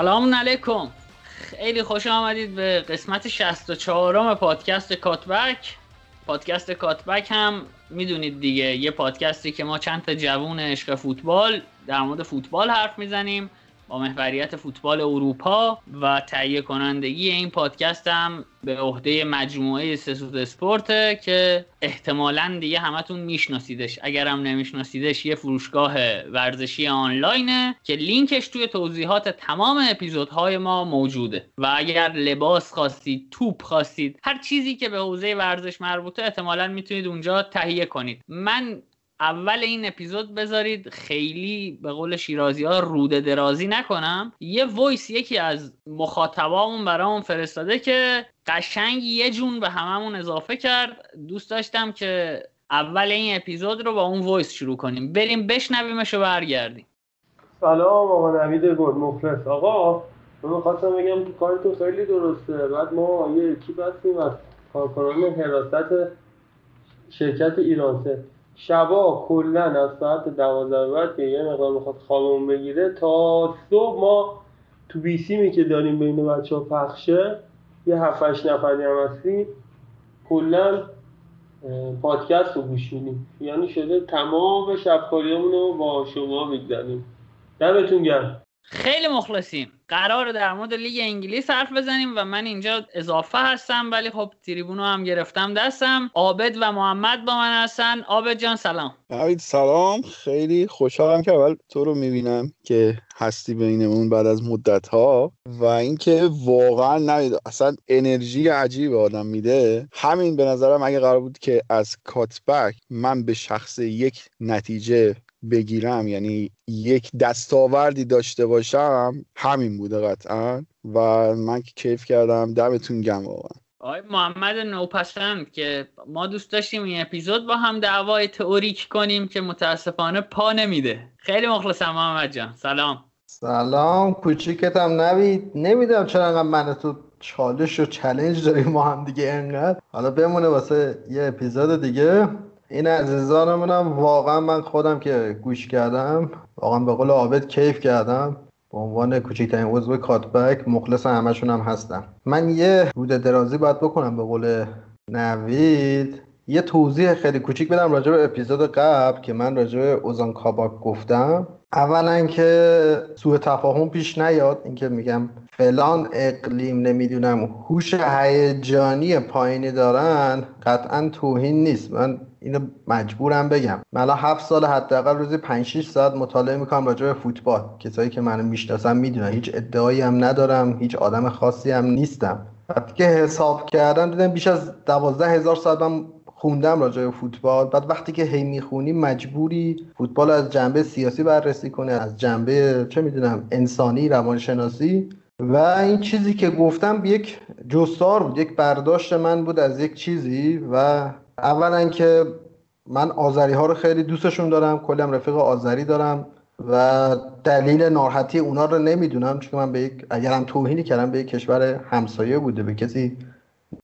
سلام علیکم. خیلی خوش آمدید به قسمت 64 پادکست کاتبک. پادکست کاتبک هم می‌دونید دیگه یه پادکستی که ما چند تا جوون عشق فوتبال در مورد فوتبال حرف می‌زنیم. با محوریت فوتبال اروپا و تهیه کنندگی این پادکست هم به عهده مجموعه سسوت اسپورت که احتمالا دیگه همتون میشناسیدش. اگرم نمیشناسیدش یه فروشگاه ورزشی آنلاینه که لینکش توی توضیحات تمام اپیزودهای ما موجوده. و اگر لباس خواستید توپ خواستید هر چیزی که به حوزه ورزش مربوطه احتمالا می‌تونید اونجا تهیه کنید. من اول این اپیزود بذارید خیلی به قول شیرازی ها روده درازی نکنم. یه وایس یکی از مخاطبامون برامون فرستاده که قشنگ یه جون به هممون اضافه کرد. دوست داشتم که اول این اپیزود رو با اون وایس شروع کنیم. بریم بشنویمش و برگردیم. سلام آقا نوید گل مخلص. آقا من می‌خواستم بگم که کار تو خیلی درسته. بعد ما یه اکیپ هستیم از کارکنان حراست شرکت ایرانسل شبا کلا از ساعت دوازده بعد که یه مقدار می‌خواد خوابمون بگیره تا صبح ما تو بیسیمی که داریم بین بچه ها پخشه یه هفتش نفری هم هستیم کلا پادکست رو گوش میدیم. یعنی شده تمام شبکاریمون رو با شما می‌گذاریم دمتون گرم. خیلی مخلصیم. قرار در مورد لیگ انگلیس حرف بزنیم و من اینجا اضافه هستم ولی خب تریبونو هم گرفتم دستم. عابد و محمد با من هستن. عابد جان سلام. نوید سلام. خیلی خوشحالم که اول تو رو می‌بینم که هستی بینمون بعد از مدت ها و اینکه واقعا نوید اصلا انرژی عجیب آدم میده. همین به نظرم اگه قرار بود که از کاتبک من به شخص یک نتیجه بگیرم یعنی یک دستاوردی داشته باشم همین بوده قطعا. و من که کیف کردم دمتون گم واقعا. آقای محمد نوپسند که ما دوست داشتیم این اپیزود با هم دعوای تئوریک کنیم که متاسفانه پا نمیده. خیلی مخلصم محمد جان. سلام. سلام. کوچیکتم نوید نمی‌دونم چرا انقدر من تو چالش و چلنج داریم ما هم دیگه انقدر. حالا بمونه واسه یه اپیزود دیگه. این عزیزانمونم واقعا من خودم که گوش کردم واقعا به قول عابد کیف کردم. به عنوان کوچکترین عضو کاتبک مخلص همشون هم هستم. من یه روده درازی باید بکنم به قول نوید. یه توضیح خیلی کوچیک بدم راجع به اپیزود قبل که من راجع به اوزان کاباک گفتم. اولا که سوء تفاهم پیش نیاد اینکه میگم فلان اقلیم نمی‌دونم هوش هیجانی پایینی دارن قطعا توهین نیست. من اینو مجبورم بگم. من الان هفت سال حداقل روزی 5 6 ساعت مطالعه می‌کنم راجع به فوتبال. کسایی که منو می‌شناسن می‌دونن. هیچ ادعایی هم ندارم هیچ آدم خاصی هم نیستم. وقتی که حساب کردم دیدم بیش از دوازده هزار ساعت من خوندم راجع به فوتبال. بعد وقتی که هی می‌خونی مجبوری فوتبال از جنبه سیاسی بررسی کنه از جنبه چه می‌دونم انسانی روانشناسی. و این چیزی که گفتم یک جستار بود یک برداشت من بود از یک چیزی. و اولا که من آذری ها رو خیلی دوستشون دارم کلیم رفیق آذری دارم. و دلیل ناراحتی اونا رو نمی‌دونم چون من به یک اگرم توهینی کردم به یک کشور همسایه بوده به کسی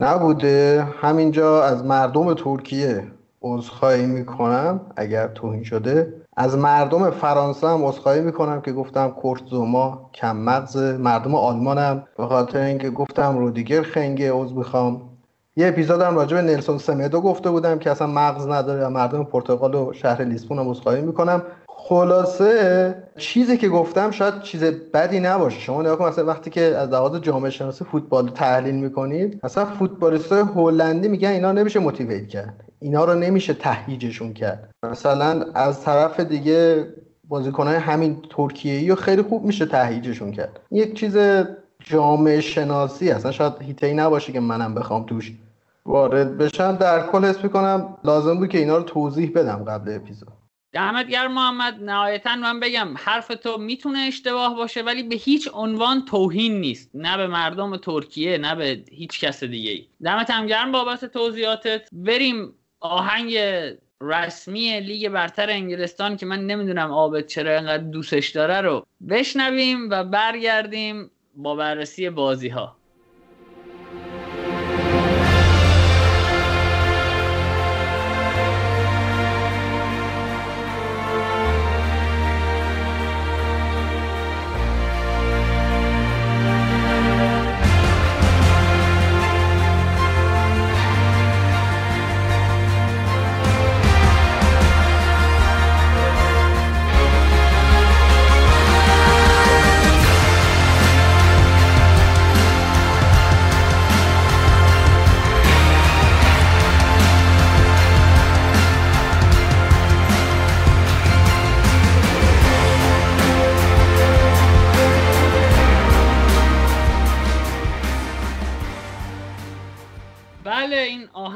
نبوده. همینجا از مردم ترکیه عذرخواهی می‌کنم اگر توهین شده. از مردم فرانسه هم عذرخواهی می‌کنم که گفتم کورت زوما کم مغز مردم آلمانم به خاطر اینکه گفتم رودیگر خنگه عذر می‌خوام. یه اپیزودم راجع به نلسون سمدو گفته بودم که اصلا مغز نداره مردم پرتغال و شهر لیسبون هم عذرخواهی می‌کنم. خلاصه چیزی که گفتم شاید چیز بدی نباشه. شما نگاه کن مثلا وقتی که از لحاظ جامعه شناسی فوتبال تحلیل می‌کنید اصلا فوتبالیستای هلندی میگن اینا نمیشه موتیویت کرد. اینا رو نمیشه تهییجشون کرد. مثلا از طرف دیگه بازیکنهای همین ترکیه رو خیلی خوب میشه تهییجشون کرد. یک چیز جامعه شناسی اصلا شاید هیته نباشه که منم بخوام توش وارد بشم. در کل حس می‌کنم لازم بود که اینا رو توضیح بدم قبل اپیزود. دمت گرم محمد نهایتا من بگم حرف تو می‌تونه اشتباه باشه ولی به هیچ عنوان توهین نیست. نه به مردم ترکیه نه به هیچ کس دیگه ای دمت هم گرم بابت توضیحاتت. بریم آهنگ رسمی لیگ برتر انگلستان که من نمی‌دونم آبت چرا انقدر دوستش داره رو بشنویم و برگردیم با بررسی بازی ها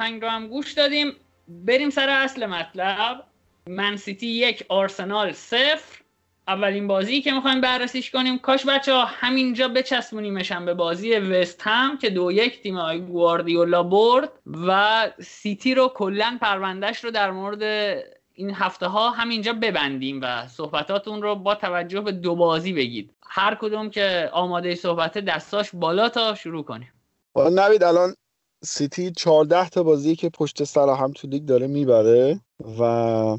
آهنگ رو هم گوش دادیم. بریم سر اصل مطلب. منسیتی یک آرسنال صفر. اولین بازی که می‌خوایم بررسیش کنیم. کاش بچه ها همینجا بچسبونیمشن به بازی وست هم که دو یک تیم آی گواردیولا برد و سیتی رو کلا پروندهش رو در مورد این هفته ها همینجا ببندیم و صحبتاتون رو با توجه به دو بازی بگید. هر کدوم که آماده صحبت دستاش بالا تا شروع کنیم. نوید الان سیتی 14 تا بازی که پشت سر هم تو لیگ داره می‌بره و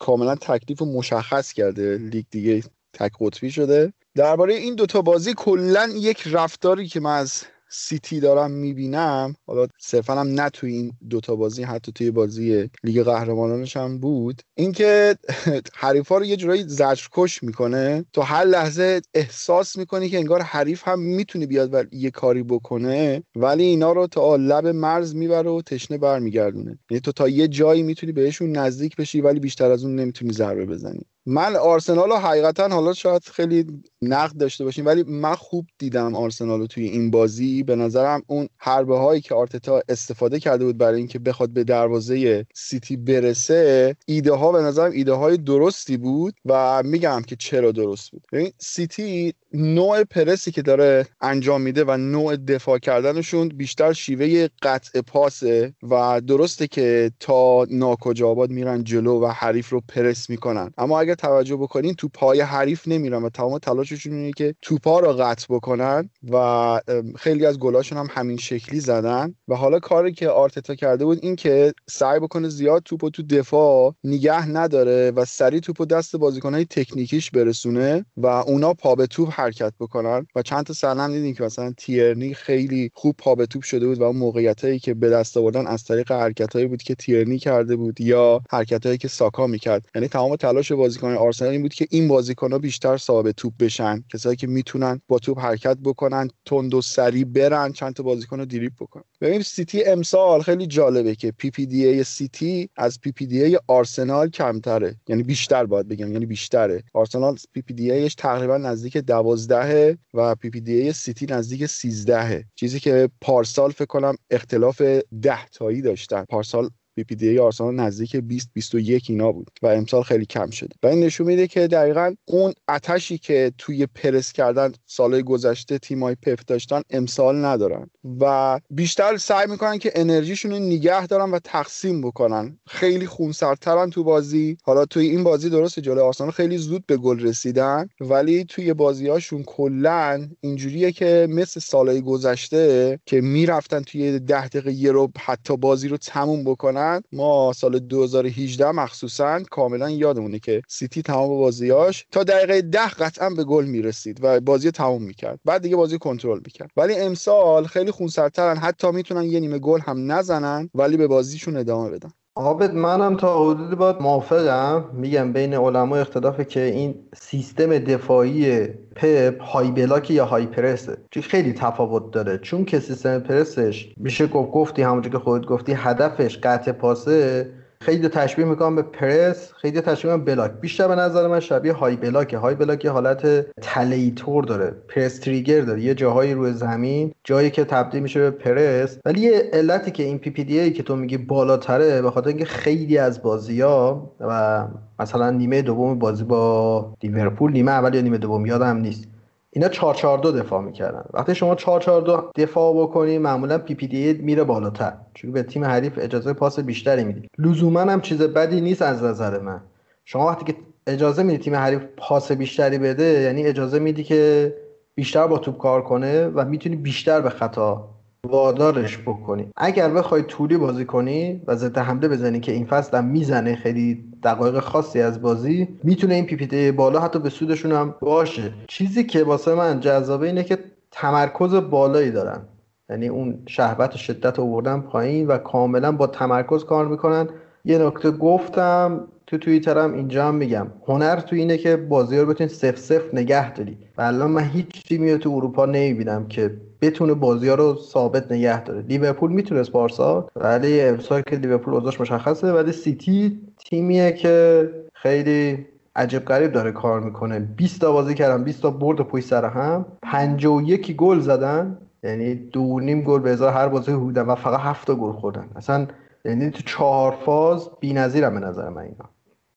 کاملا تکلیف مشخص کرده. لیگ دیگه تک قطبی شده. درباره این دوتا بازی کلا یک رفتاری که من از سیتی دارم می‌بینم. حالا صرفا هم نه توی این دوتا بازی حتی توی بازی لیگ قهرمانانش هم بود. اینکه حریفا رو یه جورایی زجرکش می‌کنه. تو هر لحظه احساس می‌کنی که انگار حریف هم می‌تونه بیاد و یه کاری بکنه ولی اینا رو تا لب مرز می‌بره و تشنه برمیگردونه. یعنی تو تا یه جایی می‌تونی بهشون نزدیک بشی ولی بیشتر از اون نمی‌تونی ضربه بزنی. من آرسنال رو حقیقتا حالا شاید خیلی نقد داشته باشیم ولی من خوب دیدم آرسنال رو توی این بازی. به نظرم اون حربه هایی که آرتتا استفاده کرده بود برای اینکه بخواد به دروازه سیتی برسه ایده ها به نظرم ایده های درستی بود و میگم که چرا درست بود. ببین سیتی نوع پرسی که داره انجام میده و نوع دفاع کردنشون بیشتر شیوه قطع پاسه و درسته که تا ناکجا آباد میرن جلو و حریف رو پرس می‌کنن. اما اگر توجه بکنین تو پای حریف نمیرن و تمام تلاششون اینه که توپا رو قطع بکنن و خیلی از گلاشون هم همین شکلی زدن و حالا کاری که آرتتا کرده بود این که سعی بکنه زیاد توپو تو دفاع نگه نداره و سریع توپو دست بازیکنهای تکنیکیش برسونه و اونا پا به توپ حرکت بکنن. و چند تا صحنه‌ام دیدیم که مثلا تیرنی خیلی خوب پا به توپ شده بود و اون موقعیتایی که به دست آوردن از طریق حرکتایی بود که تیرنی کرده بود یا حرکتایی که ساکا می‌کرد. یعنی تمام تلاش بازیکن آرسنال این بود که این بازیکن‌ها بیشتر صاحب توپ بشن. کسایی که می‌تونن با توپ حرکت بکنن تند و سریع برن چند تا بازیکن رو دریبل بکنن. ببین سیتی امسال خیلی جالبه که PPDA سیتی از PPDA آرسنال کمتره. یعنی بیشتر باید بگم یعنی بیشتره. آرسنال PPDA ش تقریبا نزدیک 12 و PPDA سیتی نزدیک 13 چیزی که پارسال فکر کنم اختلاف 10 تایی داشتن. پارسال PPD آرسنال نزدیک 20 21 اینا بود و امسال خیلی کم شده. و این نشون میده که دقیقا اون آتشی که توی پرس کردن سالهای گذشته تیمای پپ داشتن امسال ندارن. و بیشتر سعی می‌کنن که انرژیشون رو نگه دارن و تقسیم بکنن. خیلی خونسردترن تو بازی. حالا توی این بازی درست جلوی آرسنال خیلی زود به گل رسیدن ولی توی بازیهاشون کلا اینجوریه که مثل سالهای گذشته که می‌رفتن توی ده دقیقه یه رو حتی بازی رو تموم بکنن ما سال 2018 مخصوصا کاملا یادمونه که سیتی تمام بازیاش تا دقیقه ده قطعا به گل می‌رسید و بازی تموم می‌کرد. بعد دیگه بازی کنترل می‌کرد. ولی امسال خیلی خونسردترن. حتی می‌تونن یه نیمه گل هم نزنن ولی به بازیشون ادامه بدن. عابد منم تا حدودی باید موافقم. میگم بین علما اختلافه که این سیستم دفاعی پپ های بلاک یا های پرسه چون خیلی تفاوت داره. چون که سیستم پرسش میشه گفت گفتی همونجور که خودت گفتی هدفش قطع پاسه. خیلی تشبیه می‌کنم به پرس خیلی تشبیه به بلاک. بیشتر به نظر من شبیه های بلاک. های بلاک حالت تلیتور داره پرس تریگر داره. یه جاهایی روی زمین جایی که تبدیل میشه به پرس. ولی یه علتی که این پی پی دی ای که تو میگی بالاتره به خاطر اینکه خیلی از بازی ها و مثلا نیمه دوم بازی با لیورپول نیمه اول یا نیمه دوم یادم نیست. اینا 442 دفاع می‌کردن. وقتی شما 442 دفاع بکنی معمولا پی پی دی میره بالاتر. چون به تیم حریف اجازه پاس بیشتری میدی. لزوما هم چیز بدی نیست از نظر من. شما وقتی که اجازه میدی تیم حریف پاس بیشتری بده یعنی اجازه میدی که بیشتر با توپ کار کنه و می‌تونی بیشتر به خطا وادارش بکنی. اگر بخوای طولی بازی کنی و ضد حمله بزنی که این فصل هم می‌زنه خیلی دقایق خاصی از بازی می‌تونه این پیپیته بالا حتی به سودشون هم باشه. چیزی که واسه من جذابه اینه که تمرکز بالایی دارن. یعنی اون شهبت و شدت آوردن پایین و کاملا با تمرکز کار می‌کنن. یه نکته گفتم تو توییترم اینجا هم میگم. هنر تو اینه که بازی رو بتونی سف سف نگه داری. و الان من هیچ تیمی تو اروپا نمی‌بینم که بتونه بازی ها رو ثابت نگه داره. لیورپول می‌تونست پارسا ولی امسال که لیورپول اوضاعش مشخصه ولی سیتی تیمیه که خیلی عجب غریب داره کار می‌کنه. 20 تا بازی کردن 20 تا برد پشت سر هم 51 گل زدن. یعنی دو نیم گل به ازای هر بازی حدودا و فقط هفت گل خوردن. اصلا یعنی تو چهار فاز بی‌نظیرم به نظر من اینا.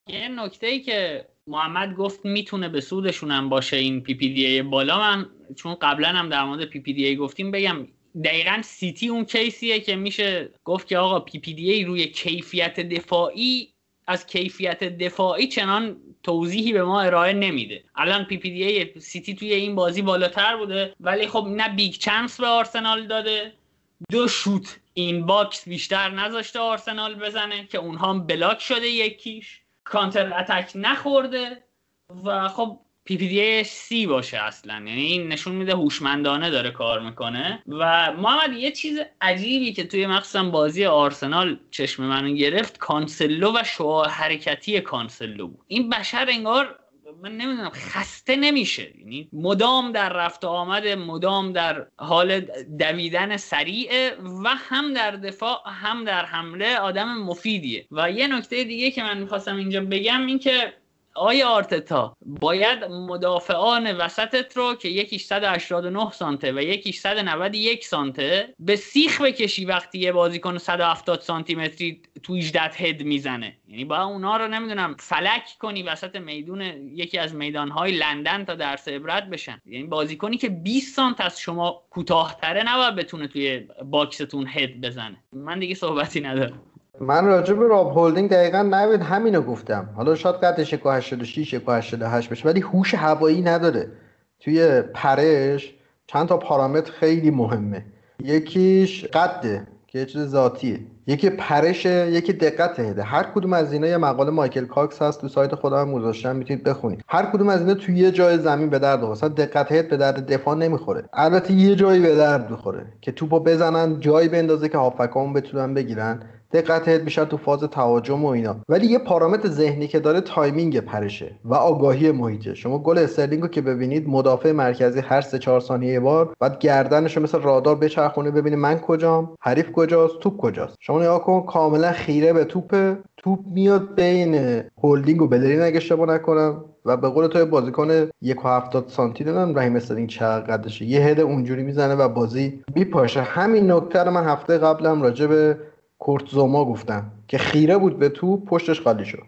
یه نکته ای که محمد گفت می‌تونه به سودشون هم باشه این PPDA بالا من چون قبلا هم در مورد PPDA گفتیم بگم دقیقا سیتی اون case یه که میشه گفت که آقا PPDA روی کیفیت دفاعی از کیفیت دفاعی چنان توضیحی به ما ارائه نمیده. الان PPDA سیتی توی این بازی بالاتر بوده ولی خب نه big chance به آرسنال داده دو شوت in box بیشتر نذاشته آرسنال بزنه که اونها block شده یکیش. counter attack نخورده و خب PPD سی باشه اصلا. یعنی این نشون میده هوشمندانه داره کار می‌کنه. و محمد یه چیز عجیبی که توی مخصوصا بازی آرسنال چشم منو گرفت کانسلو و شعاع حرکتی کانسلو بود. این بشر انگار من نمی‌دونم خسته نمیشه. یعنی مدام در رفت آمد مدام در حال دویدن سریع و هم در دفاع هم در حمله آدم مفیدیه. و یه نکته دیگه که من می‌خواستم اینجا بگم این که آیا آرتتا باید مدافعان وسطت رو که یکیش 189 سانته و یکیش 191 سانته به سیخ بکشی وقتی یه بازیکن 170 سانتی متری تو 18 هد می‌زنه. یعنی با اونا رو نمی‌دونم فلک کنی وسط میدون یکی از میدانهای لندن تا درس عبرت بشن. یعنی بازیکنی که 20 سانت از شما کوتاهتره نباید بتونه توی باکستون هد بزنه. من دیگه صحبتی ندارم. من راجع به راب هولدینگ دقیقا نوید همینو گفتم. حالا شاید قدش 186 188 بشه ولی هوش هوایی نداره. توی پرش چند تا پارامتر خیلی مهمه. یکیش قده که یه چیز ذاتیه. یکی پرش یکی دقت هده. هر کدوم از اینا یه مقاله مایکل کاکس هست تو سایت خودم گذاشتم می‌تونید بخونید. هر کدوم از اینا توی یه جای زمین به درد مثلا دقت هد به درد دفاع نمی‌خوره. البته یه جایی به درد می‌خوره که توپو بزنن جایی بندازه که هافکامون بتونن بگیرن. دقت بیشتر تو فاز تهاجم و اینا. ولی یه پارامتر ذهنی که داره timing پرشه و آگاهی محیطه. شما گل استرلینگ رو که ببینید مدافع مرکزی هر سه چهار ثانیه یه بار بعد گردنش رو مثل رادار بچرخونه ببینید من کجام حریف کجاست توپ کجاست. شما نگاه کن کاملا خیره به توپ توپ میاد بین هولدینگ و بلرین اگه اشتباه نکنم و به قول تو بازیکن یک و هفتاد سانتی دادن. رحیم استرلینگ چقدر قدشه یه هد اونجوری می‌زنه و بازی میپاشه. همین نکته رو من هفته قبلم راجع به کورت زوما گفتم که خیره بود به توپ پشتش خالی شد.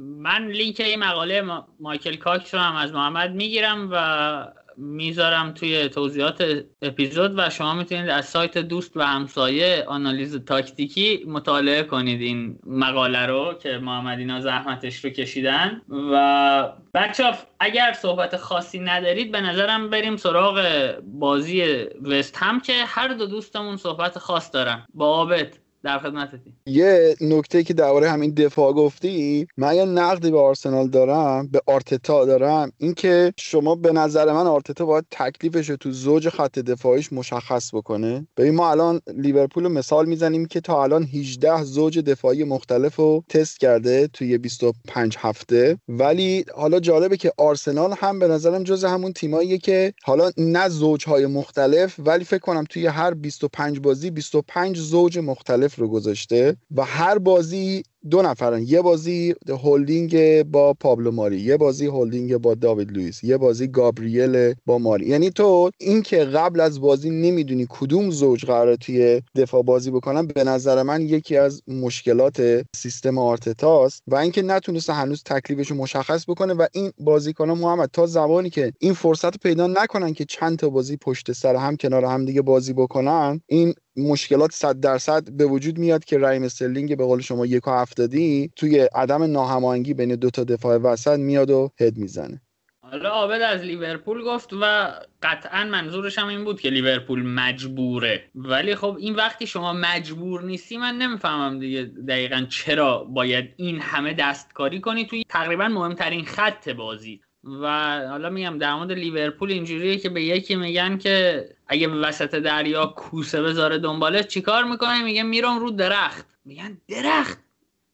من لینک این مقاله مایکل کاکس رو هم از محمد می‌گیرم و می‌ذارم توی توضیحات اپیزود و شما می‌تونید از سایت دوست و همسایه آنالیز تاکتیکی مطالعه کنید این مقاله رو که محمد اینا زحمتش رو کشیدن. و بچه اگر صحبت خاصی ندارید به نظرم بریم سراغ بازی وست هم که هر دو دوستمون صحبت خاص دارن. با آبت در خدمتتی یه نکته که درباره همین دفاع گفتی من یه نقدی به آرسنال دارم به آرتتا دارم اینکه شما به نظر من آرتتا باید تکلیفش رو تو زوج خط دفاعیش مشخص بکنه. ببین ما الان لیورپول رو مثال می‌زنیم که تا الان 18 زوج دفاعی مختلف رو تست کرده توی 25 هفته. ولی حالا جالبه که آرسنال هم به نظرم جز همون تیماییه که حالا نه زوجهای مختلف ولی فکر کنم توی هر 25 بازی 25 زوج مختلف رو گذاشته و هر بازی دو نفرن. یه بازی هولدینگ با پابلو ماری یه بازی هولدینگ با داوید لوئیس یه بازی گابریل با ماری. یعنی تو اینکه قبل از بازی نمی‌دونی کدوم زوج قراره توی دفاع بازی بکنن به نظر من یکی از مشکلات سیستم آرتتاست و اینکه نتونسته هنوز تکلیفش مشخص بکنه و این بازیکنان محمد تا زمانی که این فرصت پیدا نکنن که چند تا بازی پشت سر هم کنار هم دیگه بازی بکنن این مشکلات صد درصد به وجود میاد که رایم استرلینگ به قول شما یک و هفتادی توی عدم ناهماهنگی بین دو تا دفاع وسط میاد و هد می‌زنه. حالا عابد از لیورپول گفت و قطعا منظورش هم این بود که لیورپول مجبوره. ولی خب این وقتی شما مجبور نیستی من نمی‌فهمم دیگه دقیقا چرا باید این همه دستکاری کنی. توی تقریبا مهمترین خط بازی. و حالا میگم در مورد لیورپول اینجوریه که به یکی میگن که اگه وسط دریا کوسه بذاره دنباله چیکار می‌کنه؟ میگه میرم رو درخت. میگن درخت؟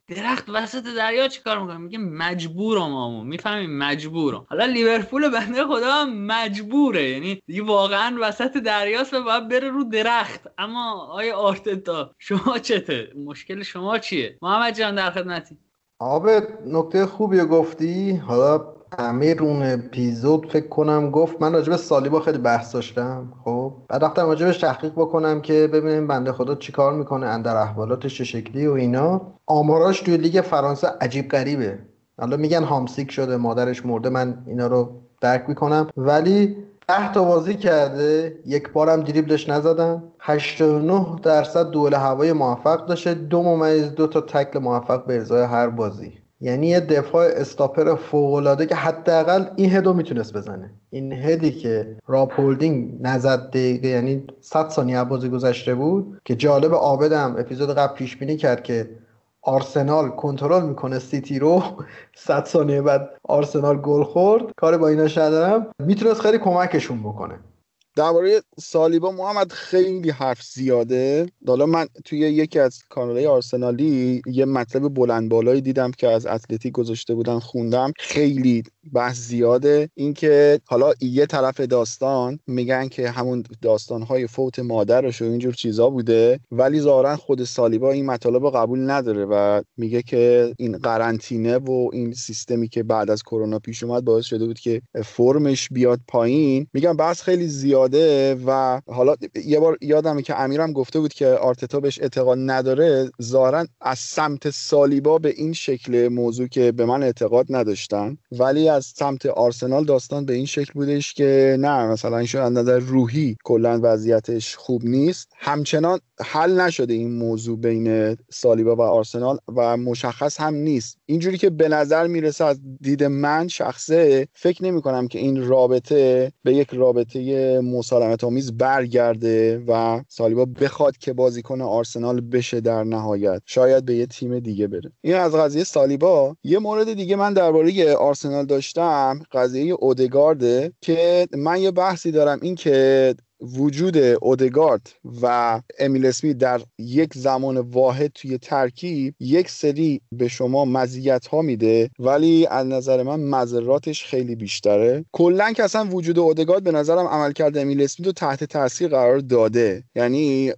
درخت وسط دریا چیکار می‌کنه؟ میگه مجبورم آمو. می‌فهمیم مجبورم. حالا لیورپول بنده خدا مجبوره. یعنی دیگه واقعا وسط دریاست و باید بره رو درخت. اما آیا آرتتا شما چته؟ مشکل شما چیه؟ محمد جان در خدمتی. آب نکته خوبی گفتی. حالا امیر اون اپیزود فکر کنم گفت من راجب سالیبا خیلی بحث داشتم. خب بعد رفتم راجبش تحقیق بکنم که ببینیم بنده خدا چیکار می‌کنه اندر احوالاتش چه شکلی و اینا. آماراش توی لیگ فرانسه عجیب غریبه. حالا میگن هامسیک شده مادرش مرده من اینا رو درک می‌کنم. ولی ده تا بازی کرده یک بارم دریبلش نزدن. 89 درصد دول هوای موفق داشته. دو ممیز دو تا تکل موفق به ارزای هر بازی. یعنی یه دفاع استاپر فوقالعاده که حداقل این هدو می‌تونست بزنه. این هدی که راب هولدینگ نزد دقیقه یعنی 100 ثانیه بازی گذشته بود که جالب عابدم اپیزود قبل پیش بینی کرد که آرسنال کنترل می‌کنه سیتی رو. 100 ثانیه بعد آرسنال گل خورد. کار با اینا ندارم. می‌تونست خیلی کمکشون بکنه. درباره سالیبا محمد خیلی حرف زیاده. حالا من توی یکی از کانالهای آرسنالی یه مطلب بلند بالایی دیدم که از اتلتیک گذاشته بودن خوندم. خیلی بحث زیاده. اینکه حالا یه طرف داستان میگن که همون داستانهای فوت مادرش و اینجور چیزا بوده ولی ظاهرا خود سالیبا این مطالب رو قبول نداره و میگه که این قرنطینه و این سیستمی که بعد از کرونا پیش اومد باعث شده بود که فرمش بیاد پایین. میگن بحث خیلی زیاده و حالا یه بار یادمه که امیرم گفته بود که آرتتا بهش اعتقاد نداره. ظاهرا از سمت سالیبا به این شکل موضوع که به من اعتقاد نداشتن. ولی از سمت آرسنال داستان به این شکل بودش که نه مثلا این از نظر روحی کلا وضعیتش خوب نیست. همچنان حل نشده این موضوع بین سالیبا و آرسنال و مشخص هم نیست. اینجوری که به نظر می‌رسه از دید من شخصه فکر نمی کنم که این رابطه به یک رابطه مسالمت آمیز برگرده و سالیبا بخواد که بازیکن آرسنال بشه در نهایت. شاید به یه تیم دیگه بره. این از قضیه سالیبا. یه مورد دیگه من درباره آرسنال داشتم قضیه اودگارده که من یه بحثی دارم این که وجود اودگارد و امیل اسمی در یک زمان واحد توی ترکیب یک سری به شما مزیت ها میده ولی از نظر من مذراتش خیلی بیشتره. کلا که اصلا وجود اودگارد به نظرم عملکرد امیل اسمی رو تحت تاثیر قرار داده. یعنی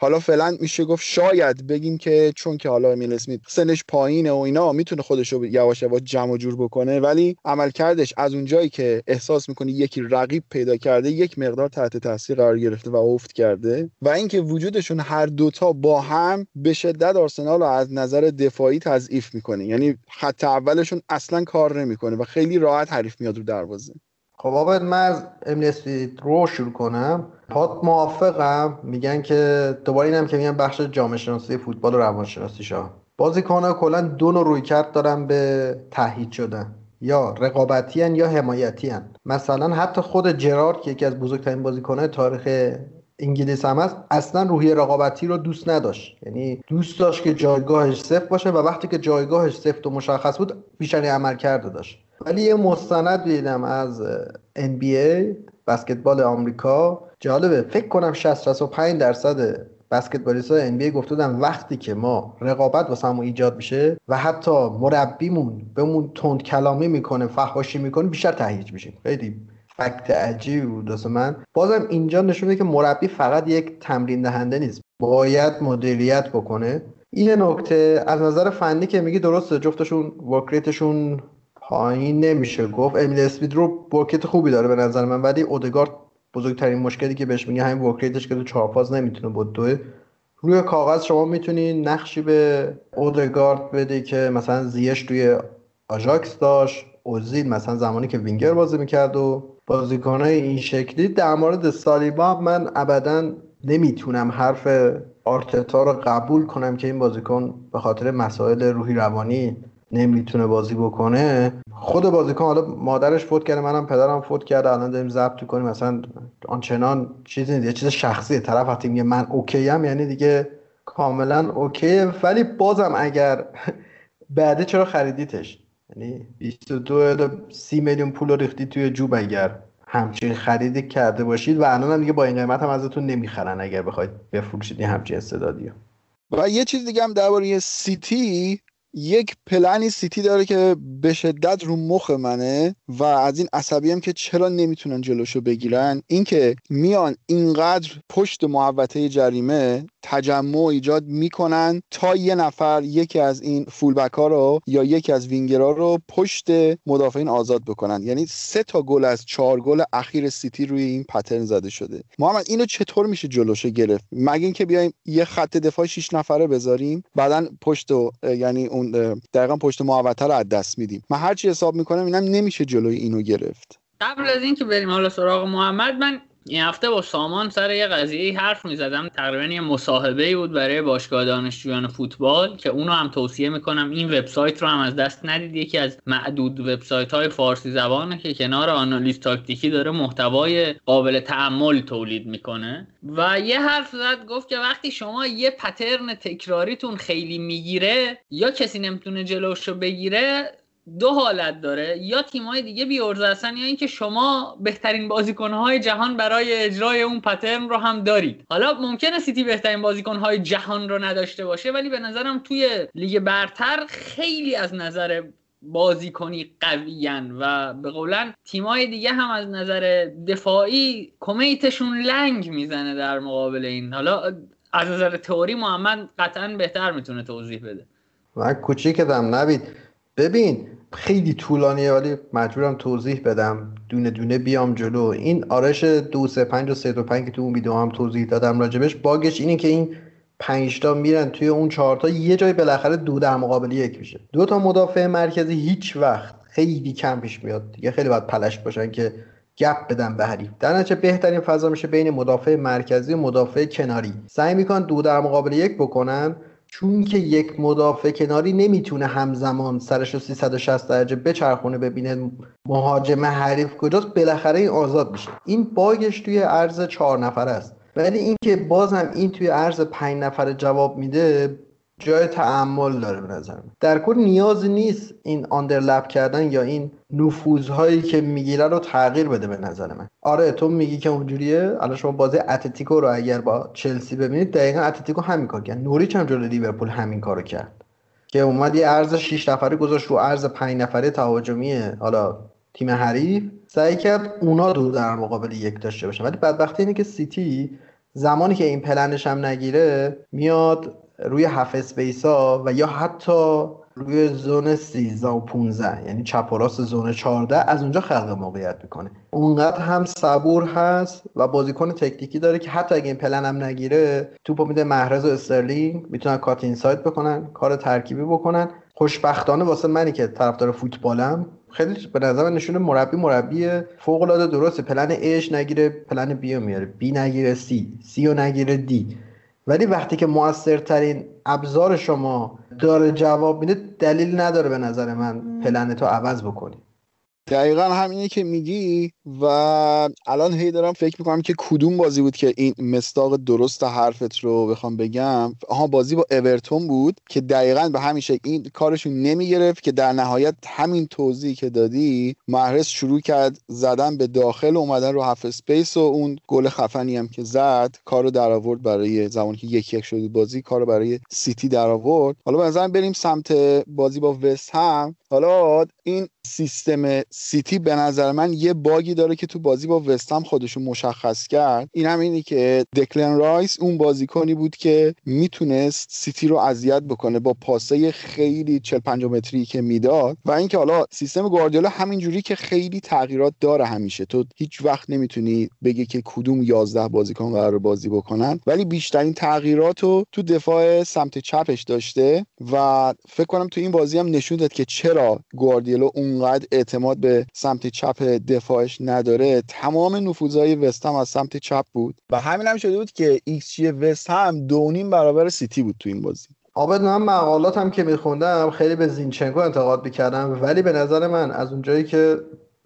حالا فعلا میشه گفت شاید بگیم که چون که حالا امیل اسمی سنش پایینه و اینا می‌تونه خودش رو یواش یواش جمع جور بکنه ولی عملکردش از اونجایی که احساس می‌کنی یکی رقیب پیدا کرده یک مقدار تحت تحت تاثیر قرار گرفته و افت کرده و اینکه وجودشون هر دوتا با هم به شدت آرسنال رو از نظر دفاعی تضعیف می‌کنه. یعنی خط اولشون اصلا کار نمی‌کنه و خیلی راحت حریف میاد رو دروازه. خب آقا من از امنستی رو شروع کنم. پات موافقم. میگن که دوباره اینم که میگن بخش جامعه شناسی فوتبال و روانشناسی شا بازیکن‌ها کلا دو نوع رویکرد دارن به تهیید شدن. یا رقابتی یا حمایتی مثلا حتی خود جرارد که یکی از بزرگترین بازیکنهای تاریخ انگلیس هم هست اصلا روحی رقابتی رو دوست نداشت. یعنی دوست داشت که جایگاهش صفر باشه و وقتی که جایگاهش سفت و مشخص بود بیشتری عمل کرده داشت. ولی یه مستند دیدم از NBA بسکتبال آمریکا. جالبه فکر کنم 60 65 درصد بسکتبالیست های NBA گفته بودن وقتی که ما رقابت واسه همون ایجاد میشه و حتی مربیمون بهمون تند کلامی می‌کنه فحاشی می‌کنه بیشتر تهیج میشیم. خیلی فکت عجیبی بود واسه من. بازم اینجا نشون میده که مربی فقط یک تمرین دهنده نیست. باید مدیریت بکنه. این نکته از نظر فنی که میگی درسته جفتشون ورکریتشون پایین نمیشه. گفت امیل اسمیت رو work rate خوبی داره به نظر من ولی اودگارد بزرگترین مشکلی که بهش میگه همین work rate ش که تو چهارفاز نمی‌تونه بدوه روی کاغذ شما می‌تونی نقشی به اودگارد بدی که مثلا زیش توی آژاکس داشت اوزیل مثلا زمانی که وینگر بازی می‌کرد و بازیکنهای این شکلی. در مورد سالیبا من ابدا نمی‌تونم حرف آرتتا رو قبول کنم که این بازیکن به خاطر مسائل روحی روانی نمی‌تونه بازی بکنه. خود بازیکن حالا مادرش فوت کرده منم پدرم فوت کرده الان داریم ضبط کنیم مثلا آنچنان چیزی نیست. یه چیز شخصیه طرف وقتی میگه من OK ام یعنی دیگه کاملا OK ولی بازم اگر بده چرا خریدیتش؟ یعنی 22 30 میلیون پول ریختی توی جوب اگر همچین خریدی کرده باشید. و الان هم دیگه با این قیمت هم ازتون نمی‌خرن اگر بخواید بفروشید همچین استعدادی و یه چیز دیگه هم درباره سیتی یک پلنی سیتی داره که به شدت رو مخ منه و از این عصبی هم که چرا نمی‌تونن جلوشو بگیرن؟ اینکه میان اینقدر پشت محوطه جریمه تجمع ایجاد می‌کنن تا یه نفر یکی از این فولبک ها رو یا یکی از وینگرها رو پشت مدافعین آزاد بکنن. یعنی سه تا گل از چهار گل اخیر سیتی روی این pattern زده شده. محمد اینو چطور میشه جلوشو گرفت؟ مگه اینکه بیایم یه خط دفاع 6 نفره بذاریم بعدا پشت و یعنی اون دقیقا پشت محوطه رو از دست میدیم. من هرچی حساب می‌کنم اینم نمیشه جلوی اینو گرفت. قبل از اینکه بریم حالا سراغ محمد من این هفته با سامان سر یه قضیه حرف می‌زدم. تقریبا یه مصاحبه بود برای باشگاه دانشجویان فوتبال که اونو هم توصیه می‌کنم این وبسایت رو هم از دست ندید. یکی از معدود وبسایت های فارسی زبانه که کنار آنالیز تاکتیکی داره محتوای قابل تعمل تولید می‌کنه. و یه حرف زد گفت که وقتی شما یه پترن تکراریتون خیلی می‌گیره یا کسی نمی‌تونه جلوش رو بگیره دو حالت داره. یا تیمای دیگه بیورزه هستن یا اینکه شما بهترین بازیکنهای جهان برای اجرای اون پترن رو هم دارید. حالا ممکنه سیتی بهترین بازیکنهای جهان رو نداشته باشه ولی به نظرم توی لیگ برتر خیلی از نظر بازیکنی قویان و به قولن تیمای دیگه هم از نظر دفاعی کمیتشون لنگ می‌زنه در مقابل این. حالا از نظر تئوری محمد قطعا بهتر می‌تونه توضیح بده. من کوچیکتم نبید ببین خیلی طولانیه ولی مجبورم توضیح بدم. دونه دونه بیام جلو. این آرش دو سه پنج و سه دو پنج که تو اون ویدیو هم توضیح دادم راجبش باگش اینه که این پنج تا میرن توی اون چهار تا یه جای بالاخره دو در مقابل یک میشه. دو تا مدافع مرکزی هیچ وقت خیلی کم پیش میاد. دیگه خیلی باید پلش باشن که گپ بدن به حریف. در نتیجه بهترین فضا میشه بین مدافع مرکزی و مدافع کناری. سعی می‌کنن دو در مقابل یک بکنن. چون که یک مدافع کناری نمی‌تونه همزمان سرش رو 360 درجه بچرخونه ببینه مهاجم حریف کجاست بالاخره این آزاد میشه. این باگش توی عرض چهار نفر است. ولی اینکه بازم این توی عرض پنج نفر جواب میده جای تعمل داره به نظر در کل نیاز نیست این آندرلپ کردن یا این نفوذهایی که می‌گیره رو تغییر بده به نظر من. آره تو میگی که اونجوریه. الان شما بازی اتلتیکو رو اگر با چلسی ببینید دقیقا اتلتیکو همین کار کرد. نوریچ هم جلوی لیورپول همین کارو کرد. که اومد یه عرض 6 نفره گذاشت رو عرض 5 نفره تهاجمی حالا تیم حریف. سعی کرد اونا دو در مقابل یک داشته باشن. ولی بدبختی اینه که سیتی زمانی که این پلنش هم نگیره میاد روی half space ها و یا حتی روی zone 13 و 15 یعنی چپ و راست zone 14 از اونجا خلق موقعیت می‌کنه. اونقدر هم صبور هست و بازیکن تکنیکی داره که حتی اگه این پلن هم نگیره توپو میده محرز و استرلینگ می‌تونن cut inside بکنن کار ترکیبی بکنن. خوشبختانه واسه منی که طرفدار فوتبالم خیلی به نظر نشونه مربی مربی فوق العاده درسته plan A ش نگیره plan B میاره. B نگیره C، C و نگیره D. ولی وقتی که موثرترین ابزار شما داره جواب میده دلیل نداره به نظر من پلن تو عوض بکنی. دقیقا همینه که میگی و الان هی دارم فکر می‌کنم که کدوم بازی بود که این مصداق درست حرفت رو بخوام بگم. آها بازی با اورتون بود که دقیقا به همین شکل این کارشون نمی‌گرفت که در نهایت همین توضیحی که دادی محرز شروع کرد زدن به داخل اومدن رو half space و اون گل خفنی هم که زد کارو در آورد برای زمانی که یک یک شد بازی کارو برای سیتی در آورد حالا به بریم سمت بازی با وست هم. حالا این سیستم سیتی به نظر من یه باگی داره که تو بازی با وست هم خودشو مشخص کرد. این هم اینی که دکلن رایس اون بازیکنی بود که می‌تونست سیتی رو اذیت بکنه با پاسه خیلی 40 50 متری که می‌داد و اینکه حالا سیستم گواردیولا همینجوری که خیلی تغییرات داره همیشه. تو هیچ وقت نمی‌تونی بگی که کدوم 11 بازیکن قرار بازی بکنن ولی بیشترین تغییرات رو تو دفاع سمت چپش داشته و فکر کنم تو این بازی هم نشون داد که چرا گواردیولا اونقدر اعتماد به سمت چپ دفاعش نداره. تمام نفوذهای وست هم از سمت چپ بود. و همین هم شده بود که ایکس جی وست هم دونیم برابر سیتی بود تو این بازی. آبد من مقالاتم که میخوندم خیلی به زینچنکو انتقاد می‌کردم ولی به نظر من از اونجایی که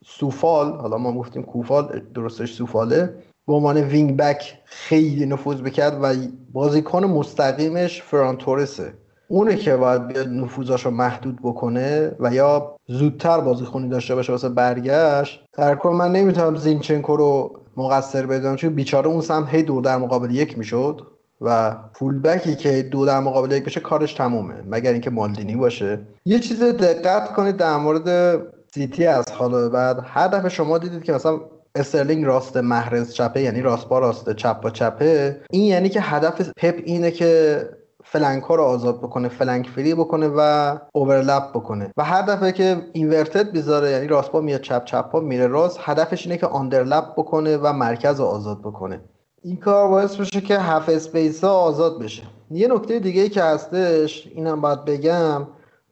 سوفال حالا ما گفتیم کوفال درستش سوفاله به عنوان وینگ بک خیلی نفوذ کرد و بازیکن مستقیمش فرانتورسه اونه که باید بیاد نفوذاش رو محدود بکنه و یا زودتر بازیخونی داشته باشه واسه برگشت. در کل من نمی‌تونم زینچنکو رو مقصر بدونم چون بیچاره اون سمت هی دو در مقابل یک می‌شد و فولبکی که دو در مقابل یک بشه کارش تمومه مگر اینکه مالدینی باشه. یه چیز دقت کنید در مورد سیتی از حالا بعد. هر دفعه شما دیدید که مثلا استرلینگ راست محرز چپه یعنی راست با راست چپ با چپه. این یعنی که هدف پپ اینه که flank ها رو آزاد بکنه flank free بکنه و overlap بکنه. و هر دفعه که inverted میذاره یعنی راست با میاد چپ چپ ها میره راست هدفش اینه که underlap بکنه و مرکز رو آزاد بکنه. این کار باعث بشه که half space ها آزاد بشه. یه نکته دیگه ای که هستش اینم باید بگم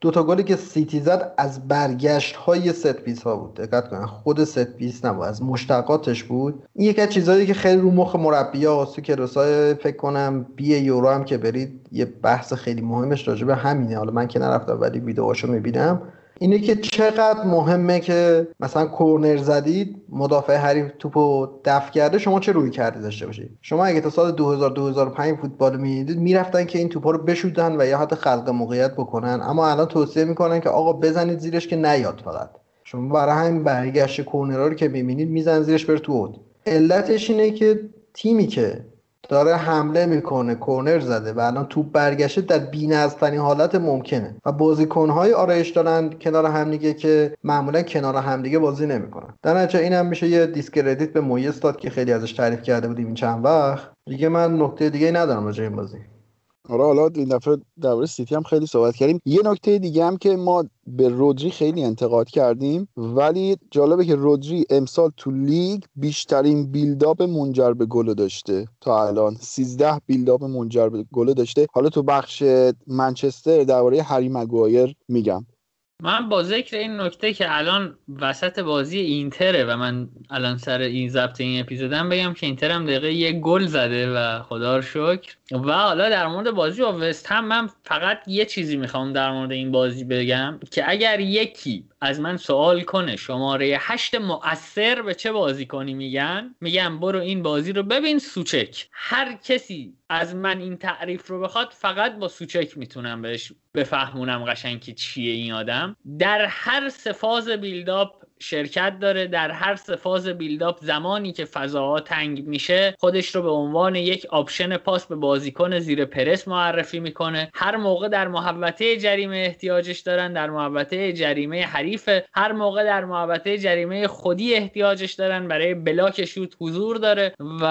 دو تا گلی که سیتی زد از برگشت های set piece ها بود. دقت کنن خود set piece نبود از مشتقاتش بود. این یکی از چیزهایی که خیلی رو مخ مربی ها تو کلاسای فکر کنم بی یورو هم که برید یه بحث خیلی مهمش راجع به همینه. حالا من که نرفتم ولی ویدیوهاشو می‌بینم. اینه که چقدر مهمه که مثلا کورنر زدید مدافع حریف توپو دفع کرده شما چه رویکردی داشته باشید شما اگه تا سال 2000 2005 فوتبال می‌دید می‌رفتن که این توپا رو بشوتن و یا حتی خلق موقعیت بکنن. اما الان توصیه می‌کنن که آقا بزنید زیرش که نیاد فقط. شما برای همین برگشت کورنرها رو که می‌بینید میزنن زیرش بر تو علتش اینه که تیمی که داره حمله می‌کنه کورنر زده و الان توپ برگشته در بی‌نظم‌ترین حالت ممکنه. و بازیکنهای آرایش دارن کنار همدیگه که معمولا کنار همدیگه بازی نمی‌کنن. در نتیجه این هم میشه یه discredit به مویس داد که خیلی ازش تعریف کرده بودیم این چند وقت. دیگه من نکته دیگه ندارم راجع این بازی. آره حالا این دفعه درباره سیتی هم خیلی صحبت کردیم. یه نکته دیگه هم که ما به رودری خیلی انتقاد کردیم ولی جالبه که رودری امسال تو لیگ بیشترین build-up منجر به گل داشته. تا الان 13 build-up منجر به گل داشته. حالا تو بخش منچستر درباره هری مگوایر میگم. من با ذکر این نکته که الان وسط بازی اینتره و من الان سر این ضبط این اپیزودم بگم که اینتر هم دقیقه یک گل زده و خدا رو شکر. و حالا در مورد بازی با وست هم من فقط یه چیزی می‌خوام در مورد این بازی بگم که اگر یکی از من سوال کنه شماره هشت مؤثر به چه بازیکنی میگن؟ میگم برو این بازی رو ببین سوچک. هر کسی از من این تعریف رو بخواد فقط با سوچک می‌تونم بهش بفهمونم قشنگ که چیه این آدم. در هر سه فاز build-up شرکت داره در هر فاز build-up زمانی که فضاها تنگ میشه خودش رو به عنوان یک option پاس به بازیکن زیر پرس معرفی می‌کنه. هر موقع در محوطه جریمه احتیاجش دارن در محوطه جریمه حریف هر موقع در محوطه جریمه خودی احتیاجش دارن برای بلاک شوت حضور داره و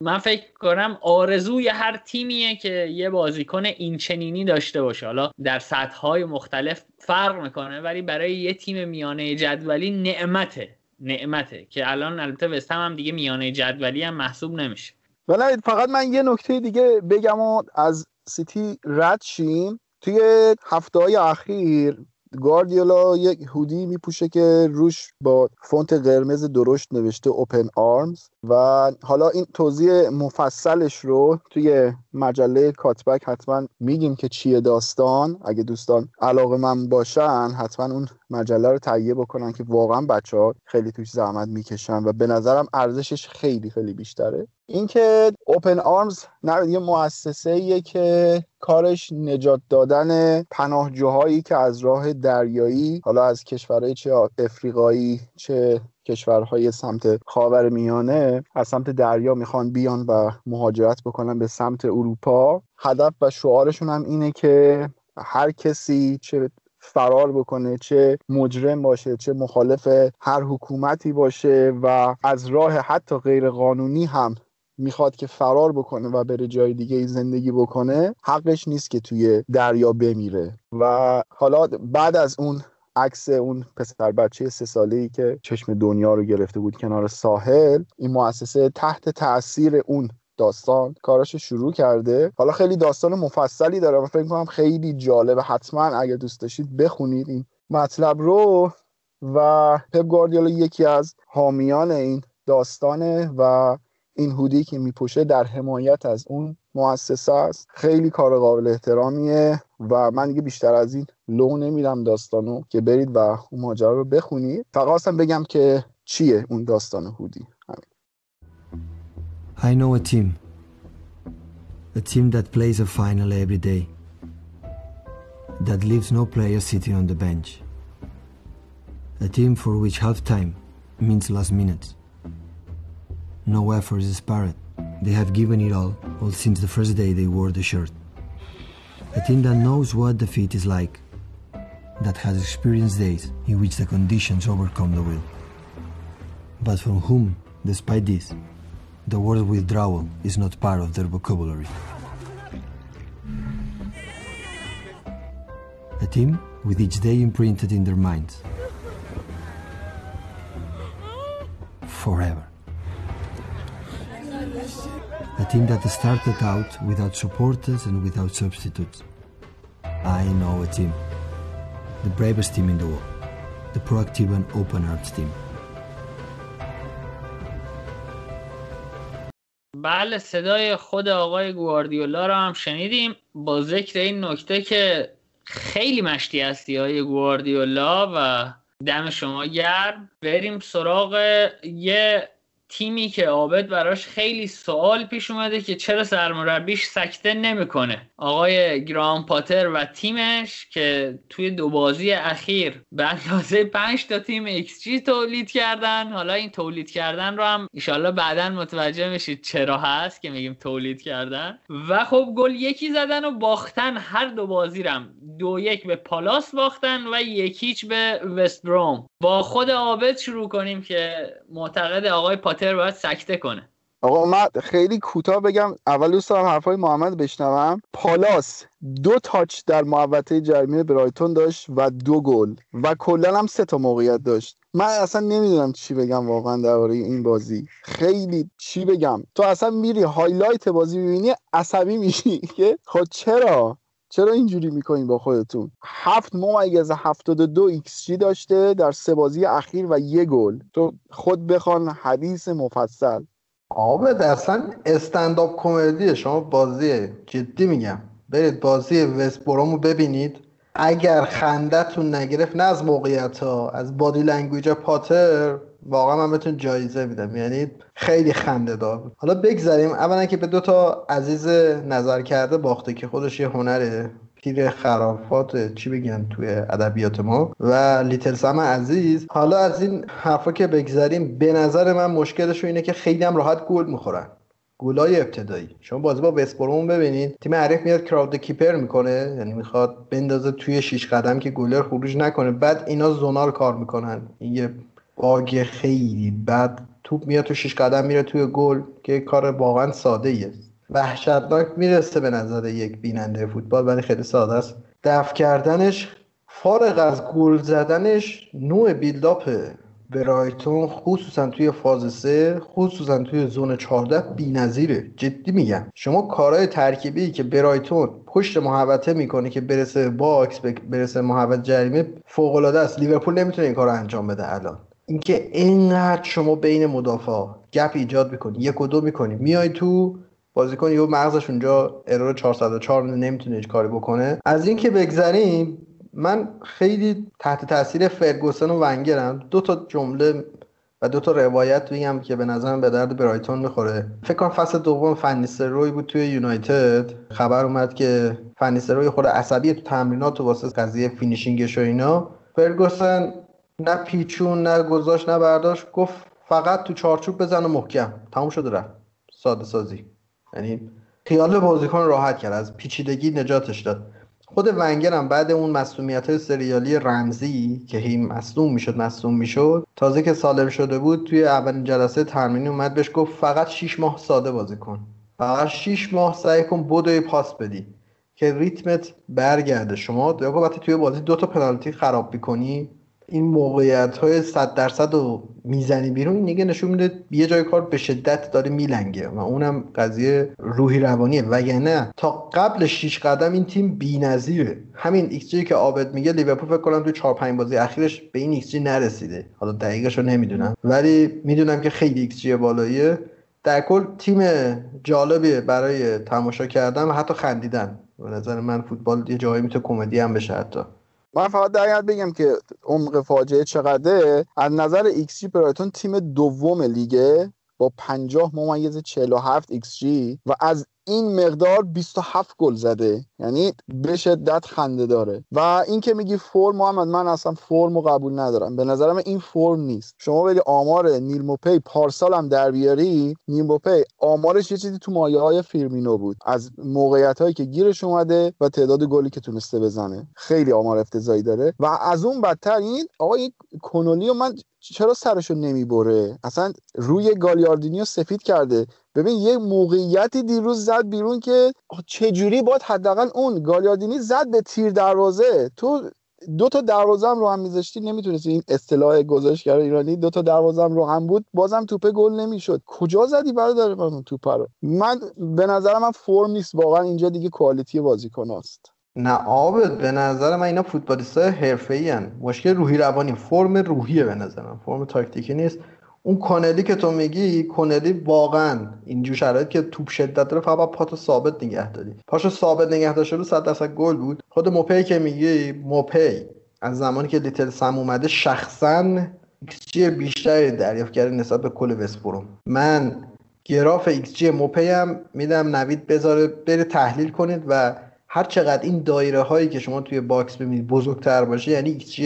من فکر کنم آرزوی هر تیمیه که یه بازیکن این چنینی داشته باشه. حالا در سطح مختلف فرق می‌کنه ولی برای یه تیم میانه جدولی نعمته نعمته که الان البته وست هم, دیگه میانه جدولی هم محسوب نمیشه. ولی فقط من یه نکته دیگه بگم و از سیتی رد شیم. توی هفته های اخیر گاردیولا یک هودی میپوشه که روش با فونت قرمز درشت نوشته اوپن آرمز و حالا این توضیح مفصلش رو توی مجله کاتبک حتما میگیم که چیه داستان. اگه دوستان علاقه من باشن حتما اون مجله رو تهیه بکنن که واقعا بچه ها خیلی توش زحمت می‌کشن و به نظرم ارزشش خیلی خیلی بیشتره. اینکه اوپن آرمز نه یه مؤسسه که کارش نجات دادن پناهجوهایی که از راه دریایی حالا از کشورهای چه افریقایی چه کشورهای سمت خاور میانه از سمت دریا می‌خوان بیان و مهاجرت بکنن به سمت اروپا. هدف و شعارشون هم اینه که هر کسی چه فرار بکنه چه مجرم باشه چه مخالف هر حکومتی باشه و از راه حتی غیر قانونی هم می‌خواد که فرار بکنه و بره جای دیگه زندگی بکنه حقش نیست که توی دریا بمیره. و حالا بعد از اون عکس اون پسر بچه سه ساله ای که چشم دنیا رو گرفته بود کنار ساحل این مؤسسه تحت تاثیر اون داستان کارش شروع کرده. حالا خیلی داستان مفصلی داره و فکر کنم خیلی جالبه. حتما اگر دوست داشتید بخونید این مطلب رو. و پپ گواردیولا یکی از حامیان این داستانه و این هودی که میپوشه در حمایت از اون مؤسسه است. خیلی کار قابل احترامیه و من دیگه بیشتر از این لو نمیدم داستانو که برید و اون ماجرا رو بخونید. فقط بگم که چیه اون داستان هودی. I know a team. A team that plays a final every day. That leaves no player sitting on the bench. A team for which halftime means last minutes no effort is spared. They have given it all all since the first day they wore the shirt. A team that knows what defeat is like, that has experienced days in which the conditions overcome the will, but from whom Despite this, the word withdrawal is not part of their vocabulary. A team with each day imprinted in their minds. Forever. A team that started out without supporters and without substitutes. I know a team. The bravest team in the world. The proactive and open arms team. بله صدای خود آقای گواردیولا رو هم شنیدیم. با ذکر این نکته که خیلی مشتی هستی آقای گواردیولا و دم شما گرم بریم سراغ یه تیمی که عابد براش خیلی سوال پیش اومده که چرا سرمربیش سکته نمی‌کنه. آقای گرام پاتر و تیمش که توی دو بازی اخیر به اندازه 5 تا تیم ایکس جی تولید کردن. حالا این تولید کردن رو هم ایشالله بعدا متوجه میشید چرا هست که میگیم تولید کردن. و خب گل یکی زدن و باختن هر دو بازی رم دو یک به پالاس باختن و یک هیچ به وست بروم با خود عابد شروع کنیم که معتقد آقای پاتر باید سکته کنه. آقا من خیلی کوتاه بگم اول دوست دارم حرفای محمد بشنوم. پالاس دو touch در محوطه جریمه برایتون داشت و دو گل و کلا هم سه تا موقعیت داشت. من اصلا نمی‌دونم چی بگم واقعا درباره این بازی. خیلی چی بگم؟ تو اصلا میری highlight بازی می‌بینی عصبی میشی. که خب چرا؟ چرا اینجوری می‌کنین با خودتون؟ هفت ممیز هفتاد دو ایکس جی داشته در سه بازی اخیر و یه گل. تو خود بخوان حدیث مفصل. عابد اصلا stand-up comedy ه شما بازی جدی میگم. برید بازی وست ببینید. اگر خندتون نگرفت نه از موقعیت ها از body language پاتر واقعا من بهتون جایزه میدم. یعنی خیلی خنده دار. بود حالا بگذاریم اولا که به دو تا عزیز نظر کرده باخته که خودش یه هنره پیر خرافات چی بگن توی ادبیات ما. و لیتل سم عزیز. حالا از این حرفا که بگذاریم به نظر من مشکلش اینه که خیلی هم راحت گل می‌خورن. گلای ابتدایی. شما بازی با وسپروم ببینید. تیم حریف میاد کراود کیپر می‌کنه. یعنی می‌خواد بندازه توی شیش قدم که گلر خروج نکنه. بعد اینا زونال کار می‌کنن. این یه باگ خیلی بعد توپ میاد تو شیش قدم میره توی گل که کار واقعا ساده ایه وحشتناک می‌رسه به نظر یک بیننده فوتبال ولی خیلی ساده است. دفع کردنش فارغ از گل زدنش نوع build-up برایتون خصوصا توی فاز 3 خصوصا توی zone 14 بی‌نظیره. جدی میگم. شما کارهای ترکیبی که برایتون پشت محوطه می‌کنه که برسه box برسه محوطه جریمه فوق‌العاده است. لیورپول نمی‌تونه این کار انجام بده الان. اینکه اینقدر شما بین مدافع gap ایجاد می‌کنی یک و دو می‌کنی میای تو بازیکن یه مغزش اونجا error 404 نمی‌تونه هیچ کاری بکنه. از اینکه بگذریم من خیلی تحت تاثیر فرگوسن و ونگرم. دو تا جمله و دو تا روایت بگم که به نظرم به درد برایتون می‌خوره. فکر کنم فصل دوم روی بود توی یونایتد. خبر اومد که روی خود عصبی تو تمرینات و واسه قضیه finishing ش و اینا. فرگوسن نه پیچون نه گذاشت نه برداشت گفت فقط تو چارچوب بزن و محکم. تموم شده رفت. ساده سازی. یعنی خیال بازیکن راحت کرد. از پیچیدگی نجاتش داد. خود ونگر هم بعد اون مسئولیت های سریالی رمزی که هی مصدوم می‌شد مصدوم می‌شد تازه که سالم شده بود توی اولین جلسه ترمینی اومد بهش گفت فقط 6 ماه ساده بازی کن. فقط 6 ماه سعی کن بدوی پاس بدی که ریتمت برگرده. شما وقتی توی بازی دو تا پنالتی خراب می‌کنی؟ این موقعیت های صد درصد رو می‌زنی بیرون این دیگه نشون میده یه جای کار به شدت داره میلنگه و اونم قضیه روحی روانیه. وگرنه تا قبل 6 قدم این تیم بی‌نظیره. همین ایکس که عابد میگه لیورپول فکر کنم تو 4 5 بازی اخیرش به این ایکس نرسیده. حالا دقیقش رو نمی‌دونم. ولی می‌دونم که خیلی ایکس بالاییه. در کل تیم جالبیه برای تماشا کردن و حتی خندیدن. به نظر من فوتبال یه جایی می‌تونه کمدی هم بشه حتی. من فقط در بگم که عمق فاجعه چقدره از نظر ایکس جی برایتون تیم دوم لیگه با 50 ممیز 47 ایکس جی و از این مقدار 27 گل زده. یعنی به شدت خنده داره. و این که میگی فرم محمد من اصلا فرم رو قبول ندارم. به نظرم این فرم نیست. شما بگی آمار نیل موپی پارسال هم در بیاری نیل موپی آمارش یه چیزی تو مایه های فیرمینو بود. از موقعیت هایی که گیرش اومده و تعداد گلی که تونسته بزنه. خیلی آمار افتضاحی داره. و از اون بدتر این آقای کنولی و من چرا سرشو نمی‌بره؟ اصلا روی گالیاردینیو سفید کرده. ببین یه موقعیتی دیروز زد بیرون که چجوری باید حداقل اون گالیاردینی زد به تیر دروازه. تو دو تا دروازه هم رو هم میذاشتی نمی‌تونستی این اصطلاح گذاشتگر ایرانی دو تا دروازه هم رو هم بود بازم توپه گل نمی‌شد. کجا زدی برادر من توپ رو؟ من به نظر من فرم نیست واقعا اینجا دیگه کوالیتی بازیکناست نه عابد به نظر من اینا فوتبالیست های حرفه‌ای مشکل روحی روانی فرم روحیه به نظر من. فرم تاکتیکی نیست. اون کانلی که تو میگی کانلی واقعا اینجور شرایط که توپ شدت داره فقط پاتو ثابت نگه داری. پاشو ثابت نگه داشته رو 100 درصد گل بود. خود موپی که میگی موپی از زمانی که Little Sam اومده شخصا XG بیشتری دریافت کرده نسبت به کل وستبروم من گراف XG موپی هم میدم نوید بذاره بره تحلیل کنید و هر چقدر این دایره هایی که شما توی box ببینید بزرگتر باشه یعنی XG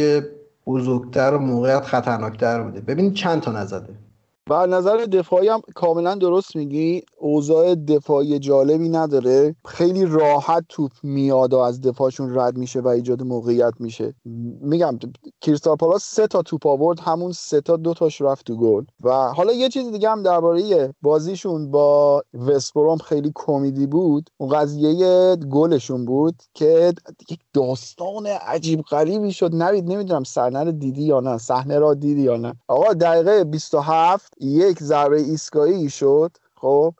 بزرگتر و موقعیت خطرناکتر بوده. ببینید چند تا نزده و نظر دفاعی هم کاملا درست میگی. اوضاع دفاعی جالبی نداره. خیلی راحت توپ میاد و از دفاعشون رد میشه و ایجاد موقعیت میشه. میگم کریستال پالاس سه تا توپ آورد. همون سه تا دو تاش رفت تو گل. و حالا یه چیز دیگه هم درباره بازیشون با وستبروم خیلی کمدی بود. اون قضیه گلشون بود که یک داستان عجیب غریبی شد. نوید نمی‌دونم صحنه دیدی یا نه؟ صحنه را دیدی یا نه؟ آقا دقیقه 27 یک ضربه ایستگاهی شد خب.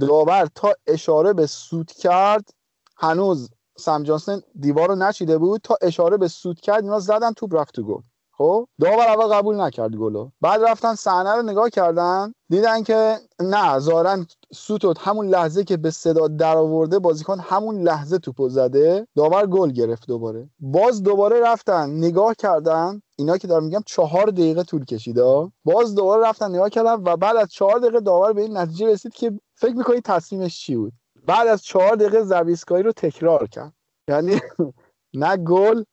داور تا اشاره به سود کرد هنوز سم جانسن دیوار رو نچیده بود تا اشاره به سود کرد اینا زدن توپ رفت تو گل. خب؟ داور اول قبول نکرد گلو. بعد رفتن صحنه رو نگاه کردن دیدن که نه ظاهرا سوتوت همون لحظه که به صدا در آورده بازیکن همون لحظه توپو زده داور گل گرفت دوباره. باز دوباره رفتن نگاه کردن اینا که دارم میگم چهار دقیقه طول کشیده باز دوباره رفتن نگاه کردن و بعد از چهار دقیقه داور به این نتیجه رسید که فکر می‌کنی تصمیمش چی بود؟ بعد از چهار دقیقه زویسکایی رو تکرار کرد. یعنی نه گل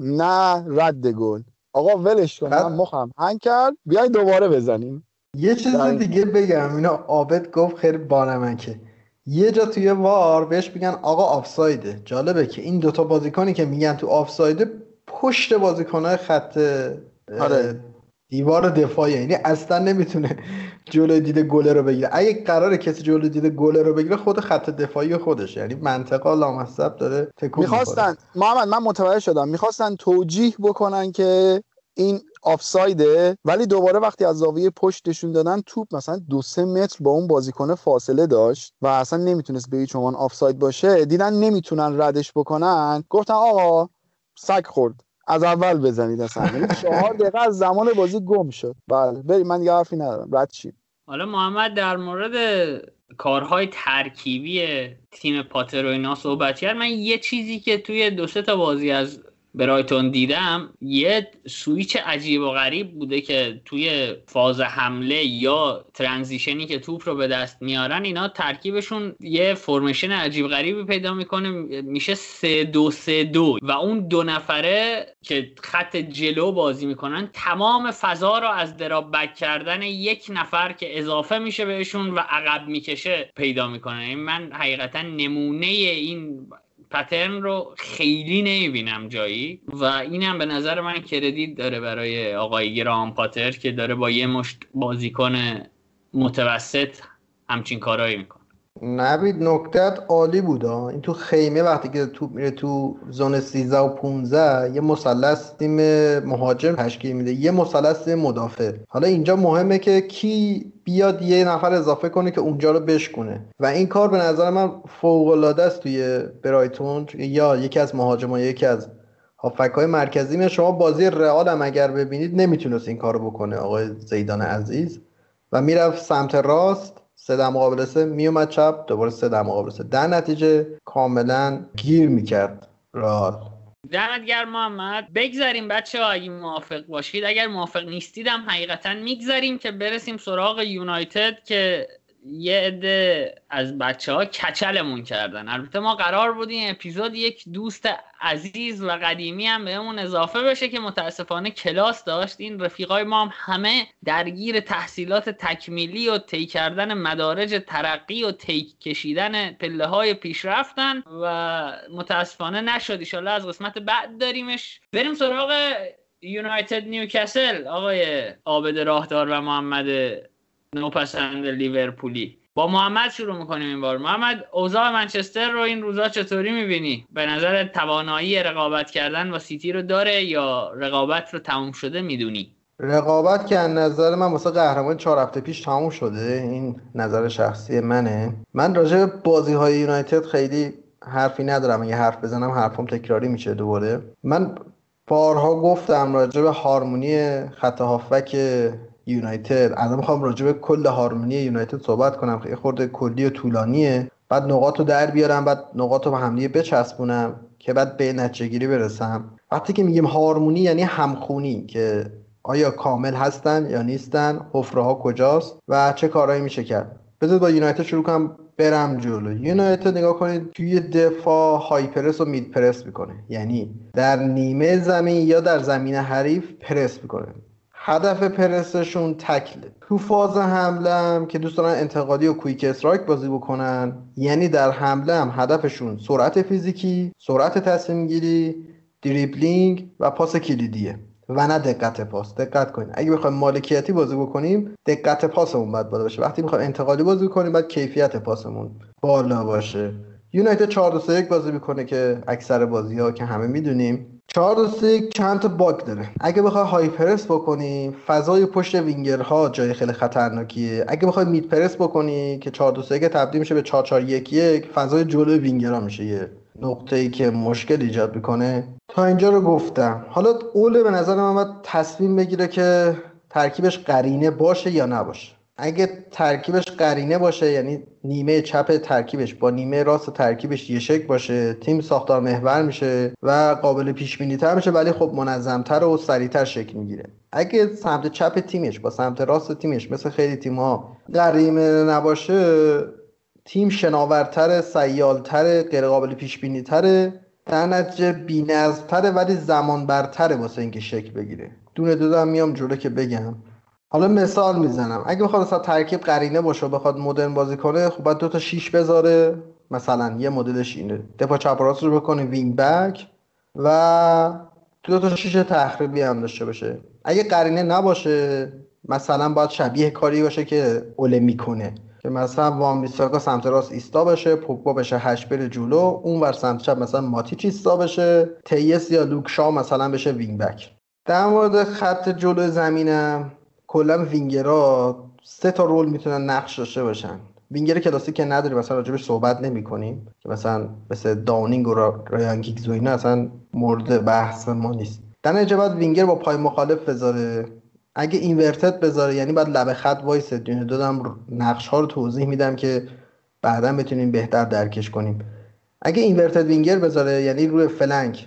نه رد گل. آقا ولش کن من مخم هنگ کرد. بیاین دوباره بزنیم. یه چیز دیگه بگم اینا عابد گفت خیلی بانمکه. یه جا توی وار بهش میگن آقا آفسایده. جالبه که این دوتا بازیکنی که میگن تو آفسایده پشت بازیکنهای خط آره. دیوار دفاعی یعنی اصلا نمی‌تونه جلوی دیده گله رو بگیره. اگه قرار کسی جلوی دیده گله رو بگیره خود خط دفاعی خودش. یعنی منطقه لامصب داره تکون می‌خواستن محمد من متوجه شدم. می‌خواستن توجیه بکنن که این آفسایده ولی دوباره وقتی از زاویه پشتشون دادن توپ مثلا دو سه متر با اون بازیکن فاصله داشت و اصلا نمی‌تونست به هیچ عنوان آفساید باشه. دیدن نمی‌تونن ردش بکنن. گفتن آقا سگ خورد. از اول بزنید اصلا یعنی چهار دقیقه از زمان بازی گم شد. بله بریم من یه حرفی ندارم. رد شیم. حالا محمد در مورد کارهای ترکیبی تیم پاتر و اینا صحبت کرد. من یه چیزی که توی دو سه تا بازی از برایتون دیدم یه سویچ عجیب و غریب بوده که توی فاز حمله یا ترانزیشنی که توپ رو به دست میارن اینا ترکیبشون یه فرمیشن عجیب غریبی پیدا می‌کنه میشه سه دو سه دو. و اون دو نفره که خط جلو بازی می‌کنن تمام فضا رو از دراب بک کردن یک نفر که اضافه میشه بهشون و عقب می‌کشه پیدا می‌کنن یعنی من حقیقتا نمونه این پترن رو خیلی نمی‌بینم جایی و اینم به نظر من کردیت داره برای آقای گرام پاتر که داره با یه مشت بازیکن متوسط همچین کارهایی می‌کنه. نبید نکتت عالی بود این تو خیمه وقتی که توپ میره تو زون 13 و 15 یه مثلث تیم مهاجم تشکیل میده یه مثلث مدافع. حالا اینجا مهمه که کی بیاد یه نفر اضافه کنه که اونجا رو بشکنه و این کار به نظر من فوق العاده است توی برایتون. یا یکی از مهاجما یکی از هافک های مرکزی. می شما بازی رئال هم اگر ببینید نمی‌تونست این کارو بکنه آقای زیدان عزیز. و می‌رفت سمت راست. سه در مقابل سه میومد چپ دوباره سه در مقابل سه. در نتیجه کاملا گیر می‌کرد رال دمت گرم محمد. بگذاریم بچه ها اگه موافق باشید. اگر موافق نیستید هم حقیقتا می‌گذاریم که برسیم سراغ یونایتد که یه عده از بچه ها کچلمون کردن. البته ما قرار بود این اپیزود یک دوست عزیز و قدیمی هم بهمون اضافه بشه که متاسفانه کلاس داشت. این رفیقای ما هم همه درگیر تحصیلات تکمیلی و طی کردن مدارج ترقی و طی کشیدن پله های پیشرفتن و متاسفانه نشد. ایشالله از قسمت بعد داریمش. بریم سراغ یونایتد نیوکاسل. آقای عابد راهدار و محمد نوپسند لیورپولی. با محمد شروع می‌کنیم این بار. محمد اوضاع منچستر رو این روزا چطوری می‌بینی؟ به نظر توانایی رقابت کردن با سیتی رو داره یا رقابت رو تموم شده می‌دونی؟ رقابت که نظر من واسه قهرمان چهار هفته پیش تموم شده این نظر شخصی منه. من راجع بازی های یونایتد خیلی حرفی ندارم. اگه حرف بزنم حرفم تکراری میشه دوباره. من بارها گفتم راجع به هارمونی خط هافبک یونایتد. الان می‌خوام راجع به کل هارمونی یونایتد صحبت کنم. خیلی خورده کلی و طولانیه. بعد نقاط رو در بیارم بعد نقاط رو به همدیگه بچسبونم که بعد به نتیجه برسم. وقتی که میگیم هارمونی یعنی همخونی که آیا کامل هستن یا نیستن حفره ها کجاست و چه کارهایی میشه کرد. بذار با یونایتد شروع کنم برم جلو. یونایتد نگاه کنید توی دفاع های پرس و مید پرس می‌کنه. یعنی در نیمه زمین یا در زمین حریف پرس می‌کنه. هدف پرسشون تکله. تو فاز حمله هم که دوست دارن انتقالی و quick strike بازی بکنن یعنی در حمله هم هدفشون سرعت فیزیکی سرعت تصمیم گیری دریبلینگ و پاس کلیدیه. و نه دقت پاس. دقت کنید اگه بخوایم مالکیتی بازی بکنیم دقت پاسمون باید بالا باشه. وقتی می‌خوایم انتقالی بازی کنیم باید کیفیت پاسمون بالا باشه. یونایتد 4 2 3 1 بازی می‌کنه که اکثر بازی ها که همه می‌دونیم. 4 2 3 چند تا باگ داره. اگه بخوای high press بکنی فضای پشت وینگرها جای خیلی خطرناکیه. اگه بخوای mid press بکنی که 4 2 3 تبدیل میشه به 4 4 1 1 فضای جلوی وینگرها میشه. یه نقطه ای که مشکل ایجاد می‌کنه. تا اینجا رو گفتم. حالا اوله به نظر من باید تصمیم بگیره که ترکیبش قرینه باشه یا نباشه. اگه ترکیبش قرینه باشه یعنی نیمه چپ ترکیبش با نیمه راست ترکیبش یه شکل باشه تیم ساختار محور میشه و قابل پیش بینی تر میشه ولی خب منظمتر و سریعتر شکل می‌گیره. اگه سمت چپ تیمش با سمت راست تیمش مثل خیلی تیم ها قرینه نباشه تیم شناورتر سیالتر غیرقابل پیش بینی تره در نتیجه بی‌نظم‌تره ولی زمان برتره واسه اینکه شکل بگیره. دونه دو میام جلو که بگم. حالا مثال می‌زنم. اگه بخواد مثلا ترکیب قرینه باشه بخواد مدرن بازی کنه خب باید دو تا شیش بذاره. مثلا یه مدلش اینه. دفاع چپ راست رو بکنه وینگ بک. و دو تا شیش تخریبی هم داشته باشه. اگه قرینه نباشه مثلا باید شبیه کاری باشه که اوله می‌کنه. که مثلا وان بیساکا سمت راست ایستا بشه پوگبا بشه هشت بره جلو. اون ور سمت چپ مثلا ماتیچ ایستا بشه. تلس یا لوکشا مثلا بشه wing back. در مورد خط جلو زمینم کلا وینگرا سه تا role می‌تونن نقش داشته باشن. وینگر کلاسیک که نداری مثلا راجبش صحبت نمی کنیم که مثلا مثل داونینگ و رایان گیگز و اینا اصلا مورد بحث ما نیست. در باید وینگر با پای مخالف بذاره. اگه inverted بذاره یعنی باید لب خط وایسه. دونه دارم نقش ها رو توضیح میدم که بعدا بتونیم بهتر درکش کنیم. اگه inverted winger بذاره یعنی روی flank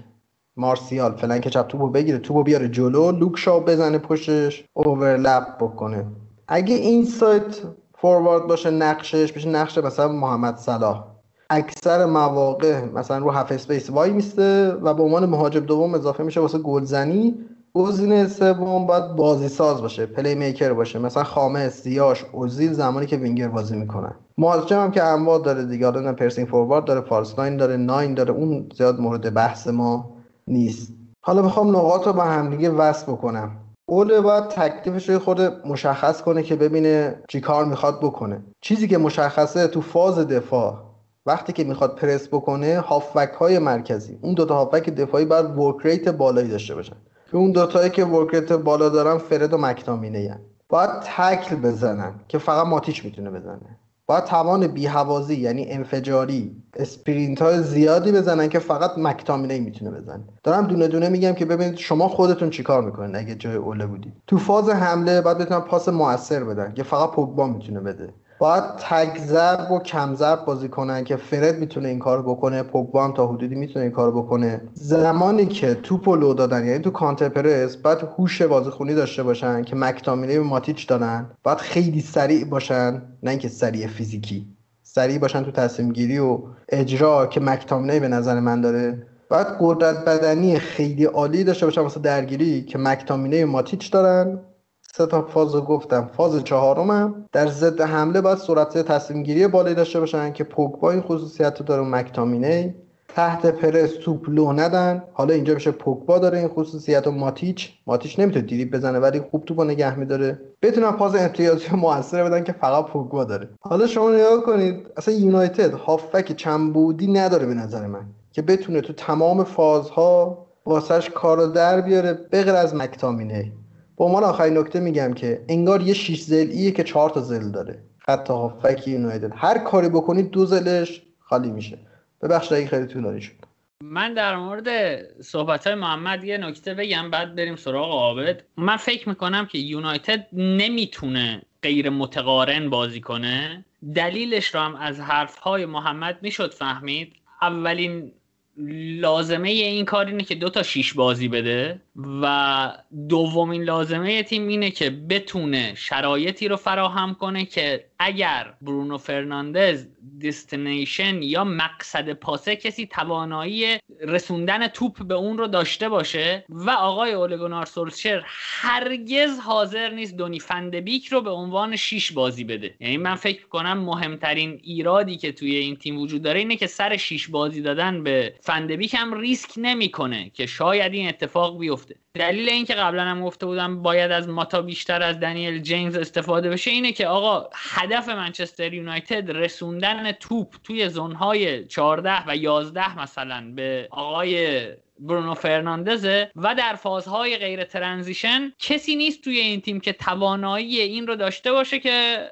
مارسیال flank چپ توپو بگیره توپو بیاره جلو لوک شاو بزنه پشتش overlap بکنه. اگه inside forward باشه نقشش بشه نقش مثلا محمد صلاح. اکثر مواقع مثلا رو half space وای میسته و به عنوان مهاجم دوم اضافه میشه واسه گلزنی. گزینه سوم باید بازی ساز باشه playmaker باشه. مثلا خامس زیاش اوزیل زمانی که وینگر بازی می‌کنن. مهاجم هم که انواع داره دیگه. حالا pressing forward داره false nine داره nine داره. اون زیاد مورد بحث ما. نیست. حالا بخوام نقاط رو با همدیگه وصل بکنم. اوله باید تکلیفش رو خود مشخص کنه که ببینه چی کار می‌خواد بکنه. چیزی که مشخصه تو فاز دفاع وقتی که می‌خواد پرس بکنه هافبک های مرکزی. اون دوتا هافبک دفاعی باید work rate بالایی داشته باشن. که اون دوتایی که work rate بالا دارن فرد و مکتامینه باید تکل بزنن که فقط ماتیچ می‌تونه بزنه. باید توان بیهوازی یعنی انفجاری sprint های زیادی بزنن که فقط مکتامینه می‌تونه بزنه. دارم دونه دونه میگم که ببینید شما خودتون چیکار می‌کنید اگه جای اوله بودید. تو فاز حمله باید بتونن پاس موثر بدن که فقط پوگبا می‌تونه بده. باید تک و کم ضرب بازی کنن که فرد می‌تونه این کارو بکنه پوگبا هم تا حدودی می‌تونه این کارو بکنه. زمانی که توپو لو دادن یعنی تو counter press باید هوش بازیخونی داشته باشن که مکتامینه و ماتیچ دارن باید خیلی سریع باشن نه اینکه سریع فیزیکی سریع باشن تو تصمیم گیری و اجرا که مکتامینه به نظر من داره. باید قدرت بدنی خیلی عالی داشته باشن واسه درگیری که مکتامینه و ماتیچ دارن. سه تا فاز گفتم. فاز چهارمم در ضد حمله باید سرعت تصمیم گیری بالایی داشته باشن که پوگبا این خصوصیت رو داره مکتامینه. تحت پرس توپ لو ندن. حالا اینجا میشه پوگبا داره این خصوصیت و ماتیچ ماتیچ نمی‌تونه دیریب بزنه ولی خوب توپو نگه میداره. بتونن پاس امتیازی موثر بدن که فقط پوگبا داره. حالا شما نگاه کنید اصلا یونایتد هافک چنبودی نداره به نظر من که بتونه تو تمام فازها واسش کارو در بیاره بغیر از مکتامینه. به عنوان آخرین نکته میگم که انگار یه شیش زلیه که چهار تا زل داره. حتی هافک یونایتد. هر کاری بکنید دو زلش خالی میشه. ببخشید اگه خیلی طولانی شد. من در مورد صحبت های محمد یه نکته بگم بعد بریم سراغ عابد. من فکر می‌کنم که یونایتد نمی‌تونه غیر متقارن بازی کنه. دلیلش رو هم از حرف های محمد می‌شد فهمید. اولین لازمه این کار اینه که دو تا شیش بازی بده. و دومین لازمه تیم اینه که بتونه شرایطی رو فراهم کنه که اگر برونو فرناندز destination یا مقصد پاسه کسی توانایی رسوندن توپ به اون رو داشته باشه و آقای اوله گونار سولشر هرگز حاضر نیست دونی فندبیک رو به عنوان شیش بازی بده. یعنی من فکر کنم مهمترین ایرادی که توی این تیم وجود داره اینه که سر شیش بازی دادن به فندبیک هم ریسک نمی‌کنه که شاید این اتفاق بیفته. دلیل اینکه قبلا هم گفته بودم باید از ماتا بیشتر از دنیل جیمز استفاده بشه اینه که آقا هدف منچستر یونایتد رسوندن توپ توی زونهای 14 و 11 مثلا به آقای برونو فرناندزه و در فازهای غیر ترنزیشن کسی نیست توی این تیم که توانایی این رو داشته باشه که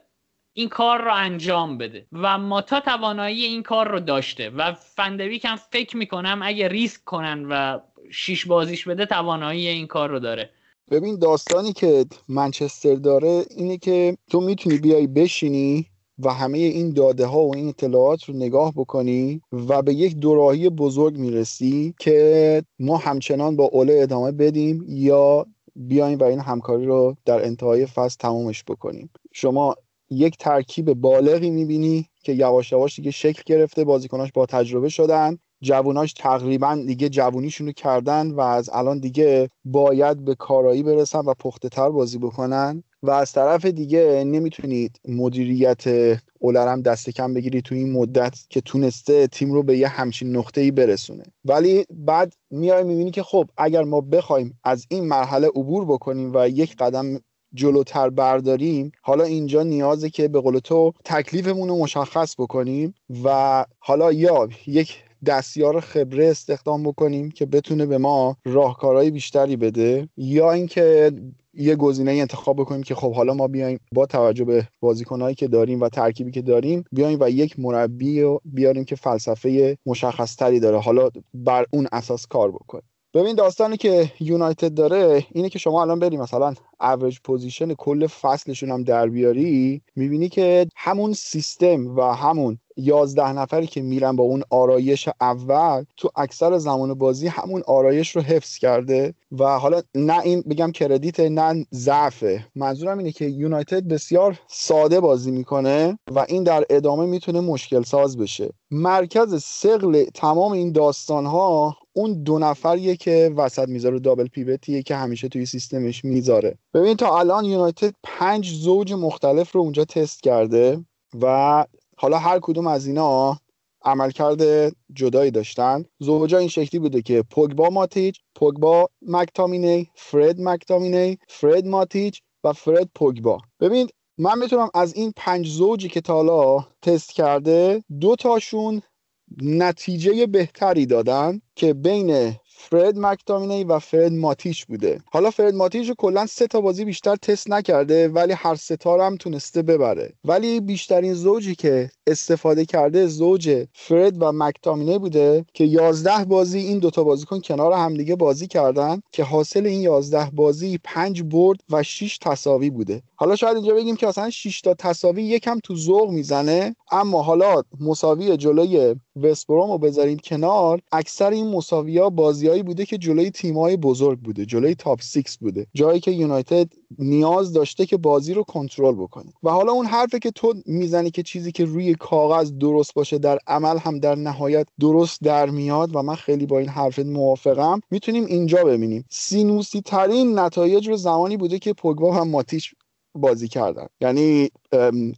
این کار رو انجام بده. و ماتا توانایی این کار رو داشته. و فندویک هم فکر می‌کنم اگه ریسک کنن و شیش بازیش بده توانایی این کار رو داره. ببین داستانی که منچستر داره اینه که تو می‌تونی بیای بشینی و همه این داده ها و این اطلاعات رو نگاه بکنی و به یک دوراهی بزرگ می‌رسی که ما همچنان با اوله ادامه بدیم یا بیایم و این همکاری رو در انتهای فصل تمامش بکنیم. شما یک ترکیب بالغی می‌بینی که یواش یواش دیگه شکل گرفته بازیکناش با تجربه شدن. جووناش تقریبا دیگه جوونیشون رو کردن و از الان دیگه باید به کارایی برسن و پخته تر بازی بکنن. و از طرف دیگه نمی‌تونید مدیریت اولرم دست کم بگیری تو این مدت که تونسته تیم رو به یه همچین نقطه ای برسونه. ولی بعد میای می‌بینی که خب اگر ما بخوایم از این مرحله عبور بکنیم و یک قدم جلوتر برداریم حالا اینجا نیازه که به قول تو تکلیفمون رو مشخص بکنیم و حالا یا یک دستیار خبره استخدام بکنیم که بتونه به ما راهکارهای بیشتری بده یا اینکه یه گزینه انتخاب بکنیم که خب حالا ما بیایم با توجه به بازیکنهایی که داریم و ترکیبی که داریم بیایم و یک مربی رو بیاریم که فلسفه مشخصتری داره حالا بر اون اساس کار بکنیم. ببین داستانی که یونایتد داره اینه که شما الان بریم مثلا average position کل فصلشون هم در بیاری می‌بینی که همون سیستم و همون یازده نفری که میرن با اون آرایش اول تو اکثر زمان بازی همون آرایش رو حفظ کرده و حالا نه این بگم credit نه ضعفه. منظورم اینه که یونایتد بسیار ساده بازی می‌کنه و این در ادامه می‌تونه مشکل ساز بشه. مرکز ثقل تمام این داستان ها اون دو نفریه که وسط می‌ذاره دابل پیوتیه که همیشه توی سیستمش می‌ذاره. ببین تا الان یونایتد پنج زوج مختلف رو اونجا تست کرده و حالا هر کدوم از اینا عملکرد جدایی داشتن. زوجا این شکلی بوده که پوگبا ماتیچ پوگبا مکتامینی فرد مکتامینی فرد ماتیچ و فرد پوگبا. ببین من می‌تونم از این پنج زوجی که تالا تست کرده دو تاشون نتیجه بهتری دادن که بین فرد مکتامینی و فرد ماتیش بوده. حالا فرد ماتیش کلا سه تا بازی بیشتر تست نکرده ولی هر سه تا هم تونسته ببره. ولی بیشترین زوجی که استفاده کرده زوج فرد و مکتامینی بوده که 11 بازی این دوتا بازیکن کنار همدیگه بازی کردن که حاصل این 11 بازی 5 برد و 6 تساوی بوده. حالا شاید اینجا بگیم که اصلا 6 تا تساوی یکم تو ذوق می‌زنه اما حالا مساوی جلوی وستبروم رو بذاریم کنار اکثر این مساوی ها بازیایی بوده که جلوی تیم‌های بزرگ بوده جلوی تاپ 6 بوده جایی که یونایتد نیاز داشته که بازی رو کنترل بکنه. و حالا اون حرفه که تو می‌زنی که چیزی که روی کاغذ درست باشه در عمل هم در نهایت درست در میاد و من خیلی با این حرفت موافقم می‌تونیم اینجا ببینیم. سینوسی ترین نتایج رو زمانی بوده که پوگبا و ماتیش بازی کردن. یعنی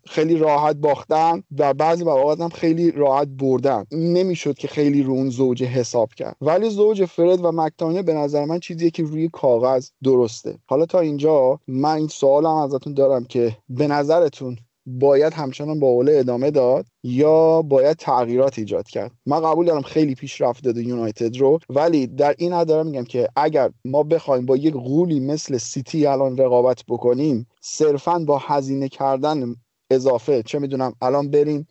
خیلی راحت باختن و بعضی مواقع هم خیلی راحت بردن. نمی‌شد که خیلی رو اون زوج حساب کرد. ولی زوج فرد و مکتانه به نظر من چیزیه که روی کاغذ درسته. حالا تا اینجا من این سوالم ازتون دارم که به نظرتون باید همچنان با اوله ادامه داد یا باید تغییرات ایجاد کرد؟ من قبول دارم خیلی پیشرفت داده یونایتد رو ولی در این حد دارم میگم که اگر ما بخوایم با یک غولی مثل سیتی الان رقابت بکنیم صرفا با هزینه کردن اضافه چه می‌دونم الان بریم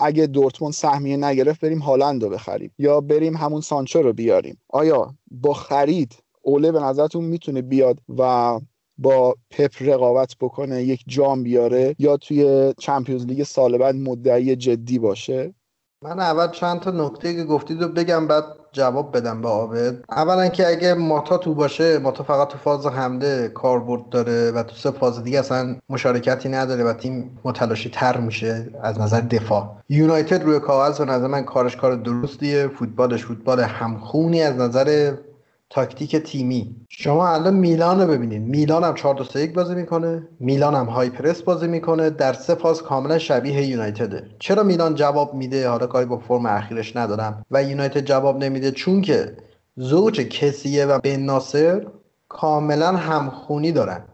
اگه دورتموند سهمیه نگرفت بریم هالند رو بخریم یا بریم همون سانچو رو بیاریم. آیا با خرید اوله به نظرتون می‌تونه بیاد و با پپ رقابت بکنه یک جام بیاره یا توی چمپیونز لیگ سال بعد مدعی جدی باشه؟ من اول چند تا نکته که گفتید رو بگم بعد جواب بدم به عابد. اولا که اگه ماتا تو باشه ماتا فقط تو فاز حمله کاربرد داره و تو سه فاز دیگه اصلا مشارکتی نداره و تیم متلاشی تر میشه از نظر دفاع. یونایتد روی کاغذ به نظر من کارش کار درستیه فوتبالش فوتبال همخونی از نظر تاکتیک تیمی. شما الان میلان رو ببینید. میلان هم 4 2 1 بازی می‌کنه. میلان هم های پرس بازی می‌کنه. در سه فاز کاملا شبیه یونایتده. چرا میلان جواب میده؟ حالا کاری با فرم اخیرش ندارم. و یونایتد جواب نمیده چون که زوج کسیه و بن ناصر کاملا همخونی دارن.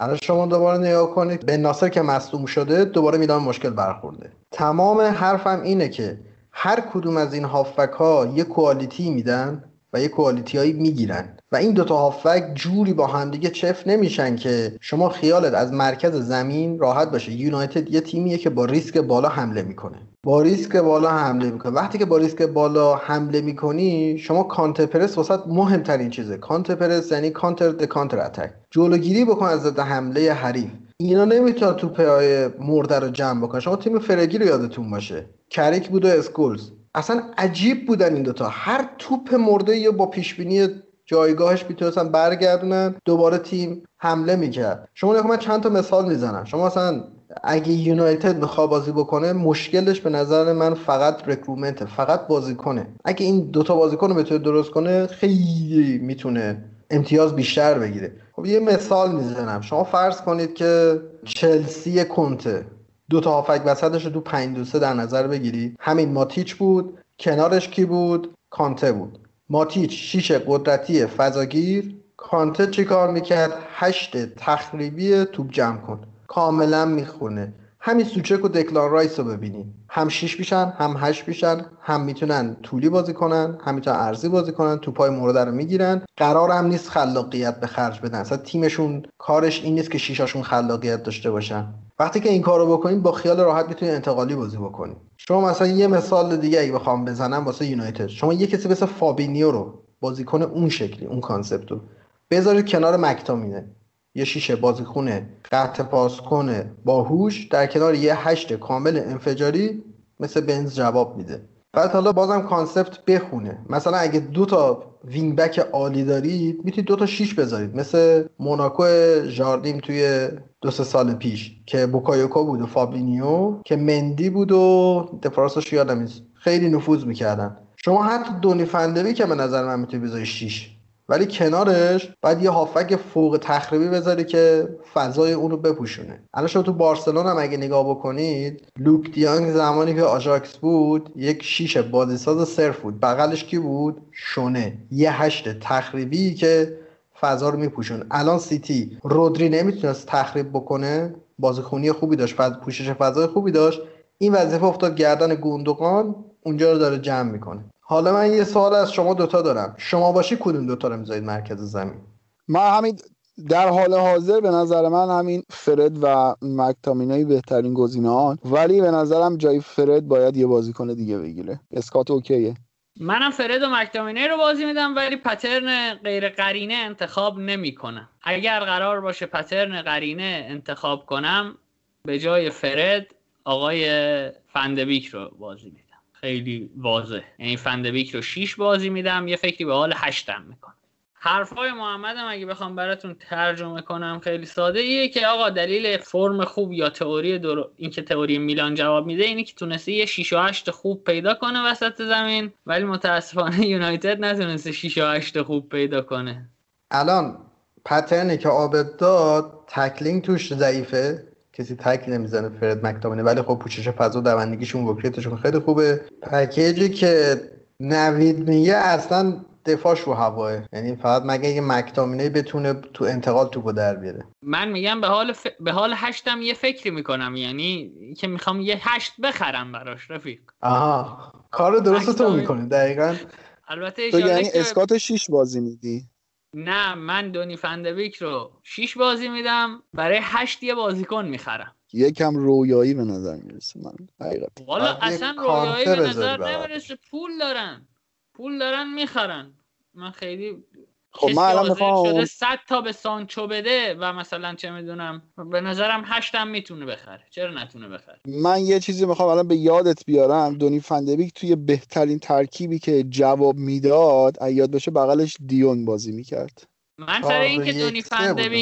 الان شما دوباره نگاه کنید. بن ناصر که مصدوم شده دوباره میلان مشکل برخورده. تمام حرفم اینه که هر کدوم از این هافبک ها یه quality میدن. و یه quality هایی می‌گیرن. و این دوتا هافبک جوری با همدیگه جفت نمیشن که شما خیالت از مرکز زمین راحت باشه. یونایتد یه تیمیه که با ریسک بالا حمله می‌کنه. با ریسک بالا حمله می‌کنه. وقتی که با ریسک بالا حمله می‌کنی شما counter press واست مهمترین چیزه. counter press یعنی counter the counter attack. جلوگیری بکن از ضد حمله حریف اینا نمی‌تونن توپ های مرده رو جمع بکنن. شما تیم فرگی رو یادتون باشه. کریک بود و اسکولز. اصلا عجیب بودن این دوتا. هر توپ مرده یا با پیشبینی جایگاهش می‌تونستن برگردونن دوباره تیم حمله می‌کرد. شما نگاه من چند تا مثال می‌زنم. شما اصلا اگه یونایتد می‌خواد بازی بکنه مشکلش به نظر من فقط رکرومنته فقط بازی کنه اگه این دوتا بازیکن رو بتونه درست کنه خیلی می‌تونه امتیاز بیشتر بگیره. خب یه مثال می‌زنم. شما فرض کنید که چلسی کنته. دو تا هافک وسطش رو تو 5 2 در نظر بگیری همین ماتیچ بود. کنارش کی بود؟ کانته بود. ماتیچ شیش قدرتی فضاگیر. کانته چی کار می‌کرد؟ هشت تخریبی توپ جمع کن. کاملا می‌خونه. همین سوچک و دکلان رایس رو ببینید هم شیش میشن هم هشت میشن هم می‌تونن طولی بازی کنن هم می‌تونن عرضی بازی کنن توپای مرده رو می‌گیرن. قرار هم نیست خلاقیت به خرج بدن. اصلا تیمشون کارش این نیست که شیشاشون خلاقیت داشته باشن. وقتی که این کارو بکنید با خیال راحت می‌تونید انتقالی بازی بکنید شما مثلا یه مثال دیگه اگه بخوام بزنم واسه یونایتد. شما یه کسی مثل فابینیو رو بازیکن اون شکلی اون concept رو بذارید کنار مکتامینه. یه شیشه بازیکن قطع پاس کنه باهوش در کنار یه هشت کامل انفجاری مثل بنز جواب میده. بعد حالا بازم concept بخونه. مثلا اگه دو تا wing back عالی دارید می‌تونید دو تا شیش بذارید. مثل موناکو ژاردیم توی دو سه سال پیش که باکایوکو بود و فابینیو که مندی بود و دفراسش یادم خیلی نفوذ می‌کردن. شما حتی دونی فن‌دبیک که به نظر من می‌تونی بذاری شیش. ولی کنارش باید یه هافک فوق تخریبی بذاری که فضای اونو بپوشونه. الان شما تو بارسلون هم اگه نگاه بکنید لوک دیانگ زمانی که آژاکس بود یک شیش بازیساز صرف بود. بغلش کی بود؟ شونه. یه هشت تخریبی که فضا رو میپوشون. الان سیتی. رودری نمی‌تونست تخریب بکنه. بازیخونی خوبی داشت. فض... پوشش فضای خوبی داشت. این وظیفه افتاد گردن گوندوقان اونجا رو داره جمع می‌کنه. حالا من یه سوال از شما دوتا دارم. شما باشی کدوم دوتا رو می‌ذارید مرکز زمین؟ من همین در حال حاضر به نظر من همین فرد و مکتامینای بهترین گزینه‌ان ولی به نظرم جای فرد باید یه بازیکن دیگه بگیره. اسکات اوکیه. منم فرد و مکتامینه رو بازی میدم ولی پترن غیر قرینه انتخاب نمی‌کنم. اگر قرار باشه پترن قرینه انتخاب کنم به جای فرد آقای فندبیک رو بازی میدم خیلی واضح یعنی فندبیک رو 6 بازی میدم یه فکری به حال هشتم می‌کنم. حرفای محمدم اگه بخوام براتون ترجمه کنم خیلی ساده ایه که آقا دلیل فرم خوب یا تئوری در... اینکه تئوری میلان جواب میده اینه که تونسته یه 6 و 8 خوب پیدا کنه وسط زمین ولی متاسفانه یونایتد نتونسته 6 و 8 خوب پیدا کنه. الان پترنی که آبد داد تکلینگ توش ضعیفه. کسی تک نمی‌زنه فرد مکتامنه ولی خب پوشش فضا دوندگیشون وکریتشون خیلی خوبه. پکیجی که نوید میگه اصلا دفاعش رو هواه. یعنی فقط مگه یه مکتامینه بتونه تو انتقال توپو در بیاره. من میگم به حال ف... به حال هشتم یه فکری می‌کنم. یعنی که می‌خوام یه هشت بخرم براش رفیق. آها. کار درست تو می‌کنی دقیقا. البته تو یعنی که... اسکات 6 بازی میدی؟ نه من دونی فندویک رو 6 بازی میدم برای هشت یه بازیکن می‌خرم. یکم رویایی به نظر می‌رسه من حقیقت والا اصلا رویایی به نظر نمی‌رسه پول دارن. پول دارن می‌خرن. من خیلی خب من الان می‌خوام شده 100 تا به سانچو بده و مثلا چه می‌دونم به نظرم هشتم می‌تونه بخره. چرا نتونه بخره؟ من یه چیزی می‌خوام الان به یادت بیارم. دونی فندبیک توی بهترین ترکیبی که جواب می‌داد اگه یاد باشه بغلش دیون بازی می‌کرد. من سر اینکه دونی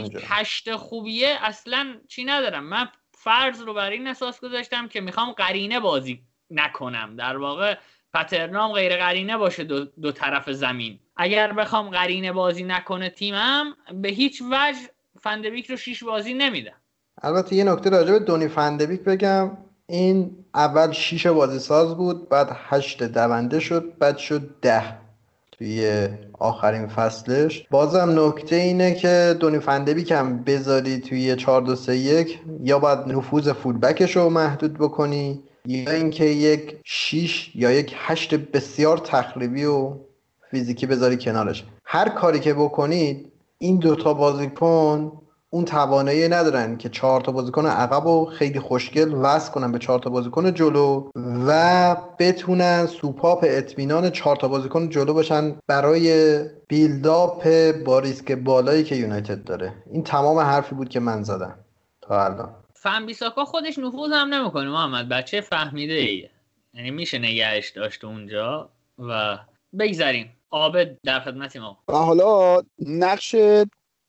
اونجا. هشت خوبیه اصلا چی ندارم. من فرض رو بر این اساس گذاشتم که می‌خوام قرینه بازی نکنم. در واقع پترنام غیر قرینه باشه دو, دو طرف زمین. اگر بخوام قرینه بازی نکنه تیمم به هیچ وجه فندویک رو شیش بازی نمیدم. البته یه نکته راجع به دونی فندبیک بگم. این اول شیش بازی ساز بود بعد هشت دونده شد بعد شد ده توی آخرین فصلش. بازم نکته اینه که دونی فندبیک هم بذاری توی 4 2 3 1 یا باید نفوذ فولبکش رو محدود بکنی. یا اینکه یک 6 یا یک 8 بسیار تخریبی و فیزیکی بذاری کنارش. هر کاری که بکنید این دوتا بازیکن اون توانایی ندارن که چهار تا بازیکن عقب و خیلی خوشگل وصل کنن به چهار تا بازیکن جلو و بتونن سوپاپ اطمینان چهار تا بازیکن جلو باشن برای بیلداپ با ریسک بالایی که یونایتد داره. این تمام حرفی بود که من زدم. تا الان. فن بیساکا خودش نفوذ هم نمی‌کنه. محمد بچه فهمیده ایه یعنی میشه نگهش داشت اونجا و بگذریم. عابد در خدمت ما. و حالا نقش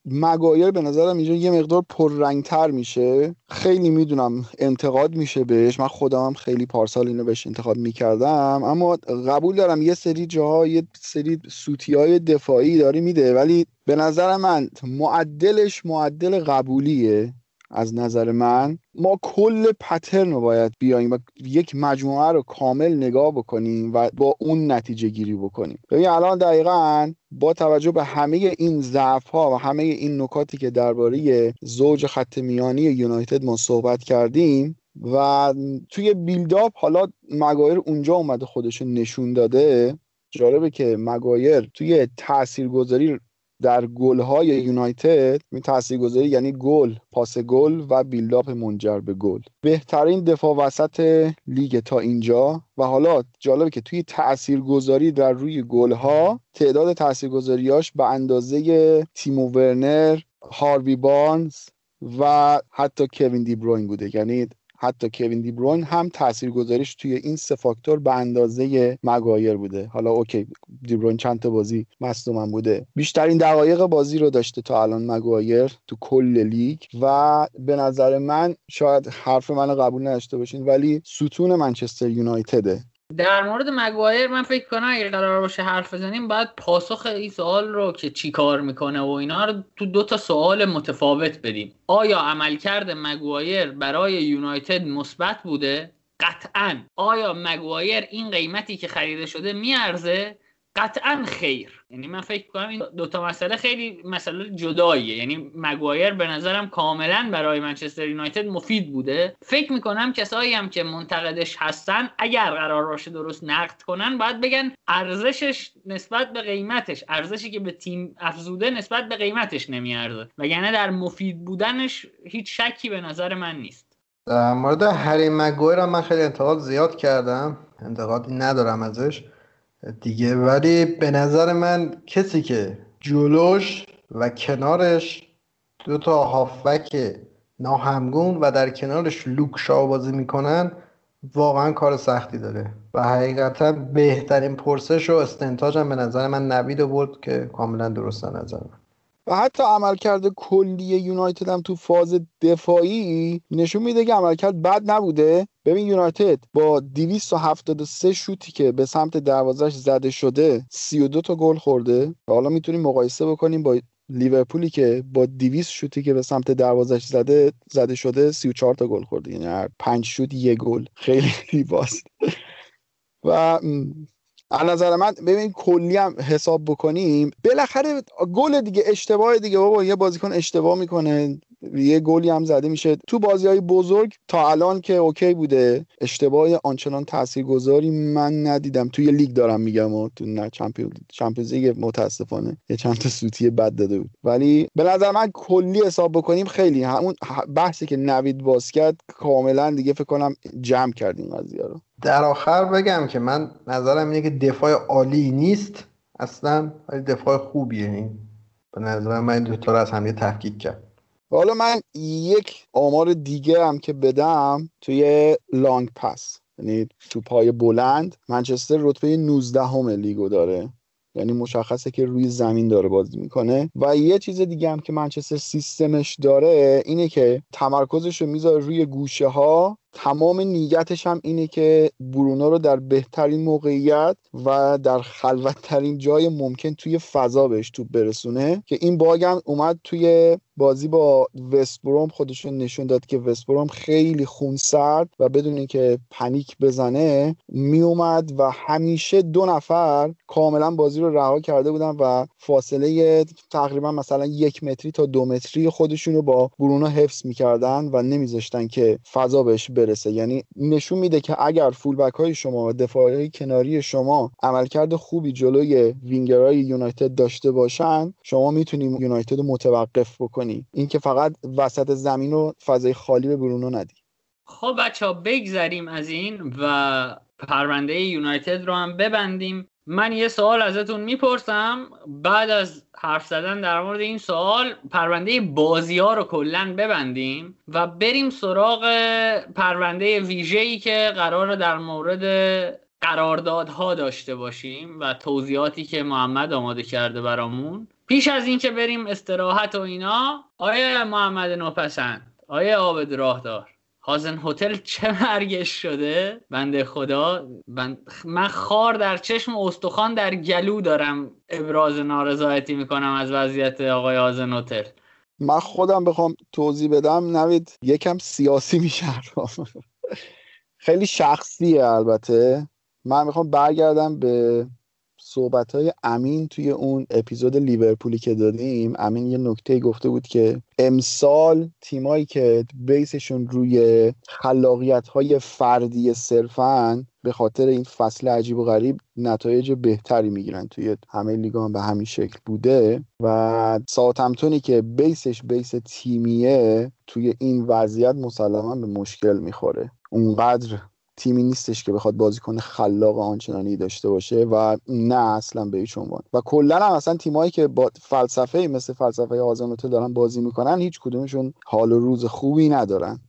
مگایر به نظرم اینجا یه مقدار پررنگتر میشه. خیلی می‌دونم انتقاد میشه بهش. من خودم هم خیلی پارسال اینو بهش انتقاد می‌کردم. اما قبول دارم یه سری جاها یه سری سوتی های دفاعی داری میده. ولی به نظر من معدلش معدل قبولیه. از نظر من ما کل پترن رو باید بیایم و یک مجموعه رو کامل نگاه بکنیم و با اون نتیجه گیری بکنیم. ببین الان دقیقا با توجه به همه این ضعف ها و همه این نکاتی که درباره زوج خط میانی یونایتد ما صحبت کردیم و توی بیلداپ حالا مگایر اونجا اومده خودش نشون داده جالبه که مگایر توی تاثیرگذاری در گل‌های یونایتد این تاثیرگذاری یعنی گل پاس گل و بیلداپ منجر به گل. بهترین دفاع وسط لیگ تا اینجا و حالا جالبه که توی تاثیرگذاری در روی گل‌ها تعداد تاثیرگذاریاش به اندازه تیمو ورنر هاروی بارنز و حتی کوین دی بروین بوده. یعنی حتی کوین دی بروین هم تاثیرگذاریش توی این سه فاکتور به اندازه مگایر بوده. حالا اوکی دی بروین چند تا بازی مصدوم بوده. بیشترین دقایق بازی رو داشته تا الان مگایر تو کل لیگ و به نظر من شاید حرف من قبول نداشته باشین ولی ستون منچستر یونایتده. در مورد مگوایر من فکر کنم اگه قرار باشه حرف بزنیم باید پاسخ این سوال رو که چی کار می‌کنه و اینا رو تو دو تا سوال متفاوت بدیم. آیا عملکرد مگوایر برای یونایتد مثبت بوده؟ قطعا. آیا مگوایر این قیمتی که خریده شده میارزه؟ قطعا خیر. یعنی من فکر کنم این دوتا مسئله خیلی مسئله جداییه. یعنی مگوایر به نظرم کاملا برای منچستر یونایتد مفید بوده. فکر می‌کنم کسایی هم که منتقدش هستن اگر قرار باشه درست نقد کنن باید بگن ارزشش نسبت به قیمتش ارزشی که به تیم افزوده نسبت به قیمتش نمیارزه. وگرنه در مفید بودنش هیچ شکی به نظر من نیست. در مورد هری مگویر هم من خیلی انتقاد زیاد کردم. انتقادی ندارم ازش. دیگه. ولی به نظر من کسی که جلوش و کنارش دو تا هافبک ناهمگون و در کنارش لوک بازی می‌کنن واقعا کار سختی داره. و حقیقتا بهترین پرسش و استنتاج هم به نظر من نوید بود که کاملا درست نظر من. حتی عملکرد کلی یونایتد هم تو فاز دفاعی نشون میده که عملکرد بد نبوده. ببین یونایتد با 273 شوتی که به سمت دروازش زده شده 32 تا گل خورده. و حالا می‌تونیم مقایسه بکنیم با لیورپولی که با 200 شوتی که به سمت دروازش زده زده شده 34 تا گل خورده. یعنی هر 5 شوت یه گل. خیلی ریباست و از نظر من ببین کلی هم حساب بکنیم بالاخره گل دیگه اشتباه دیگه بابا یه بازیکن اشتباه می‌کنه یه گلی هم زده میشه. تو بازی های بزرگ تا الان که اوکی بوده اشتباه آنچنان تاثیرگذاری من ندیدم. توی لیگ دارم میگم و تو نه Champions League متاسفانه یه چند تا سوتی بد داده بود. ولی به نظر من کلی حساب بکنیم خیلی همون بحثی که نوید باز کرد کاملا دیگه فکر کنم جمع کردیم قضیه رو. در آخر بگم که من نظرم اینه که دفاع عالی نیست اصلا ولی دفاع خوبیه این. به نظر من این دوتا رو از هم تفکیک کرد. حالا من یک آمار دیگه هم که بدم توی لانگ پس یعنی تو پای بلند منچستر رتبه 19 همه لیگو داره. یعنی مشخصه که روی زمین داره بازی می‌کنه. و یه چیز دیگه هم که منچستر سیستمش داره اینه که تمرکزش رو می‌ذاره روی گوشه ها تمام نیتش هم اینه که برونو رو در بهترین موقعیت و در خلوتترین جای ممکن توی فضا بهش توپ برسونه. که این باگ هم اومد توی بازی با وستبروم خودشون نشون داد که وستبروم خیلی خونسرد و بدون اینکه پنیک بزنه میومد و همیشه دو نفر کاملا بازی رو رها کرده بودن و فاصله تقریبا مثلا یک متری تا دو متری خودشون رو با برونو حفظ می‌کردن و نمیذاشتن که فضا بهش برسه. یعنی نشون میده که اگر فولبک های شما و دفاع های کناری شما عملکرد خوبی جلوی وینگرهای یونایتد داشته باشن شما می‌تونی یونایتد رو متوقف بکنی. اینکه فقط وسط زمین و فضای خالی به برونو ندی. خب بچه ها بگذریم از این و پرونده یونایتد رو هم ببندیم. من یه سوال ازتون می‌پرسم. بعد از حرف زدن در مورد این سوال پرونده بازی ها رو کلا ببندیم و بریم سراغ پرونده ویژه‌ای که قرار در مورد قراردادها داشته باشیم و توضیحاتی که محمد آماده کرده برامون. پیش از اینکه بریم استراحت و اینا آیا محمد نوپسند آیا عابد راهدار؟ هازن هتل چه مرگش شده؟ بنده خدا. من خار در چشم استخوان در گلو دارم ابراز نارضایتی می‌کنم از وضعیت آقای هازن هتل. من خودم بخوام توضیح بدم. نوید یکم سیاسی میشه خیلی شخصیه البته. من می‌خوام برگردم به صحبت های امین توی اون اپیزود لیورپولی که دادیم امین یه نکته گفته بود که امسال تیمایی که بیسشون روی خلاقیت های فردی صرفن به خاطر این فصل عجیب و غریب نتایج بهتری می‌گیرن توی همه لیگا به همین شکل بوده و ساوثهمپتونی که بیسش بیس تیمیه توی این وضعیت مسلما به مشکل می‌خوره. اونقدر تیمی نیستش که بخواد بازیکن خلاق آنچنانی داشته باشه و نه اصلا به هیچ عنوان. و کلا هم اصلا تیمایی که با فلسفه مثل فلسفه آزانوتو دارن بازی می‌کنن هیچ کدومشون حال و روز خوبی ندارن.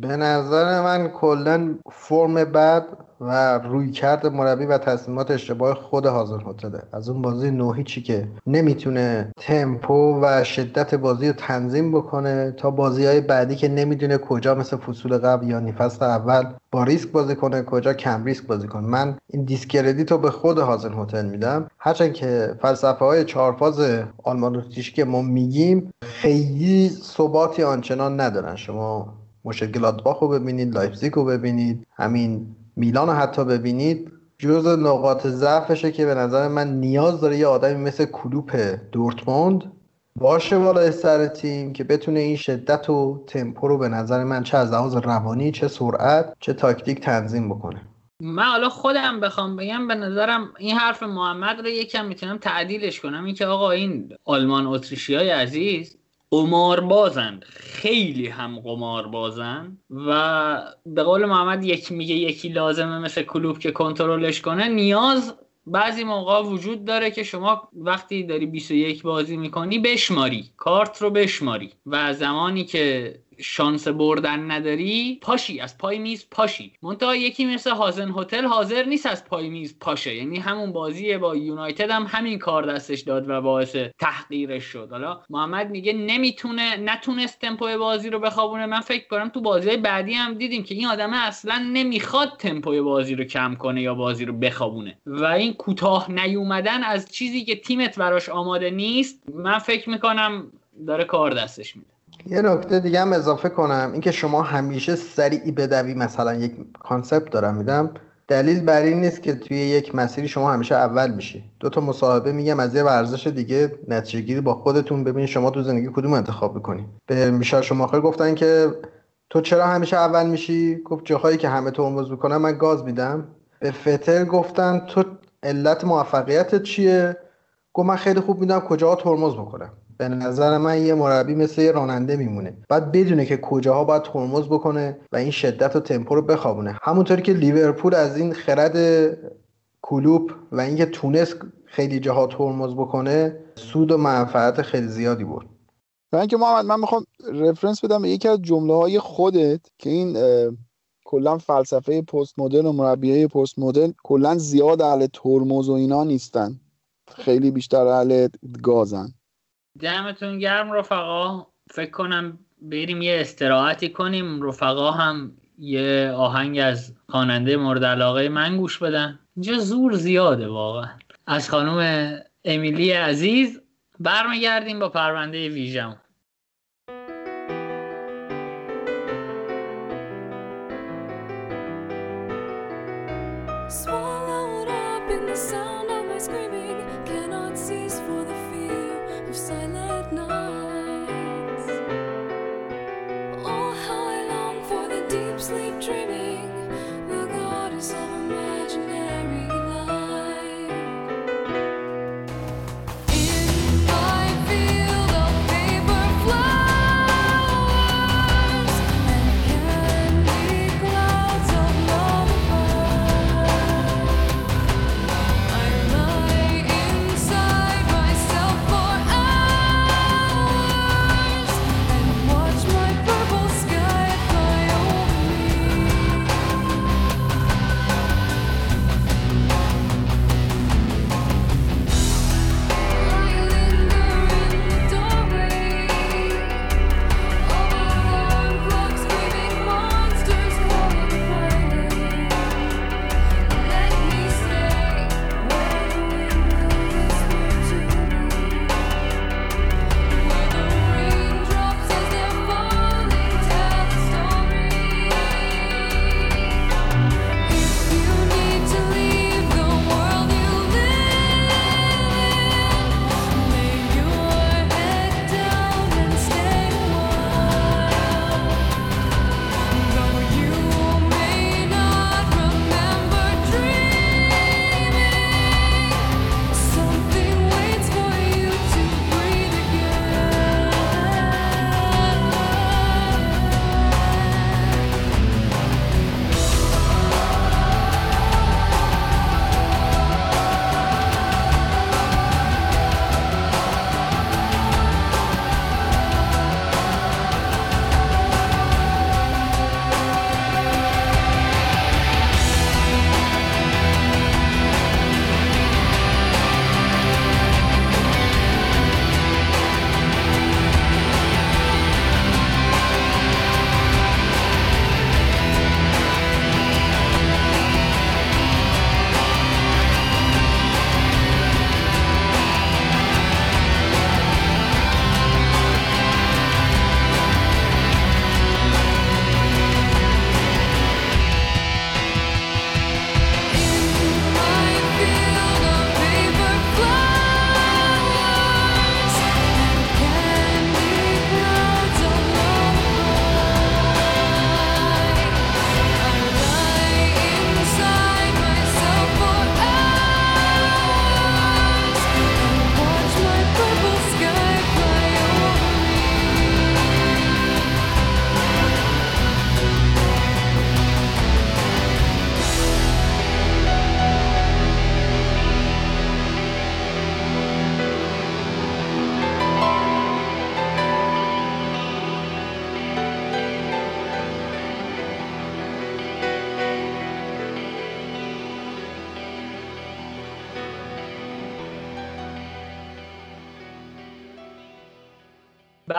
به نظر من کلا فرم بد و روی کرد مربی و تصمیمات اشتباه خود حاضر هتله از اون بازی نوهیچی که نمی‌تونه تمپو و شدت بازی رو تنظیم بکنه تا بازی های بعدی که نمی‌دونه کجا مثل فصول قبل یا نیفست اول با ریسک بازی کنه کجا کم ریسک بازی کنه. من این discredit رو به خود هازنهوتل میدم. هرچند که فلسفه های چهارفاز آلمان که ما میگیم خیلی ثباتی آنچنان ندارن. شما مشکلات رو ببینید لایپزیگ رو ببینید همین میلان رو حتی ببینید جز نقاط ضعفشه که به نظر من نیاز داره یه آدمی مثل کلوپ دورتموند باشه بالای سر تیم که بتونه این شدت و تمپو رو به نظر من چه از لحاظ روانی چه سرعت چه تاکتیک تنظیم بکنه. من حالا خودم بخوام بگم به نظرم این حرف محمد رو یکم می‌تونم تعدیلش کنم. اینکه آقا این آلمان اتریشی های عزیز قمار بازند خیلی هم قمار بازند و به قول محمد یک میگه یکی لازمه مثل کلوب که کنترلش کنه. نیاز بعضی موقع وجود داره که شما وقتی داری 21 بازی می‌کنی بشماری کارت رو بشماری و زمانی که شانس بردن نداری پاشی از پای میز پاشی. منتها یکی مثل هازن هتل حاضر نیست از پای میز پاشه. یعنی همون بازی با یونایتد هم همین کار دستش داد و باعث تحقیرش شد. حالا محمد میگه نمی‌تونه نتونست تمپوی بازی رو بخوابونه. من فکر کنم تو بازی بعدی هم دیدیم که این آدمه اصلا نمی‌خواد تمپوی بازی رو کم کنه یا بازی رو بخوابونه. و این کوتاه نیومدن از چیزی که تیمت براش آماده نیست من فکر می‌کنم داره کار دستش میده. یه نکته دیگه هم اضافه کنم اینکه شما همیشه سریعی بدوی مثلا یک کانسپت دارم میدم دلیل بر این نیست که توی یک مسیری شما همیشه اول میشی. دو تا مصاحبه میگم از یه ورزش دیگه نتیجه گیری با خودتون ببین شما تو زندگی کدوم انتخاب می‌کنی. به میشال شماخر گفتن که تو چرا همیشه اول میشی؟ گفت جاهایی که همه ترمز می‌کنن من گاز میدم. به فتر گفتن تو علت موفقیتت چیه؟ گفت من خیلی خوب میدم کجاها ترمز بکنم. به نظر من یه مربی مثل یه راننده میمونه. بعد بدونه که کجاها باید ترمز بکنه و این شدت و تمپو رو بخوابونه. همونطوری که لیورپول از این خرد کلوب و اینکه تونست خیلی جاها ترمز بکنه سود و منفعت خیلی زیادی برد. و اینکه محمد من می‌خوام رفرنس بدم به یکی از جمله های خودت که این کلا فلسفه پست مدرن و مربیای پست مدرن کلا زیاد اهل ترمز و اینا نیستن. خیلی بیشتر اهل گازن. دمتون گرم رفقا. فکر کنم بریم یه استراحتی کنیم. رفقا هم یه آهنگ از خواننده مورد علاقه من گوش بدن. اینجا زور زیاده واقعا. از خانم امیلی عزیز برمیگردیم با پرونده ویژم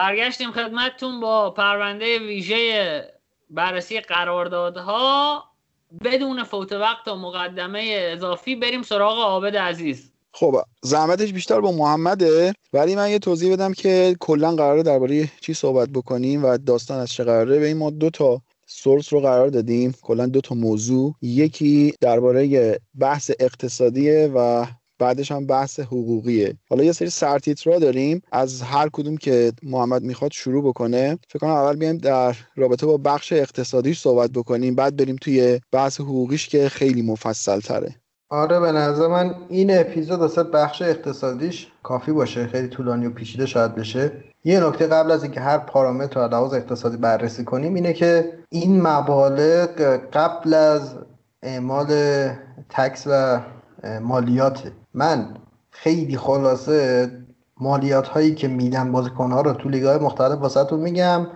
برگشتیم خدمتتون با پرونده ویژه بررسی قراردادها. بدون فوت وقت و مقدمه اضافی بریم سراغ عابد عزیز. خب زحمتش بیشتر با محمده ولی من یه توضیح بدم که کلا قراره درباره چی صحبت بکنیم و داستان از چه قراره. به این ما دو تا سورس رو قرار دادیم کلا دو تا موضوع. یکی درباره بحث اقتصادیه و بعدش هم بحث حقوقیه. حالا یه سری سرتیترا داریم. از هر کدوم که محمد می‌خواد شروع بکنه. فکر کنم اول بیایم در رابطه با بخش اقتصادیش صحبت بکنیم. بعد بریم توی بحث حقوقیش که خیلی مفصل تره آره به نظر من این اپیزود واسه بخش اقتصادیش کافی باشه. خیلی طولانی و پیچیده شاید بشه. یه نکته قبل از اینکه هر پارامتر رو لحاظ اقتصادی بررسی کنیم اینه که این مبالغ قبل از اعمال تکس و مالیات من خیلی خلاصه مالیات هایی که میدن بازیکن ها رو تو لیگ های مختلف واسهتون میگم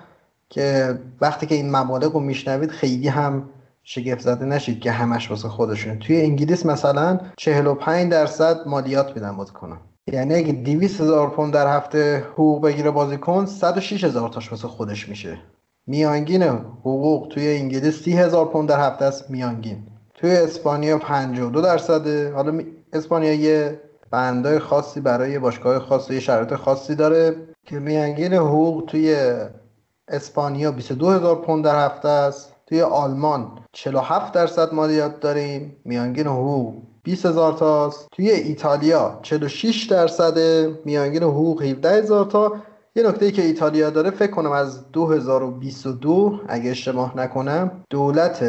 که وقتی که این مبالغ رو میشنوید خیلی هم شگفت زده نشید که همش واسه خودشونه توی انگلیس مثلا 45 درصد مالیات میدن بازیکن یعنی اگه 200 هزار پوند در هفته حقوق بگیره بازیکن 106 هزار تاش واسه خودش میشه. میانگین حقوق توی انگلیس 30 هزار پوند در هفته است میانگین. توی اسپانیا 52 درصده. حالا. اسپانیا یه بندای خاصی برای باشگاه خاص و یه شرایط خاصی داره که میانگین حقوق توی اسپانیا 22 هزار پوند در هفته است. توی آلمان 47 درصد مالیات داریم. میانگین حقوق 20 هزار تاست توی ایتالیا 46 درصد. میانگین حقوق 17 هزار تا. یه نکته که ایتالیا داره فکر کنم از 2022 اگه اشتباه نکنم دولت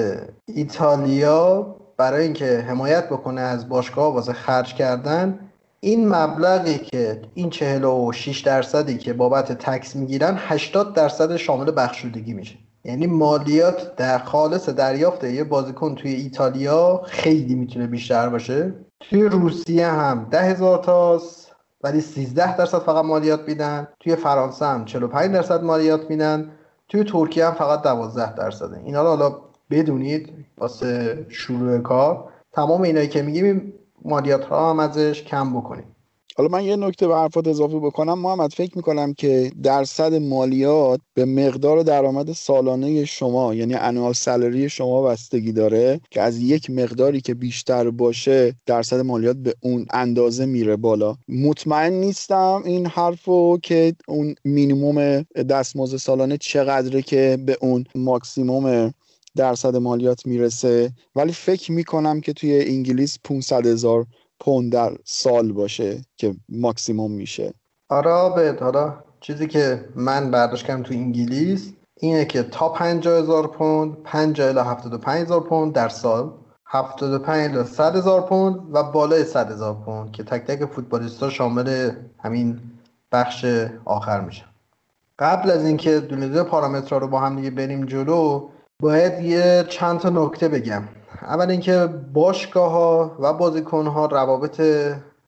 ایتالیا برای اینکه حمایت بکنه از باشگاه واسه خرج کردن این مبلغی که این 46 درصدی که بابت تکس می‌گیرن 80 درصد شامل بخشودگی میشه. یعنی مالیات در خالص دریافت یه بازیکن توی ایتالیا خیلی می‌تونه بیشتر باشه. توی روسیه هم ده هزار تاست ولی 13 درصد فقط مالیات میدن. توی فرانسه هم 45 درصد مالیات میدن. توی ترکیه هم فقط 12 درصده. اینا رو حالا بدونید واسه شروع کار. تمام اینایی که میگیم مالیات ها هم ازش کم بکنیم. حالا من یه نکته به حرفات اضافه بکنم. محمد فکر می‌کنم که درصد مالیات به مقدار درآمد سالانه شما یعنی انوال سالری شما بستگی داره که از یک مقداری که بیشتر باشه درصد مالیات به اون اندازه میره بالا. مطمئن نیستم این حرفو که اون مینیموم دستمزد سالانه چقدره که به اون ماکسیموم درصد مالیات می‌رسه. ولی فکر می‌کنم که توی انگلیس 500 هزار پوند در سال باشه که ماکسیموم میشه. آره آبد حالا چیزی که من برداشت کردم تو انگلیس اینه که تا 50 هزار پوند 50 الی 75 هزار پوند در سال 75 الی 100 هزار پوند و بالای 100 هزار پوند که تک تک فوتبالیستا شامل همین بخش آخر میشن. قبل از اینکه دونه پارامترها رو با هم دیگه بریم جلو باید یه چند تا نکته بگم. اول اینکه باشگاه ها و بازیکن ها روابط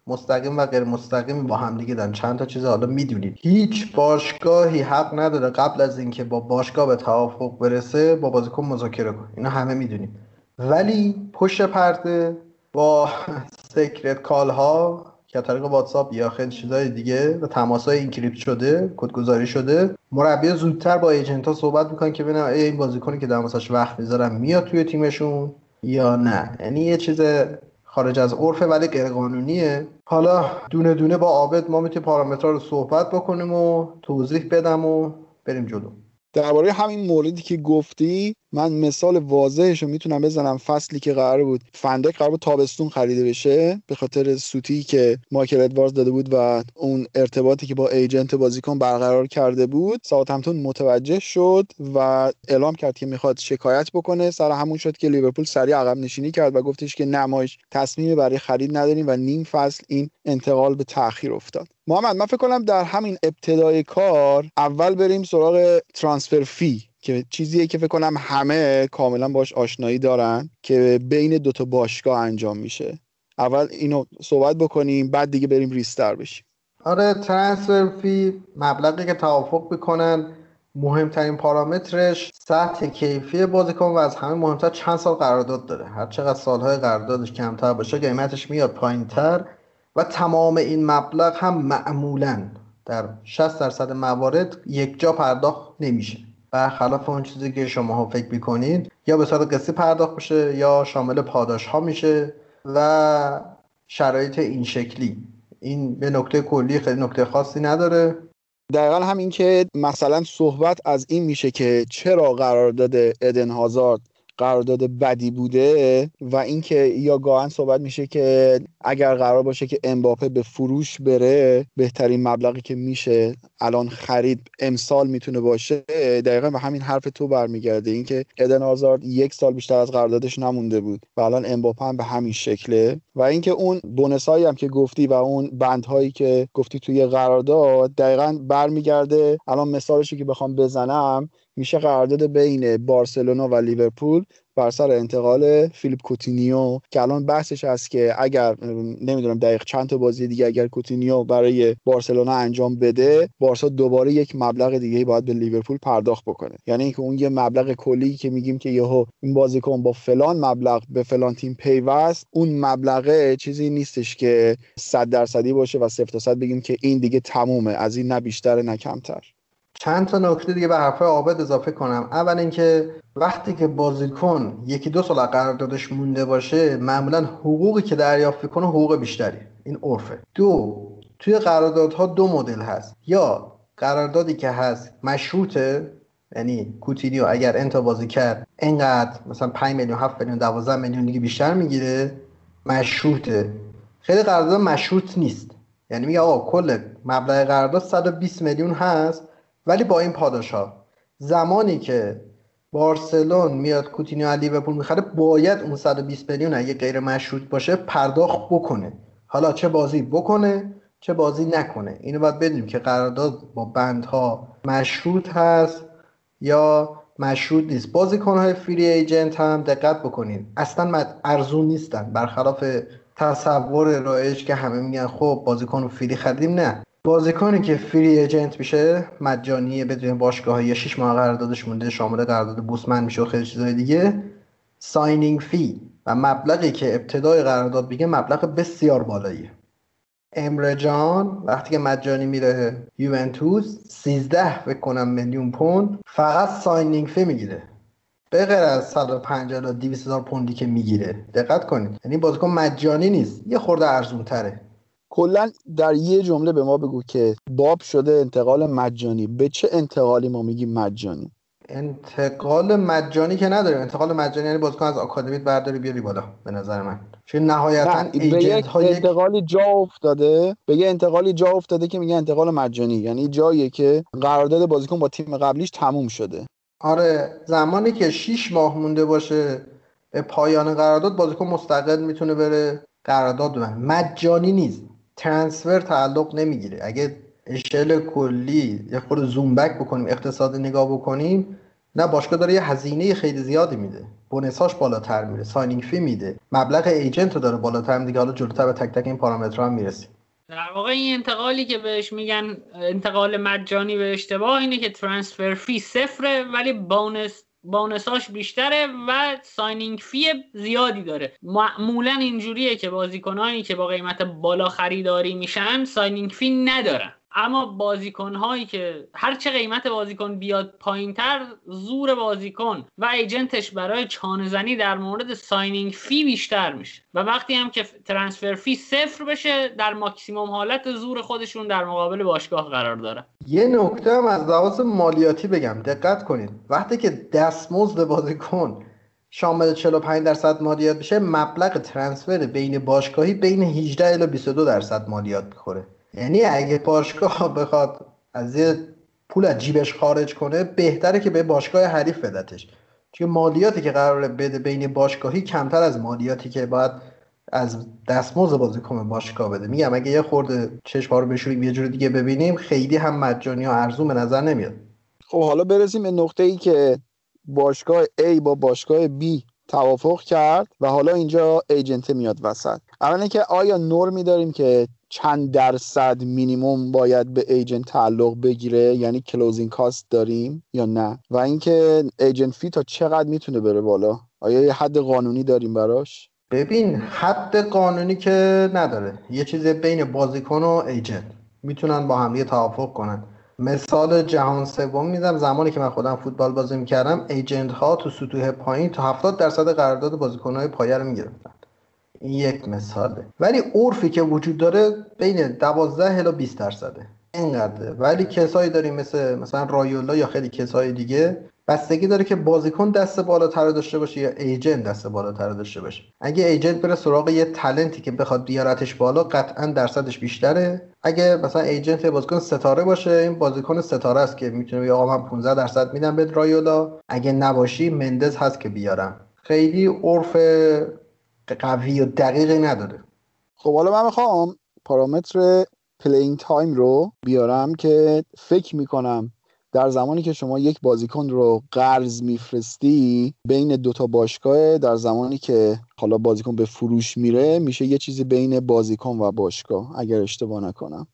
مستقیم و غیر مستقیم با هم دیگه دارن. چند تا چیز حالا می‌دونید. هیچ باشگاهی حق نداره قبل از اینکه با باشگاه به توافق برسه با بازیکن مذاکره کنه. اینا همه می‌دونیم. ولی پشت پرده با secret call ها که طریق واتساپ یا خیلی چیزای دیگه و تماس های encrypt شده کدگذاری شده. مربی زودتر با agent ها صحبت می‌کنن که ببینن این بازیکنی که دارن واسش وقت می‌ذارن میاد توی تیمشون یا نه. یعنی یه چیز خارج از عرفه ولی غیر قانونیه حالا دونه دونه با عابد ما می‌تونیم پارامترها رو صحبت بکنیم و توضیح بدم و بریم جلو. درباره همین موردی که گفتی من مثال واضحش رو می‌تونم بزنم فصلی که قرار بود. فندک قرار بود تابستون خریده بشه به خاطر سوتی که مایکل ادواردز داده بود و اون ارتباطی که با ایجنت بازیکن برقرار کرده بود. ساوثهمپتون متوجه شد و اعلام کرد که می‌خواد شکایت بکنه. سر همون شد که لیورپول سریع عقب نشینی کرد و گفتش که نمایش تصمیمی برای خرید نداریم و نیم فصل این انتقال به تاخیر افتاد. محمد من فکر کنم در همین ابتدای کار اول بریم سراغ ترانسفر فی که چیزیه که فکر کنم همه کاملا باش آشنایی دارن که بین دوتا باشگاه انجام میشه. اول اینو صحبت بکنیم بعد دیگه بریم ریستر بشیم. آره ترانسفر فی مبلغی که توافق بکنن مهمترین پارامترش سطح کیفی بازیکن و از همه مهمتر چند سال قرارداد داره. هر چقدر سالهای قراردادش کمتر باشه قیمتش میاد پایینتر. و تمام این مبلغ هم معمولا در 60 درصد موارد یک جا پرداخت نمیشه. برخلاف اون چیزی که شما فکر می‌کنید یا به صورت قسطی پرداخت بشه یا شامل پاداش ها میشه و شرایط این شکلی. این به نکته کلی خیلی نکته خاصی نداره. دقیقا همین که مثلا صحبت از این میشه که چرا قرارداد ادن هازارد قرارداد بدی بوده و اینکه یا گاهن صحبت میشه که اگر قرار باشه که امباپه به فروش بره بهترین مبلغی که میشه الان خرید امسال می‌تونه باشه دقیقا به همین حرف تو برمیگرده. اینکه ادن آزارد یک سال بیشتر از قراردادش نمونده بود و الان امباپه هم به همین شکله. و اینکه اون بونسایی هم که گفتی و اون بندهایی که گفتی توی قرارداد دقیقا برمیگرده. الان مثالشی که بخوام بزنم میشه قرارداد بین بارسلونا و لیورپول بر سر انتقال فیلیپ کوتینیو که الان بحثش هست که اگر نمی‌دونم دقیق چند تا بازی دیگه اگر کوتینیو برای بارسلونا انجام بده بارسا دوباره یک مبلغ دیگه باید به لیورپول پرداخت بکنه. یعنی اینکه اون یه مبلغ کلی که میگیم که یهو این بازیکن با فلان مبلغ به فلان تیم پیوست اون مبلغه چیزی نیستش که 100 درصدی باشه و صفر تا صد بگیم که این دیگه تمومه از این نه بیشتر نه کمتر. چند تا نکته دیگه به حرفای عابد اضافه کنم. اول اینکه وقتی که بازیکن یکی دو سال قراردادش مونده باشه معمولا حقوقی که دریافت کنه حقوق بیشتری. این عرفه. دو توی قراردادها دو مدل هست. یا قراردادی که هست مشروطه یعنی کوتینیو اگر انتا بازی کرد انقدر مثلا 5 میلیون 7 میلیون 12 میلیون دیگه بیشتر می‌گیره مشروطه. خیلی قرارداد مشروط نیست. یعنی میگه آقا کل مبلغ قرارداد 120 میلیون هست. ولی با این پاداش ها زمانی که بارسلون میاد کوتینیو از لیورپول می‌خره باید اون 120 میلیون اگه غیر مشروط باشه پرداخت بکنه. حالا چه بازی بکنه چه بازی نکنه. اینو باید بدونیم که قرارداد با بندها مشروط هست یا مشروط نیست. بازیکنهای فری ایجنت هم دقت بکنید اصلا ارزون نیستن. برخلاف تصور رایج که همه میگن خب بازیکن free خریدیم نه. بازیکنی که free agent میشه مجانی بدون باشگاه یا 6 ماه قراردادش مونده شامل قرارداد بوسمن میشه و خیلی چیزای دیگه. signing fee و مبلغی که ابتدای قرارداد بگه مبلغ بسیار بالاییه. امره جان وقتی که مجانی میره یوونتوس 13 فکر کنم میلیون پوند فقط signing fee می‌گیره. به غیر از 150 تا 200 هزار پوندی که می‌گیره. دقت کنید. یعنی بازیکن مجانی نیست. یه خورده ارزون تره کلا در یه جمله به ما بگو که باب شده انتقال مجانی. به چه انتقالی ما میگیم مجانی؟ انتقال مجانی که نداریم. انتقال مجانی یعنی بازیکن از آکادمیت برداری بیاری بالا به نظر من. چون نهایتا به یک انتقالی جا افتاده به یه انتقالی جا افتاده که میگه انتقال مجانی. یعنی جایی که قرارداد بازیکن با تیم قبلیش تموم شده. آره زمانی که 6 ماه مونده باشه به پایان قرارداد بازیکن مستقل می‌تونه بره. قرارداد ببنده مجانی نیست. transfer تعلق نمی‌گیره. اگه اشل کلی یه خورده zoom back بکنیم اقتصاد نگاه بکنیم نه باشگاه داره یه هزینه خیلی زیادی میده. bonus اش بالاتر میره signing fee میده. مبلغ agent رو داره بالاتر میده حالا جلوتر به تک تک این پارامترها هم می‌رسیم. در واقع این انتقالی که بهش میگن انتقال مجانی به اشتباه اینه که transfer fee صفره ولی bonus bonus اش بیشتره و signing fee زیادی داره. معمولا اینجوریه که بازیکنانی که با قیمت بالا خریداری میشن signing fee ندارن. اما بازیکن هایی که هر چه قیمت بازیکن بیاد پایین تر زور بازیکن و agent ش برای چانه زنی در مورد signing fee بیشتر میشه. و وقتی هم که transfer fee صفر بشه در ماکسیموم حالت زور خودشون در مقابل باشگاه قرار داره. یه نکته هم از لحاظ مالیاتی بگم. دقت کنید. وقتی که دستمزد بازیکن شامل 45 درصد مالیات بشه مبلغ transfer بین باشگاهی بین 18 الی 22 درصد مالیات می‌خوره. یعنی اگه باشگاه بخواد از یه پول از جیبش خارج کنه بهتره که به باشگاه حریف بدتش. چون مالیاتی که قراره بده بین باشگاهی کمتر از مالیاتی که باید از دستمزد بازیکن باشگاه بده. میگم اگه یه خورده چشم رو بشوریم یه جور دیگه ببینیم خیلی هم مجانی و ارزون به نظر نمیاد. خب حالا برسیم به نقطه ای که باشگاه A با باشگاه B توافق کرد و حالا اینجا ایجنت میاد وسط. اولا که آیا نرمی داریم که چند درصد مینیموم باید به agent تعلق بگیره؟ یعنی closing cost داریم یا نه؟ و اینکه agent fee تا چقدر می‌تونه بره بالا؟ آیا یه حد قانونی داریم براش؟ ببین حد قانونی که نداره. یه چیز بین بازیکن و agent. می‌تونن با هم دیگه توافق کنن. مثال جهان سوم میدم زمانی که من خودم فوتبال بازی می‌کردم agent ها تو سطوح پایین تا 70 درصد قرارداد بازیکن های پایه رو می‌گرفتن. این یک مثاله. ولی عرفی که وجود داره بین 12 الی 20 درصده. اینقدره. ولی کسایی داریم مثل مثلا رایولا یا خیلی کسای دیگه بستگی داره که بازیکن دست بالاتر داشته باشه یا ایجنت دست بالاتر داشته باشه. اگه ایجنت بره سراغ یه تلنتی که بخواد بیارتش بالا قطعا درصدش بیشتره. اگه مثلا ایجنت بازیکن ستاره باشه این بازیکن ستاره است که می‌تونه بگه آقا من 15 درصد میدم به رایولا. اگه نباشی مندز هست که بیارم. خیلی عرف قوی و دقیقی نداره. خب حالا من می‌خوام پارامتر playing time رو بیارم که فکر می‌کنم در زمانی که شما یک بازیکن رو قرض میفرستی بین دوتا باشگاه در زمانی که حالا بازیکن به فروش میره میشه یه چیزی بین بازیکن و باشگاه اگر اشتباه نکنم.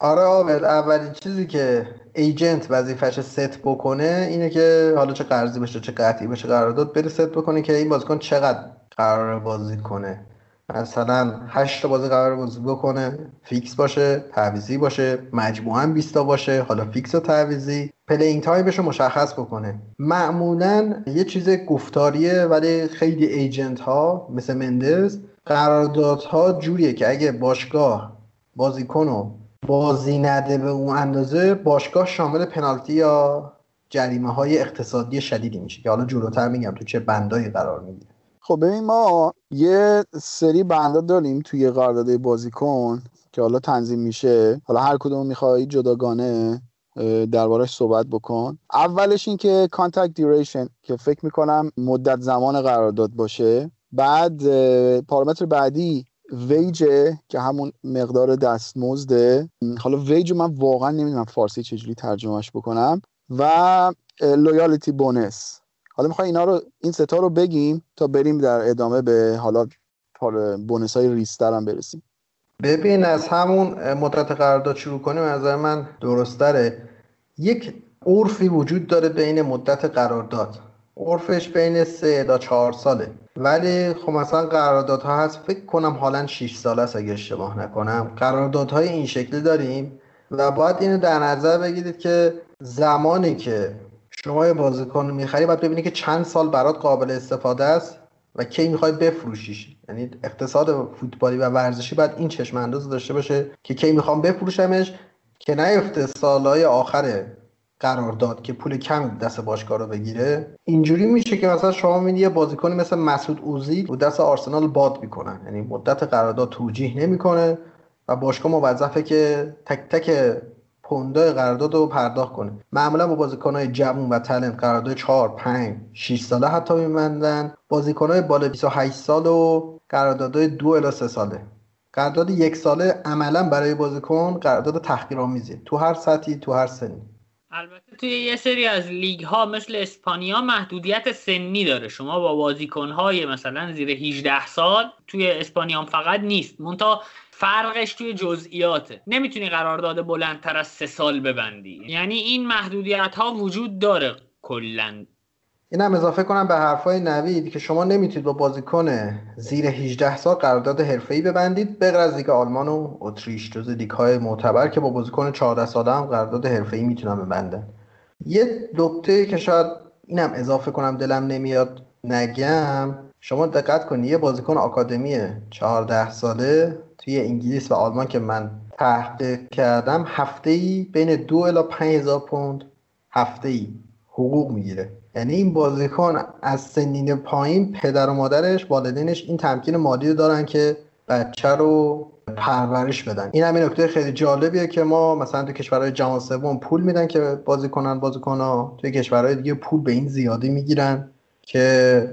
آره عابد اولین چیزی که agent وظیفش ست بکنه اینه که حالا چه قرضی بشه چه قطعی بشه قرارداد بره ست بکنه که این بازیکن چقدر قرار بازی کنه. مثلا 8 تا بازی قرار بازی بکنه. فیکس باشه تعویضی باشه مجموعا 20 تا باشه. حالا فیکس و تعویضی playing time ش رو مشخص بکنه. معمولا یه چیز گفتاریه ولی خیلی agent ها مثل مندز قراردادها جوریه که اگه باشگاه بازیکن رو بازی نده به اون اندازه باشگاه شامل پنالتی یا جریمه های اقتصادی شدیدی میشه که حالا جلوتر میگم تو چه بندایی قرار می‌گیره. خب ببین ما یه سری بند داریم توی قرارداد بازیکن که حالا تنظیم میشه. حالا هر کدوم می‌خوای جداگانه دربارش صحبت بکن. اولش این که contract duration که فکر می‌کنم مدت زمان قرارداد باشه. بعد پارامتر بعدی ویجه که همون مقدار دستمزده حالا ویج من واقعا نمی‌دونم فارسی چجوری ترجمهش بکنم. و لویالیتی بونس حالا می‌خوای اینا رو این ستا رو بگیم تا بریم در ادامه به حالا بونس های ریستر هم برسیم. ببین از همون مدت قرارداد شروع کنیم از من درستره یک عرفی وجود داره بین مدت قرارداد. عرفش بین سه تا چهار ساله. ولی خب مثلا قراردادها هست فکر کنم حالا 6 ساله است اگه اشتباه نکنم. قراردادهای این شکلی داریم و باید اینو در نظر بگیرید که زمانی که شما یه بازیکن می‌خری باید ببینید که چند سال برات قابل استفاده است و کی می‌خوای بفروشیش. یعنی اقتصاد فوتبالی و ورزشی باید این چشم انداز داشته باشه که کی می‌خوام بفروشمش که نیفته سالهای آخر قرارداد که پول کم دست باشگاه رو بگیره. اینجوری میشه که مثلا شما می‌بینی یه بازیکنی مثل مسعود اوزیل و دست آرسنال باد می‌کنن. یعنی مدت قرارداد توجیه نمی‌کنه و باشگاه موظفه که تک تک پوندای قرارداد رو پرداخت کنه. معمولا با بازیکنهای جوون و تلنت قرارداد 4 5 6 ساله حتی میبندن. بازیکنهای بالا 28 سال و قراردادهای 2 الی 3 ساله. قرارداد یک ساله عملا برای بازیکن قرارداد تحقیرآمیزه. تو هر سطحی تو هر سنی. البته توی یه سری از لیگ ها مثل اسپانیا محدودیت سنی داره. شما با بازیکن های مثلا زیر 18 سال توی اسپانیا فقط نیست. مونتا فرقش توی جزئیاته. نمی‌تونی قرارداد بلندتر از سه سال ببندی. یعنی این محدودیت ها وجود داره کلا. اینم اضافه کنم به حرفای نوید که شما نمی‌تونید با بازیکن زیر 18 سال قرارداد حرفه‌ای ببندید به غیر از لیگ آلمان و اتریش جز لیگ‌های معتبر که با بازیکن 14 ساله هم قرارداد حرفه‌ای می‌تونن ببندن. یه نکته که شاید اینم اضافه کنم دلم نمیاد نگم. شما دقت کنید یه بازیکن آکادمی 14 ساله توی انگلیس و آلمان که من تحقیق کردم هفته ای بین دو الی 5000 پوند هفته ای حقوق می‌گیره. یعنی این بازیکن از سنین پایین پدر و مادرش والدینش این تمکین مالی رو دارن که بچه رو پرورش بدن. این همین نکته خیلی جالبیه که ما مثلا تو کشورهای جهان سوم پول میدن که بازی کنن بازیکن ها توی کشورهای دیگه پول به این زیادی می‌گیرن که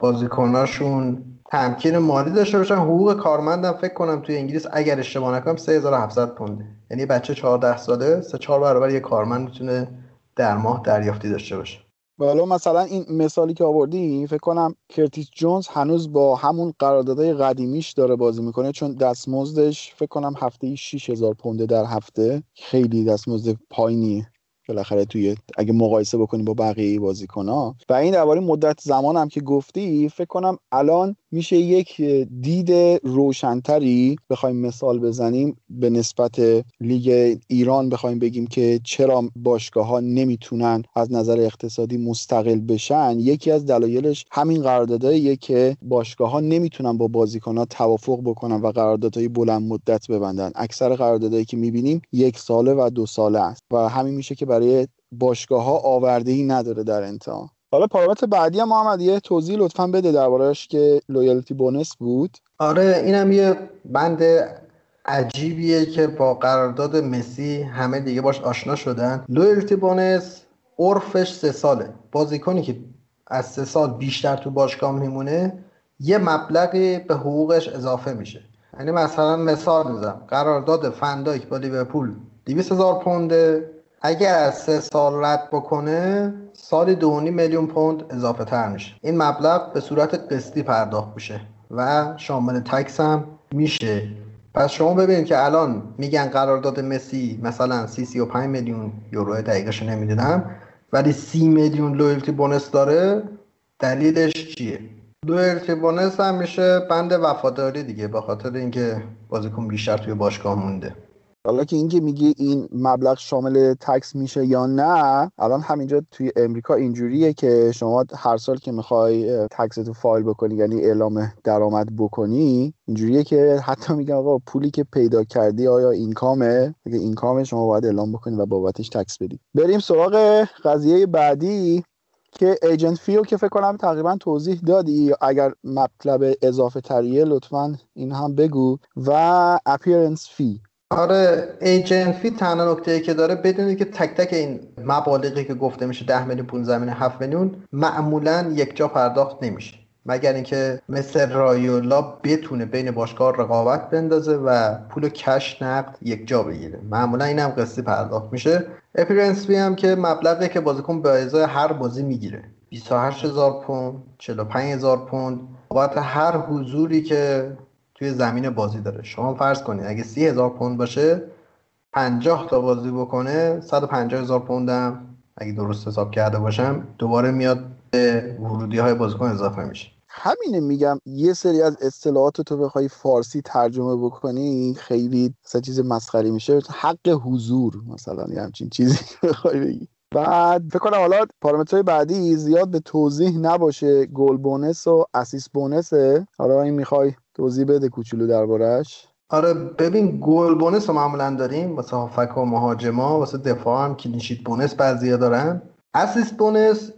بازیکناشون تمکین مالی داشته باشن. حقوق کارمندم فکر کنم توی انگلیس اگر اشتباه نکنم 3700 پونده. یعنی بچه 14 ساله سه چهار برابر یه کارمند می‌تونه در ماه دریافتی داشته باشه. حالا مثلا این مثالی که آوردی فکر کنم کرتیس جونز هنوز با همون قراردادهای قدیمیش داره بازی می‌کنه چون دستمزدش فکر کنم هفته 6000 پونده در هفته. خیلی دستمزد پایینیه. بالاخره توی اگه مقایسه بکنیم با بقیه بازیکن‌ها. و این درباره مدت زمان هم که گفتی فکر کنم الان میشه یک دید روشنتری بخوایم مثال بزنیم به نسبت لیگ ایران. بخوایم بگیم که چرا باشگاه ها نمی‌تونن از نظر اقتصادی مستقل بشن. یکی از دلایلش همین قراردادهاییه که باشگاه ها نمی‌تونن با بازیکن ها توافق بکنن و قراردادهای بلند مدت ببندن. اکثر قراردادهایی که می‌بینیم یک ساله و دو ساله است. و همین میشه که برای باشگاه ها آورده ای نداره در انتها. حالا پارامتر بعدی هم محمد یه توضیح لطفا بده دربارهش که loyalty bonus بود. آره اینم یه بند عجیبیه که با قرارداد مسی همه دیگه باش آشنا شدن. loyalty bonus عرفش سه ساله. بازیکنی که از سه سال بیشتر تو باشگاه میمونه یه مبلغی به حقوقش اضافه میشه. یعنی مثلا مثال می‌زنم. قرارداد فندایک با لیورپول 200 هزار پونده. اگر از سه سال رد بکنه سالی دو میلیون پوند اضافه تر میشه. این مبلغ به صورت قسطی پرداخت میشه و شامل tax هم میشه. پس شما ببینید که الان میگن قرارداد مسی مثلا 30 35 میلیون یورو دقیقش نمی‌دونم ولی 30 میلیون loyalty bonus داره دلیلش چیه؟ loyalty bonus هم میشه بند وفاداری دیگه به خاطر اینکه بازیکن بیشتر توی باشگاه مونده. حالا که اینکه میگی این مبلغ شامل tax میشه یا نه الان همینجا توی امریکا اینجوریه که شما هر سال که می‌خوای tax تو فایل بکنی یعنی اعلام درآمد بکنی اینجوریه که حتی میگن آقا پولی که پیدا کردی آیا income ه؟ اگه income ه شما باید اعلام بکنی و بابتش tax بدی. بریم سراغ قضیه بعدی که agent fee و که فکر کنم تقریبا توضیح دادی اگر مطلب اضافه تریه لطفا این هم بگو. و appearance fee. آره agent fee تنها نکته که داره بدونید که تک تک این مبالغی که گفته میشه 10 میلیون 15 میلیون 7 میلیون معمولا یک جا پرداخت نمیشه. مگر اینکه مثل رایولا بتونه بین باشگاه رقابت بندازه و پول cash نقد یک جا بگیره. معمولا این هم قسطی پرداخت میشه. appearance fee هم که مبلغی که بازیکن به ازای هر بازی می‌گیره. 28 هزار پوند 45 هزار پوند. بابت هر حضوری که توی زمین بازی داره. شما فرض کنید اگه سی هزار پوند باشه 50 تا بازی بکنه 150 هزار پوند هم اگه درست حساب کرده باشم دوباره میاد به ورودی های بازیکن اضافه میشه. همینه میگم. یه سری از اصطلاحات تو بخوای فارسی ترجمه بکنی خیلی مثلا چیز مسخری میشه. حق حضور مثلا یه همچین چیزی بخوای بگی. بعد فکر کنم حالا پارامترهای بعدی زیاد به توضیح نباشه. گل بونس و اسیس بونسه. حالا این می‌خوای توضیح بده کوچولو دربارهش آره ببین goal bonus رو معمولا داریم واسه هافبک و مهاجما واسه دفاع هم clean sheet bonus بعضیا دارن. assist bonus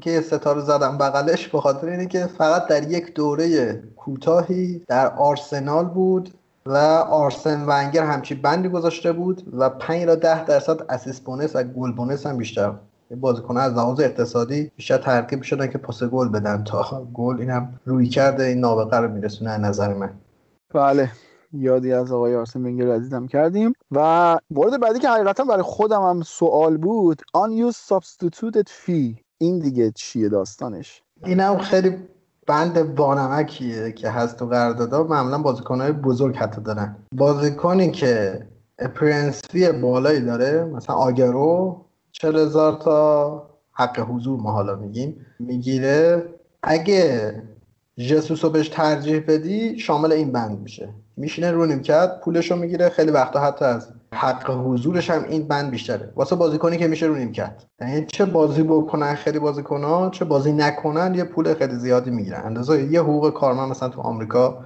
که ستاره زدم بغلش به خاطر اینه که فقط در یک دوره کوتاهی در آرسنال بود و آرسن ونگر همچی بندی گذاشته بود و 5 تا 10 درصد assist bonus و goal bonus هم بیشتر بازیکن از لحاظ اقتصادی بیشتر ترکیب شدن که پاس گل بدن تا گل اینم رویکرد این نابغه رو میرسونه از نظر من. بله یادی از آقای آرسن ونگر عزیزم کردیم. و مورد بعدی که حقیقتا برای خودم هم سوال بود unused substituted fee این دیگه چیه داستانش؟ اینم خیلی بند بانمکیه که هست تو قراردادا معمولا بازیکنهای بزرگ حتی دارن. بازیکنی که اپرینس فی بالایی داره مثلا آگرو 40 هزار تا حق حضور ما حالا میگیم. می‌گیره. اگه جسوس رو بهش ترجیح بدی شامل این بند میشه. میشینه رو نیمکت پولش رو می‌گیره. خیلی وقتا حتی از حق حضورش هم این بند بیشتره. واسه بازیکنی که میشه رو نیمکت. یعنی چه بازی بکنن خیلی بازیکنان چه بازی نکنن یه پول خیلی زیادی می‌گیرن. اندازه یه حقوق کارمند مثلا تو آمریکا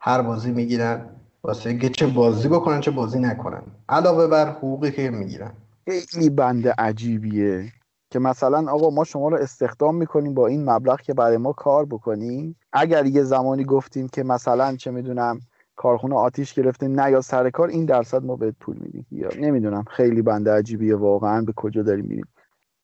هر بازی می‌گیرن. واسه اینکه چه بازی بکنن چه بازی نکنن. علاوه بر حقوقی که می‌گیرن. خیلی بند عجیبیه که مثلا آقا ما شما رو استخدام می‌کنیم با این مبلغ که برای ما کار بکنیم اگر یه زمانی گفتیم که مثلا چه می‌دونم کارخونه آتیش گرفته نه یا سر کار این درصد ما بهت پول میدیم. یا نمی‌دونم خیلی بنده عجیبیه واقعا به کجا داریم میریم.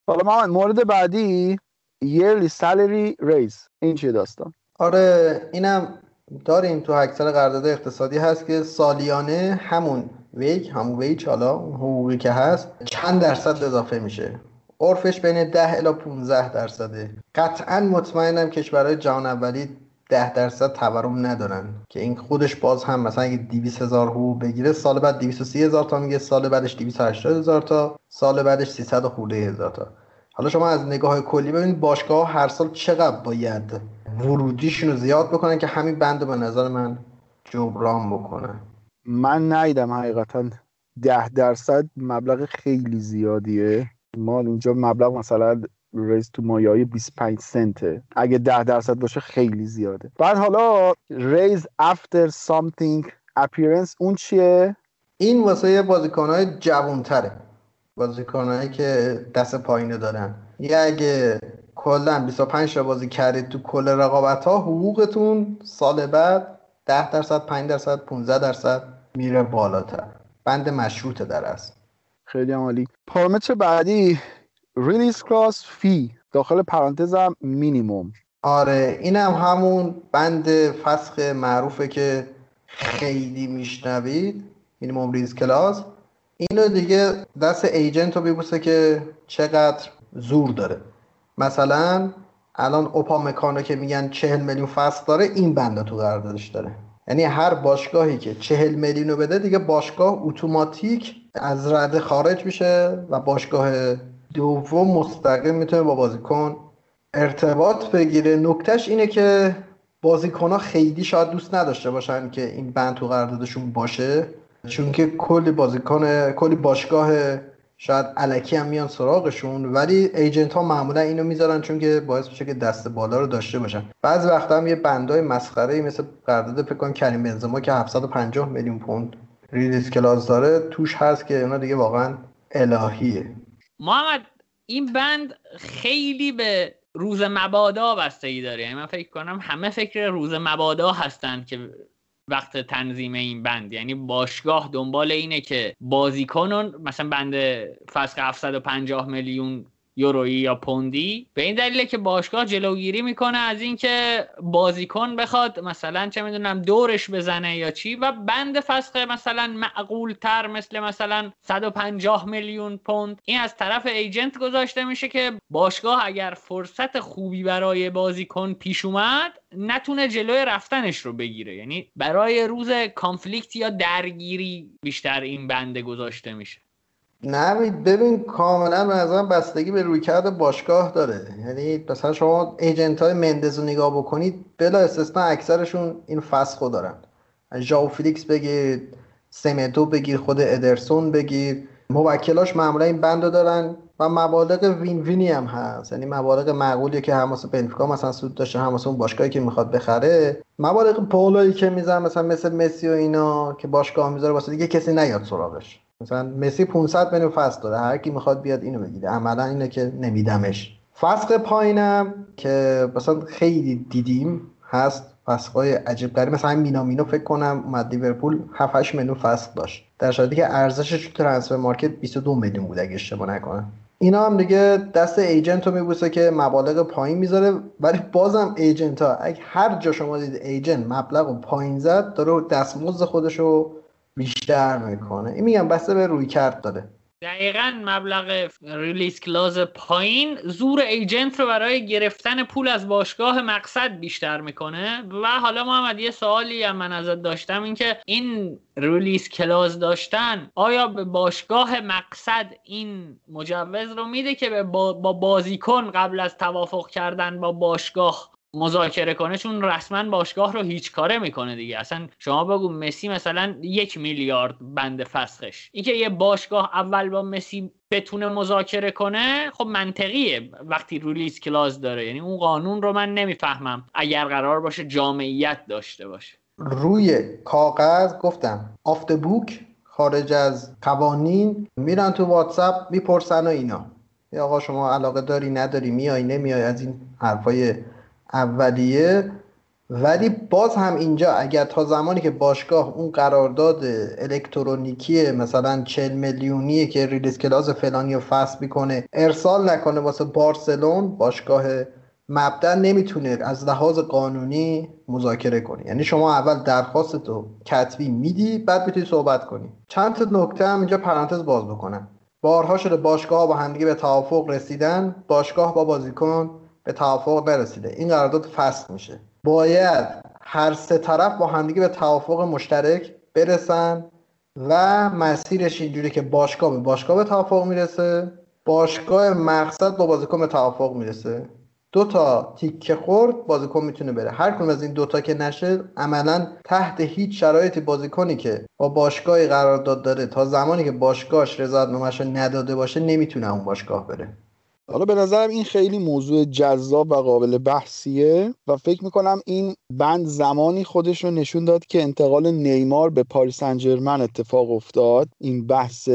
حالا ما مورد بعدی yearly salary raise. این چیه داستان؟ آره اینم داریم تو اکثر قرارداد اقتصادی هست که سالیانه همون ویج همون ویج حالا حقوقی که هست چند درصد اضافه میشه. عرفش بین 10 الی 15 درصده. قطعا مطمئنم کشورهای جهان اولی ده درصد تورم ندارن که این خودش باز هم مثلا اگه 200 هزار حقوق بگیره سال بعد 230 هزار تا میگه سال بعدش 280 هزار تا سال بعدش 300 خورده هزار تا. حالا شما از نگاه کلی ببینید باشگاه هر سال چقدر باید ورودیشون رو زیاد بکنن که همین بند به نظر من جبران بکنن. من نیدم حقیقتا ده درصد مبلغ خیلی زیادیه. ما اینجا مبلغ مثلا ریز تو مایه 25 سنته اگه ده درصد باشه خیلی زیاده. بعد حالا ریز after something appearance اون چیه؟ این واسه بازیکنهای جوانتره. بازیکنهایی که دست پایینه دارن. یه اگه کلا 25 تا بازی کردید تو کل رقابت ها حقوقتون سال بعد 10 درصد 5 درصد 15 درصد میره بالاتر. بند مشروطه در است خیلی هم عالی. پارامتر بعدی release clause fee داخل پرانتز هم مینیموم آره اینم همون بند فسخ معروفه که خیلی میشنوید minimum release clause اینو دیگه دست agent رو می‌بوسه که چقدر زور داره. مثلا الان اوپامکانو که میگن چهل میلیون فصل داره این بنده تو قراردادش داره. یعنی هر باشگاهی که چهل میلیون رو بده دیگه باشگاه اتوماتیک از رده خارج میشه و باشگاه دوم مستقیم می‌تونه با بازیکن ارتباط بگیره. نکتهش اینه که بازیکن ها خیلی شاید دوست نداشته باشن که این بند تو قراردادشون باشه چون که کلی بازیکن کلی باشگاه شاید علکی هم میان سراغشون ولی ایجنت ها معمولا اینو می‌ذارن چون که باعث میشه که دست بالا رو داشته باشن. بعضی وقتا هم یه بندای مسخره مثل قرارداد فکر کریم بنزما که 750 میلیون پوند ریلیز کلاس داره توش هست که اونا دیگه واقعا الهیه. محمد این بند خیلی به روز مبادا بستگی داره. یعنی من فکر کنم همه فکر روز مبادا هستن که وقت تنظیم این بند. یعنی باشگاه دنبال اینه که بازیکنون مثلا بند فسخ 750 میلیون یورویی یا پوندی. به این دلیله که باشگاه جلوگیری می‌کنه از اینکه بازیکن بخواد مثلا چه می‌دونم دورش بزنه یا چی و بند فسخ مثلا معقول تر مثل مثلا 150 میلیون پوند. این از طرف ایجنت گذاشته میشه که باشگاه اگر فرصت خوبی برای بازیکن پیش اومد نتونه جلوی رفتنش رو بگیره. یعنی برای روز کانفلیکت یا درگیری بیشتر این بنده گذاشته میشه. نه ببین کاملا به نظرم بستگی به رویکرد باشگاه داره. یعنی مثلا شما agent های مندز رو نگاه بکنید بلا استثنا اکثرشون این فسخو دارن. ژاو فیلیکس بگیر سمدو بگیر خود ادرسون بگیر. موکلاش معمولا این بند دارن و مبالغ win-win ی هم هست. یعنی مبالغ معقولی که هم واسه بنفیکا مثلا سود داشته هم واسه اون باشگاهی که می‌خواد بخره. مبالغ پولایی که میزن مثلا مثل مسی و اینا که باشگاه می‌ذاره واسه دیگه کسی نیاد سراغش. مثلا مسی 500 میلیون فسخ داره. هر کی می‌خواد بیاد اینو بگیره. عملا اینه که نمیدمش. فسخ پایینم که مثلا خیلی دیدیم هست فسخای عجیب غریب. مثلا مینامینو فکر کنم اومد لیورپول 7 8 میلیون فسخ داشت. در صورتی که ارزشش تو Transfermarkt 22 میلیون بود اگه اشتباه نکنم. اینا هم دیگه دست agent رو میبوسه که مبالغ پایین می‌ذاره. ولی بازم agent ها اگه هر جا شما دید agent مبلغ رو پایین زد داره دستمزد خودش رو بیشتر می‌کنه. این میگم بسته به رویکرد داره دقیقا مبلغ release clause پایین. زور agent رو برای گرفتن پول از باشگاه مقصد بیشتر می‌کنه. و حالا محمد یه سوالی هم من ازت داشتم. این که این release clause داشتن آیا به باشگاه مقصد این مجوز رو میده که با بازیکن قبل از توافق کردن با باشگاه مذاکره کنه چون رسما باشگاه رو هیچ کاره می‌کنه دیگه. اصلا شما بگو مسی مثلا یک میلیارد بند فسخش. اینکه یه باشگاه اول با مسی بتونه مذاکره کنه خب منطقیه. وقتی ریلیز کلاز داره یعنی اون قانون رو من نمی‌فهمم. اگر قرار باشه جامعیت داشته باشه. روی کاغذ گفتم. آفت بوک خارج از قوانین میرن تو واتساپ می‌پرسن و اینا. یا آقا شما علاقه داری نداری میای نمیای؟ از این حرفای اولیه. ولی باز هم اینجا اگر تا زمانی که باشگاه اون قرارداد الکترونیکی مثلا 40 میلیونی که ریلیز کلاس فلانی رو فصل می‌کنه ارسال نکنه واسه بارسلون باشگاه مبدا نمی‌تونه از لحاظ قانونی مذاکره کنی یعنی شما اول درخواست تو کتبی میدی بعد می‌تونی صحبت کنی. چند تا نکته هم اینجا پرانتز باز بکنم. بارها شده باشگاه با همدیگه به توافق رسیدن. باشگاه با بازیکن به توافق نرسیده این قرارداد فسخ میشه. باید هر سه طرف با همدیگه به توافق مشترک برسن و مسیرش اینجوری که باشگاه به باشگاه به توافق می‌رسه باشگاه مقصد با بازیکن به توافق می‌رسه. دو تا تیکه خورد بازیکن می‌تونه بره. هر کدوم از این دوتا که نشه عملا تحت هیچ شرایطی بازیکنی که با باشگاهی قرارداد داره تا زمانی که باشگاهش رضایتنامه‌اش رو نداده باشه نمی‌تونه اون باشگاه بره. حالا به نظرم این خیلی موضوع جذاب و قابل بحثیه و فکر می‌کنم این بند زمانی خودش رو نشون داد که انتقال نیمار به پاریس سن اتفاق افتاد. این بحث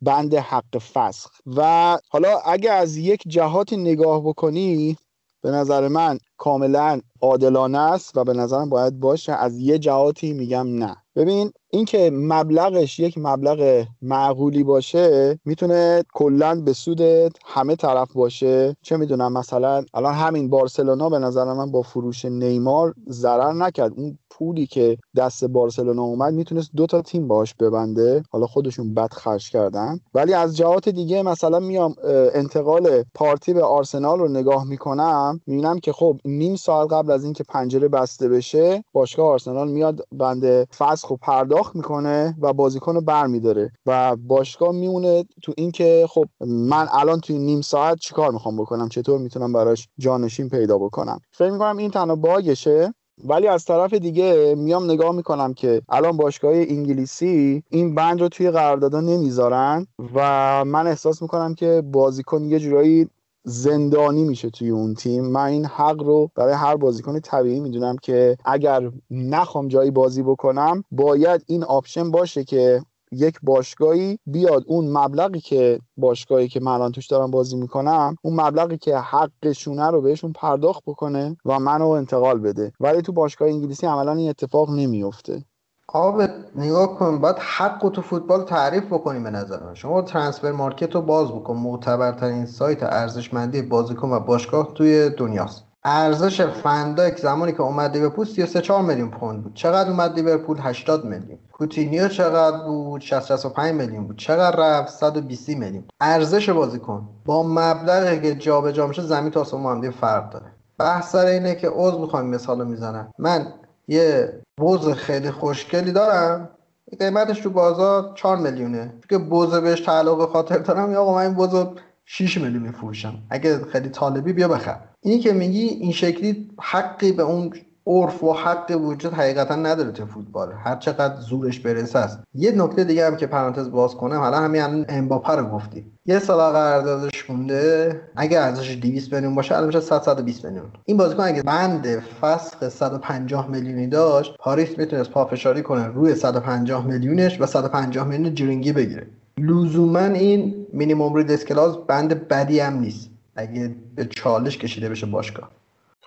بند حق فسخ. و حالا اگه از یک جهاتی نگاه بکنی به نظر من کاملا عادلانه است و به نظرم باید باشه. از یه جهاتی میگم نه. ببین اینکه مبلغش یک مبلغ معقولی باشه می‌تونه کلا به سود همه طرف باشه. چه می‌دونم مثلا الان همین بارسلونا به نظر من با فروش نیمار ضرر نکرد. اون پولی که دست بارسلونا اومد می‌تونست دو تا تیم باش ببنده. حالا خودشون بد خرج کردن. ولی از جهات دیگه مثلا میام انتقال پارتی به آرسنال رو نگاه می‌کنم می‌بینم که خب نیم ساعت قبل از اینکه پنجره بسته بشه باشگاه آرسنال میاد بنده. فسخ و پرداخت می‌کنه و بازیکن رو برمیداره و باشگاه میمونه تو اینکه خب من الان توی نیم ساعت چیکار می‌خوام بکنم؟ چطور می‌تونم براش جانشین پیدا بکنم؟ فکر می‌کنم این تنها باگشه ولی از طرف دیگه میام نگاه می‌کنم که الان باشگاه انگلیسی این بند رو توی قراردادها نمی‌ذارن و من احساس می‌کنم که بازیکن یه جورایی زندانی میشه توی اون تیم. من این حق رو برای هر بازیکن طبیعی می‌دونم که اگر نخوام جایی بازی بکنم باید این آپشن باشه که یک باشگاهی بیاد. اون مبلغی که باشگاهی که من الان توش دارم بازی می‌کنم اون مبلغی که حقشونه رو بهشون پرداخت بکنه و منو انتقال بده. ولی تو باشگاه انگلیسی عملا این اتفاق نمیفته خب نگاه کن باید حقو تو فوتبال تعریف بکنیم به نظر من. شما Transfermarkt رو باز بکن. معتبرترین سایت ارزشمندی بازیکن و باشگاه توی دنیاست. ارزش فن‌دایک زمانی که اومد لیورپول 33 4 میلیون پوند بود. چقدر اومد لیورپول؟ 80 میلیون. کوتینیو چقدر بود؟ 60 65 میلیون بود. چقدر رفت؟ 120 میلیون. ارزش بازیکن با مبلغی که جابجا میشه زمین تا آسمون هم فرق داره. بحث سر اینه که عذر می‌خوام مثال می‌زنم. من یه بوز خیلی خوشگلی دارم. قیمتش تو بازار 4 میلیونه. که بوز بهش تعلق خاطر دارم یا آقا من این بوز 6 میلیون میفروشم. اگه خیلی طالبی بیا بخر. اینی که میگی این شکلی حقی به اون عرف و حق وجود حقیقتا نداره تو فوتبال. هر چقدر زورش برسه است. یه نکته دیگه هم که پرانتز باز کنم حالا همین امباپه رو گفتی. یه سال قراردادش مونده. اگه ارزشش 200 میلیون باشه الان میشه 100 120 میلیون. این بازیکن اگه بند فسخ 150 میلیونی داشت پاریس می‌تونست پافشاری کنه روی 150 میلیونش و 150 میلیون جرینگی بگیره. لزوما این مینیمم رید اسکلاز بند بدی هم نیست. اگه به چالش کشیده بشه باشگاه.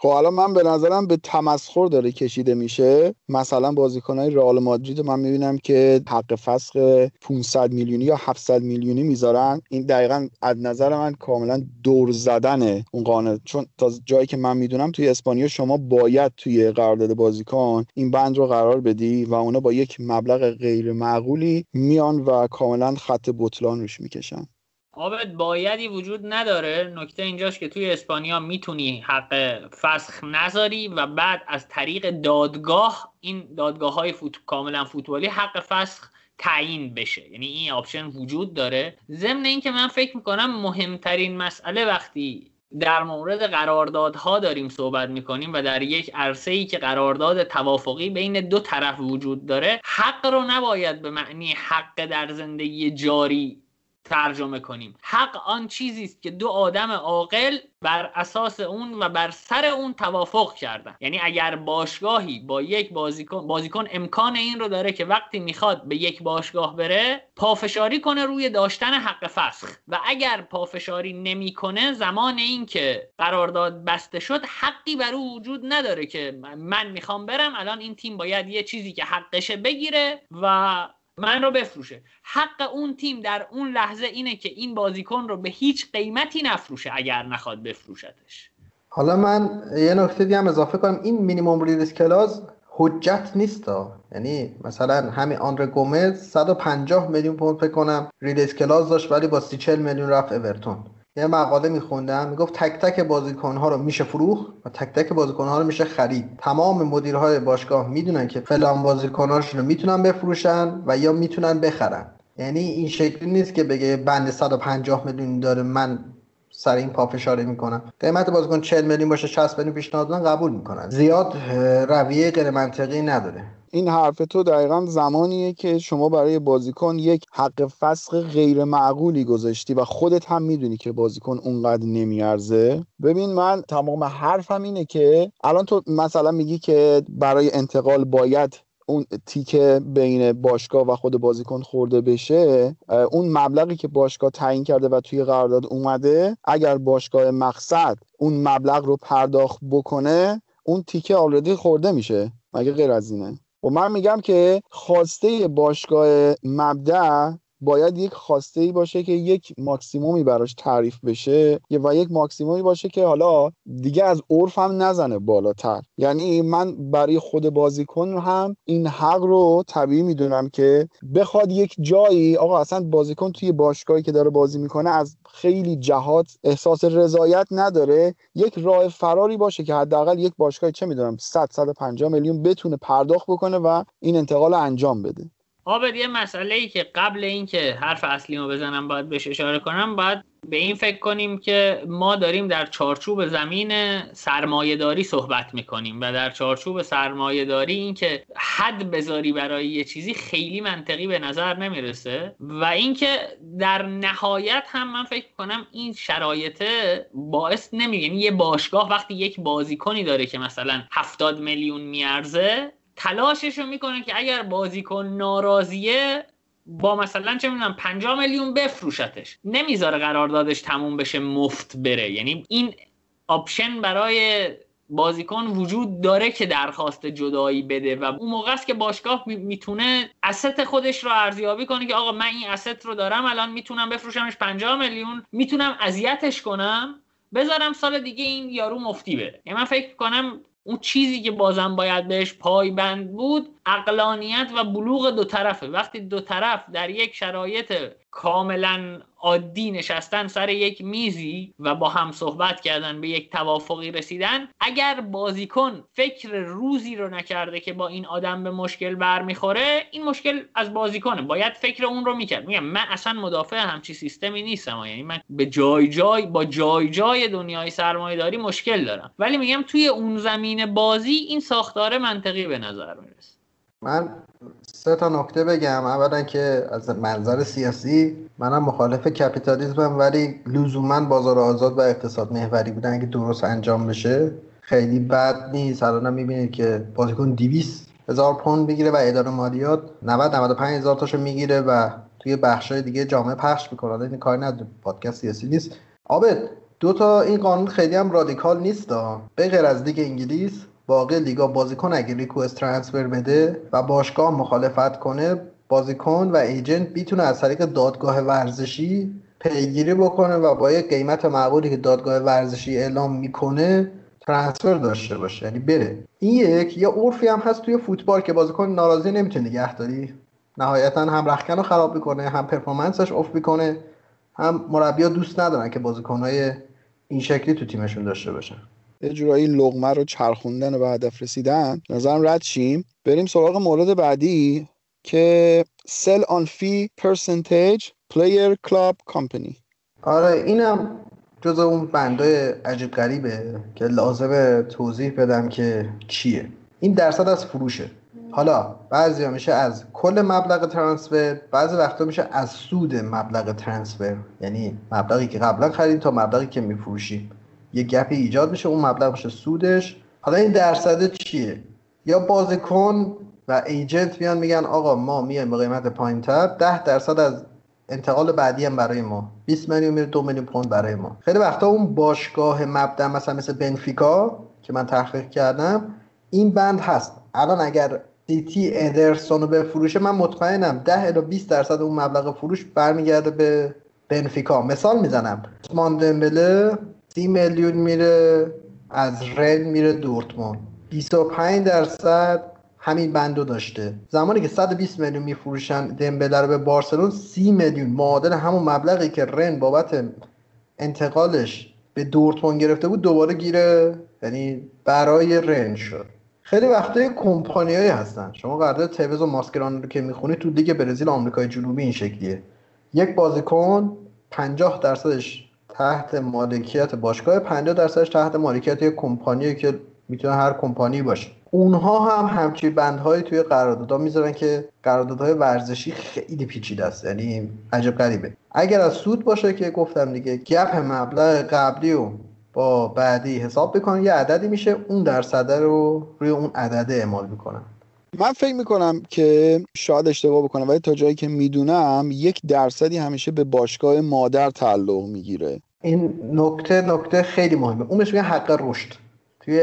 خب الان من به نظرم به تمسخر داره کشیده میشه. مثلا بازیکنهای رئال مادرید من می‌بینم که حق فسخ 500 میلیونی یا 700 میلیونی می‌ذارن. این دقیقا از نظر من کاملا دور زدن اون قانون. چون تا جایی که من می‌دونم توی اسپانیا شما باید توی قرارداد بازیکن این بند رو قرار بدی و اونا با یک مبلغ غیر معقولی میان و کاملا خط بطلان روش می‌کشن. عابد بایدی وجود نداره. نکته اینجاست که توی اسپانیا می‌تونی حق فسخ نذاری و بعد از طریق دادگاه این دادگاه های فوت... کاملا فوتبالی حق فسخ تعیین بشه. یعنی این آپشن وجود داره. ضمن اینکه من فکر می‌کنم مهمترین مسئله وقتی در مورد قراردادها داریم صحبت می‌کنیم و در یک عرصه ای که قرارداد توافقی بین دو طرف وجود داره حق رو نباید به معنی حق در زندگی جاری ترجمه کنیم. حق آن چیزی است که دو آدم عاقل بر اساس اون و بر سر اون توافق کردن. یعنی اگر باشگاهی با یک بازیکن بازیکن امکان این رو داره که وقتی می‌خواد به یک باشگاه بره پافشاری کنه روی داشتن حق فسخ. و اگر پافشاری نمی‌کنه زمان این که قرارداد بسته شد حقی بر او وجود نداره که من می‌خوام برم الان این تیم باید یه چیزی که حقشه بگیره و من رو بفروشه. حق اون تیم در اون لحظه اینه که این بازیکن رو به هیچ قیمتی نفروشه اگر نخواد بفروشتش. حالا من یه نکته دیگه هم اضافه کنم. این مینیمم release clause حجت نیست یعنی مثلا همین آندره گومز 150 میلیون پوند فکر کنم release clause داشت ولی با 30 میلیون رفت اورتون. یه مقاله میخوندم می‌گفت تک تک بازیکنها رو میشه فروخت و تک تک بازیکنها رو میشه خرید. تمام مدیرهای باشگاه می‌دونن که فلان بازیکناشون رو می‌تونن بفروشن و یا می‌تونن بخرن. یعنی این شکلی نیست که بگه بند 150 میلیون داره من سر این پافشاری می‌کنم. قیمت بازیکن 40 میلیون باشه 60 میلیون پیشنهاد قبول می‌کنن. زیاد رویه غیر منطقی نداره. این حرف تو دقیقا زمانیه که شما برای بازیکن یک حق فسخ غیر معقولی گذاشتی و خودت هم می‌دونی که بازیکن اونقدر نمیارزه. ببین من تمام حرفم اینه که الان تو مثلا میگی که برای انتقال باید اون تیکه بین باشگاه و خود بازیکن خورده بشه. اون مبلغی که باشگاه تعیین کرده و توی قرارداد اومده اگر باشگاه مقصد اون مبلغ رو پرداخت بکنه اون تیکه آلردی خورده میشه. مگه غیر از اینه؟ و من میگم که خواسته باشگاه مبدع باید یک خواسته ای باشه که یک ماکسیمومی براش تعریف بشه و یک ماکسیمومی باشه که حالا دیگه از عرف هم نزنه بالاتر. یعنی من برای خود بازیکن هم این حق رو طبیعی می‌دونم که بخواد یک جایی آقا اصلا بازیکن توی باشگاهی که داره بازی می‌کنه از خیلی جهات احساس رضایت نداره. یک راه فراری باشه که حداقل یک باشگاه چه می‌دونم 100 150 میلیون بتونه پرداخت بکنه و این انتقال انجام بده. عابد یه مسئله ای که قبل اینکه حرف اصلیمو بزنم باید بهش اشاره کنم باید به این فکر کنیم که ما داریم در چارچوب زمین سرمایهداری صحبت می‌کنیم و در چارچوب سرمایهداری اینکه حد بذاری برای یه چیزی خیلی منطقی به نظر نمی‌رسه و اینکه در نهایت هم من فکر کنم این شرایط باعث نمیگه. یعنی یه باشگاه وقتی یک بازیکنی داره که مثلا 70 میلیون میارزه تلاشش رو می‌کنه که اگر بازیکن ناراضیه با مثلا چه می‌دونم 50 میلیون بفروشتش. نمی‌ذاره قراردادش تموم بشه مفت بره. یعنی این option برای بازیکن وجود داره که درخواست جدایی بده و اون موقع است که باشگاه می- می‌تونه asset خودش رو ارزیابی کنه که آقا من این asset رو دارم الان می‌تونم بفروشمش 50 میلیون می‌تونم اذیتش کنم بذارم سال دیگه این یارو مفتی بره. یعنی من فکر کنم اون چیزی که بازم باید بهش پایبند بود اقلانیت و بلوغ دو طرفه. وقتی دو طرف در یک شرایط کاملا عادی نشستن سر یک میزی و با هم صحبت کردن به یک توافقی رسیدن. اگر بازیکن فکر روزی رو نکرده که با این آدم به مشکل برمیخوره این مشکل از بازیکنه. باید فکر اون رو می‌کرد. میگم من اصلا مدافع همچی سیستمی نیستم. یعنی من به جای جای با جای جای دنیای سرمایه داری مشکل دارم. ولی میگم توی اون زمین بازی این ساختار منطقی به نظر می‌رسه. من سه تا نکته بگم. اولا که از منظر سیاسی منم مخالف کپیتالیسمم ولی لزوما بازار آزاد و اقتصاد محوری بودن اگه درست انجام بشه خیلی بد نیست. الان می‌بینید که بازیکن 200 هزار پوند بگیره و اداره مالیات 90 95 هزار تاشو می‌گیره و توی بخشای دیگه جامعه پخش می‌کنه. حالا این کاری نداره پادکست سیاسی نیست. عابد دو تا این قانون خیلی هم رادیکال نیست. به غیر از لیگ انگلیس باقی لیگا بازیکن اگه ریکوست ترانسفر بده و باشگاه مخالفت کنه بازیکن و ایجنت می‌تونه از طریق دادگاه ورزشی پیگیری بکنه و با یک قیمت معقولی که دادگاه ورزشی اعلام می‌کنه ترانسفر داشته باشه. یعنی بره. این یک یا عرفی هم هست توی فوتبال که بازیکن ناراضی نمی‌تونه نگه داری. نهایتا هم رخکن رو خراب می‌کنه هم پرفورمنسش افت می‌کنه هم مربیا دوست ندارن که بازیکنهای این شکلی تو تیمشون داشته باشن. یه جورایی لغمه رو چرخوندن و به هدف رسیدن نظرم رد شیم. بریم سراغ مورد بعدی که sell on fee percentage player club company. آره اینم جز اون بندای عجیب غریبه که لازمه توضیح بدم که چیه. این درصد از فروشه. حالا بعضی میشه از کل مبلغ ترانسفر بعضی وقتا میشه از سود مبلغ ترانسفر. یعنی مبلغی که قبلا خریدیم تا مبلغی که میفروشیم یه گپی ایجاد میشه اون مبلغ میشه سودش. حالا این درصد چیه؟ یا بازیکن و ایجنت میان میگن آقا ما میایم به قیمت پایینتر 10 درصد از انتقال بعدی هم برای ما. 20 میلیون میره 2 میلیون پوند برای ما. خیلی وقتا اون باشگاه مبدا مثلا مثل بنفیکا که من تحقیق کردم این بند هست. الان اگر سیتی ادرسون رو بفروشه من مطمئنم 10 الی 20 درصد اون مبلغ فروش برمیگرده به بنفیکا. مثال می‌زنم. عثمان دمبله 30 میلیون میره از رن میره دورتموند. 25 درصد همین بندو داشته. زمانی که 120 میلیون میفروشن دمبله رو به بارسلون 30 میلیون معادل همون مبلغی که رن بابت انتقالش به دورتموند گرفته بود دوباره گیره. یعنی برای رنج شد. خیلی وقتا کمپانیایی هستن. شما قرارداد توز و ماسکران رو که می‌خونی تو لیگ برزیل آمریکای جنوبی این شکلیه. یک بازیکن 50 درصدش تحت مالکیت باشگاه 50 درصدش تحت مالکیت یک کمپانی که می‌تونه هر کمپانی باشه. اونها هم همچی بندهایی توی قراردادها می‌ذارن که قراردادهای ورزشی خیلی پیچیده است. یعنی عجب غریبه. اگر از سود باشه که گفتم دیگه گپ مبلغ قبلی و با بعدی حساب بکنن یه عددی میشه اون درصده رو روی اون عدده اعمال می‌کنن. من فکر می‌کنم که شاید اشتباه بکنم ولی تا جایی که می‌دونم یک درصدی همیشه به باشگاه مادر تعلق می‌گیره. این نکته نکته خیلی مهمه. اون میگن حق رشد. توی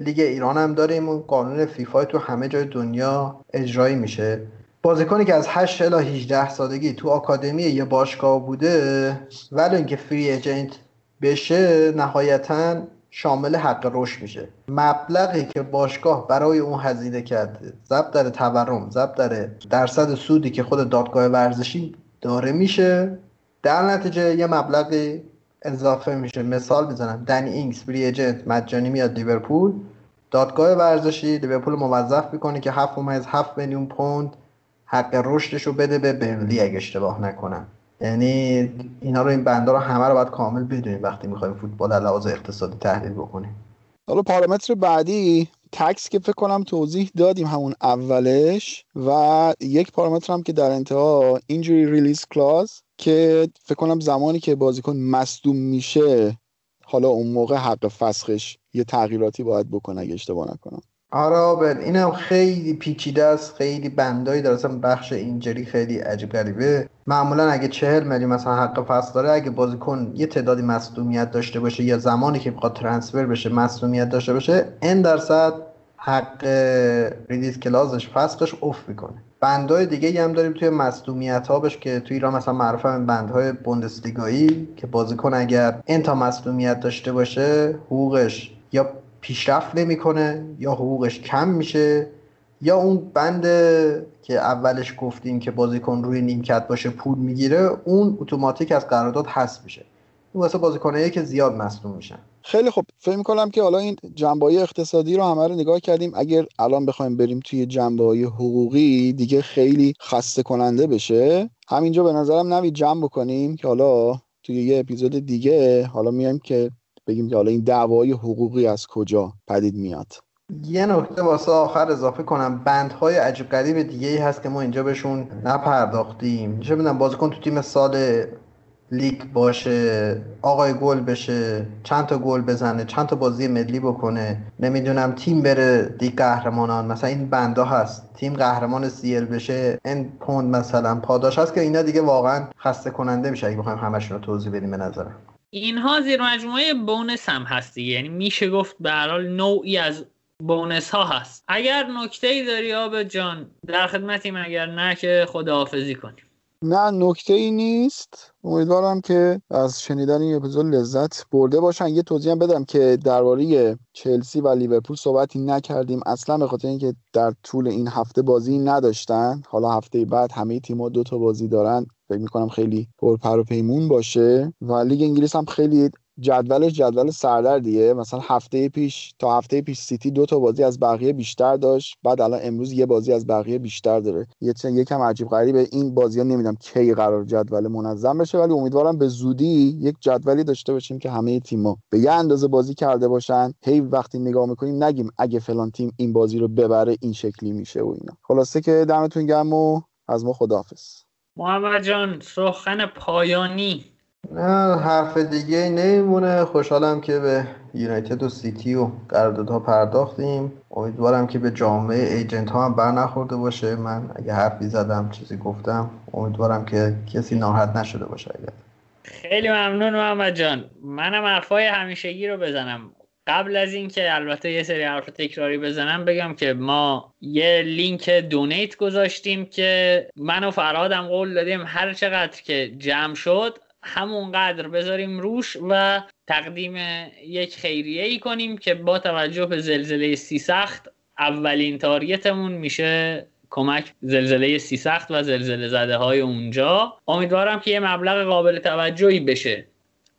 لیگ ایران هم داریم اون قانون فیفا تو همه جای دنیا اجرایی میشه. بازیکنی که از 8 الی 18 سالگی تو آکادمی یه باشگاه بوده ولی اینکه فری ایجنت بشه نهایتا شامل حق رشد میشه. مبلغی که باشگاه برای اون هزینه کرده ضرب در تورم ضرب در درصد سودی که خود دادگاه ورزشی داره میشه در نتیجه یه مبلغی اضافه میشه. مثال می‌زنم دنی اینگز فری ایجنت مجانی میاد لیورپول. دادگاه ورزشی لیورپول موظف می‌کنه که 7 ممیز 7 میلیون پوند حق رشدش رو بده به برنلی اگه اشتباه نکنم. یعنی اینا رو این بندا رو همه رو باید کامل بدونیم وقتی می‌خوایم فوتبال از لحاظ اقتصادی تحلیل بکنیم. حالا پارامتر بعدی تکس که فکر کنم توضیح دادیم همون اولش و یک پارامتر هم که در انتها اینجوری ریلیز کلاس که فکر کنم زمانی که بازیکن مصدوم میشه حالا اون موقع حق فسخش یه تغییراتی باید بکنه اگه اشتباه نکنم. آره بل اینم خیلی پیچیده است خیلی بندایی داره. اصلا بخش اینجری خیلی عجیب غریبه. معمولا اگه چهل میلیون مثلا حق فصل داره اگه بازیکن یه تعدادی مصدومیت داشته باشه یا زمانی که می‌خواد ترانسفر بشه مصدومیت داشته باشه ان درصد حق ریلیز کلازش فسخش افت می‌کنه. بندهای دیگه هم داریم توی مصدومیت ها بش که توی ایران مثلا معروف هم بندهای بوندسلیگایی که بازیکن اگر این تا مصدومیت داشته باشه حقوقش یا پیشرفت نمی‌کنه یا حقوقش کم میشه یا اون بند که اولش گفتیم که بازیکن روی نیمکت باشه پول می‌گیره اون اتوماتیک از قرارداد حذف میشه. این واسه بازیکنایی که زیاد مصدوم میشن. خیلی خوب. فکر می‌کنم که حالا این جنبه اقتصادی رو همه رو نگاه کردیم. اگر الان بخوایم بریم توی جنبه حقوقی دیگه خیلی خسته کننده بشه. همینجا به نظرم نوید جمع بکنیم که حالا توی یه اپیزود دیگه حالا میایم که بگیم که حالا این دعوای حقوقی از کجا پدید میاد؟ یه نکته واسه آخر اضافه کنم. بندهای عجیب غریب دیگه ای هست که ما اینجا بهشون نپرداختیم. چه می‌دونم بازیکن تو تیم سال لیگ باشه آقای گل بشه چند تا گل بزنه چند تا بازی ملی بکنه نمی‌دونم تیم بره لیگ قهرمانان. مثلا این بندا هست. تیم قهرمان سیل بشه این پوند مثلا پاداش هست که اینا دیگه واقعا خسته کننده میشه. اگه بخوایم همشون رو توضیح بدیم به نظرم. اینها زیر مجموعه بونس هم هست یعنی میشه گفت به هر حال نوعی از بونس ها هست. اگر نکته ای داری آب جان در خدمتیم. اگر نه که خداحافظی کنیم. نه نکته ای نیست. امیدوارم که از شنیدن این اپیزود لذت برده باشن. یه توضیح بدم که درباره چلسی و لیورپول صحبتی نکردیم. اصلا به خاطر اینکه در طول این هفته بازی نداشتن. حالا هفته بعد همه تیم‌ها دو تا بازی دارن. فکر می‌کنم خیلی پرپر و پیمون باشه. و لیگ انگلیس هم خیلی جدولش جدول سردردیه. مثلا هفته پیش تا هفته پیش سیتی دو تا بازی از بقیه بیشتر داشت. بعد الان امروز یه بازی از بقیه بیشتر داره. یه یکم عجیب غریبه. این بازی ها نمی‌دونم کی قرار جدول منظم بشه ولی امیدوارم به زودی یک جدولی داشته باشیم که همه تیم‌ها به یه اندازه بازی کرده باشن. هی وقتی نگاه می‌کنیم نگیم اگه فلان تیم این بازی رو ببره این شکلی میشه و اینا. خلاصه که دمتون گرم و از ما خداحافظ. محمد جان سخن پایانی. نه حرف دیگه نمیمونه. خوشحالم که به یونایتد و سیتی و قراردادها پرداختیم. امیدوارم که به جامعه ایجنت ها هم بر نخورده باشه. من اگه حرفی زدم چیزی گفتم امیدوارم که کسی ناراحت نشده باشه. اگر خیلی ممنون محمد جان. منم حرفای همیشگی رو بزنم. قبل از اینکه البته یه سری حرف تکراری بزنم بگم که ما یه لینک دونیت گذاشتیم که من و فرهادم قول دادیم هر چقدر که جمع شد همونقدر بذاریم روش و تقدیم یک خیریه ای کنیم که با توجه به زلزله سی سخت اولین target مون میشه کمک زلزله سی سخت و زلزله زده های اونجا. امیدوارم که یه مبلغ قابل توجهی بشه.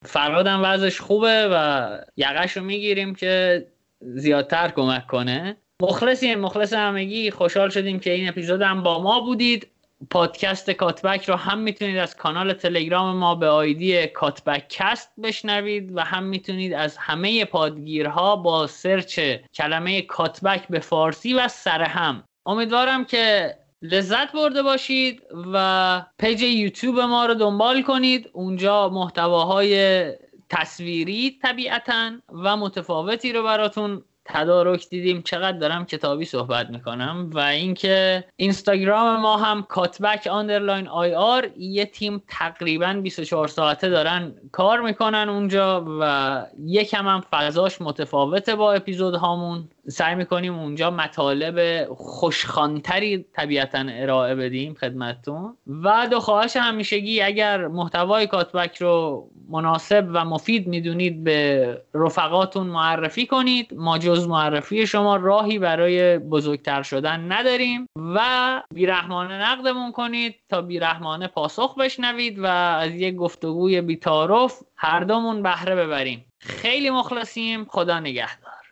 فرهادم وضعش خوبه و یقش رو می‌گیریم که زیادتر کمک کنه. مخلصیم مخلص همگی. خوشحال شدیم که این اپیزود هم با ما بودید. پادکست کاتبک رو هم می‌تونید از کانال تلگرام ما به آیدی کاتبک کست بشنوید و هم می‌تونید از همه پادگیرها با search کلمه کاتبک به فارسی و سرهم امیدوارم که لذت برده باشید و page یوتیوب ما رو دنبال کنید. اونجا محتواهای تصویری طبیعتا و متفاوتی رو براتون تدارک دیدیم چقدر دارم کتابی صحبت می‌کنم و اینکه اینستاگرام ما هم کاتبک underline IR یه تیم تقریبا 24 ساعته دارن کار می‌کنن اونجا و یکم هم فضاش متفاوته با اپیزود هامون سعی می‌کنیم اونجا مطالب خوش‌خوان‌تری طبیعتا ارائه بدیم خدمتتون. و دو خواهش همیشگی اگر محتوای کاتبک رو مناسب و مفید می‌دونید به رفقاتون معرفی کنید. ما جز معرفی شما راهی برای بزرگتر شدن نداریم. و بیرحمانه نقدمون کنید تا بیرحمانه پاسخ بشنوید و از یک گفتگوی بیتارف هر دومون بهره ببریم. خیلی مخلصیم. خدا نگهدار.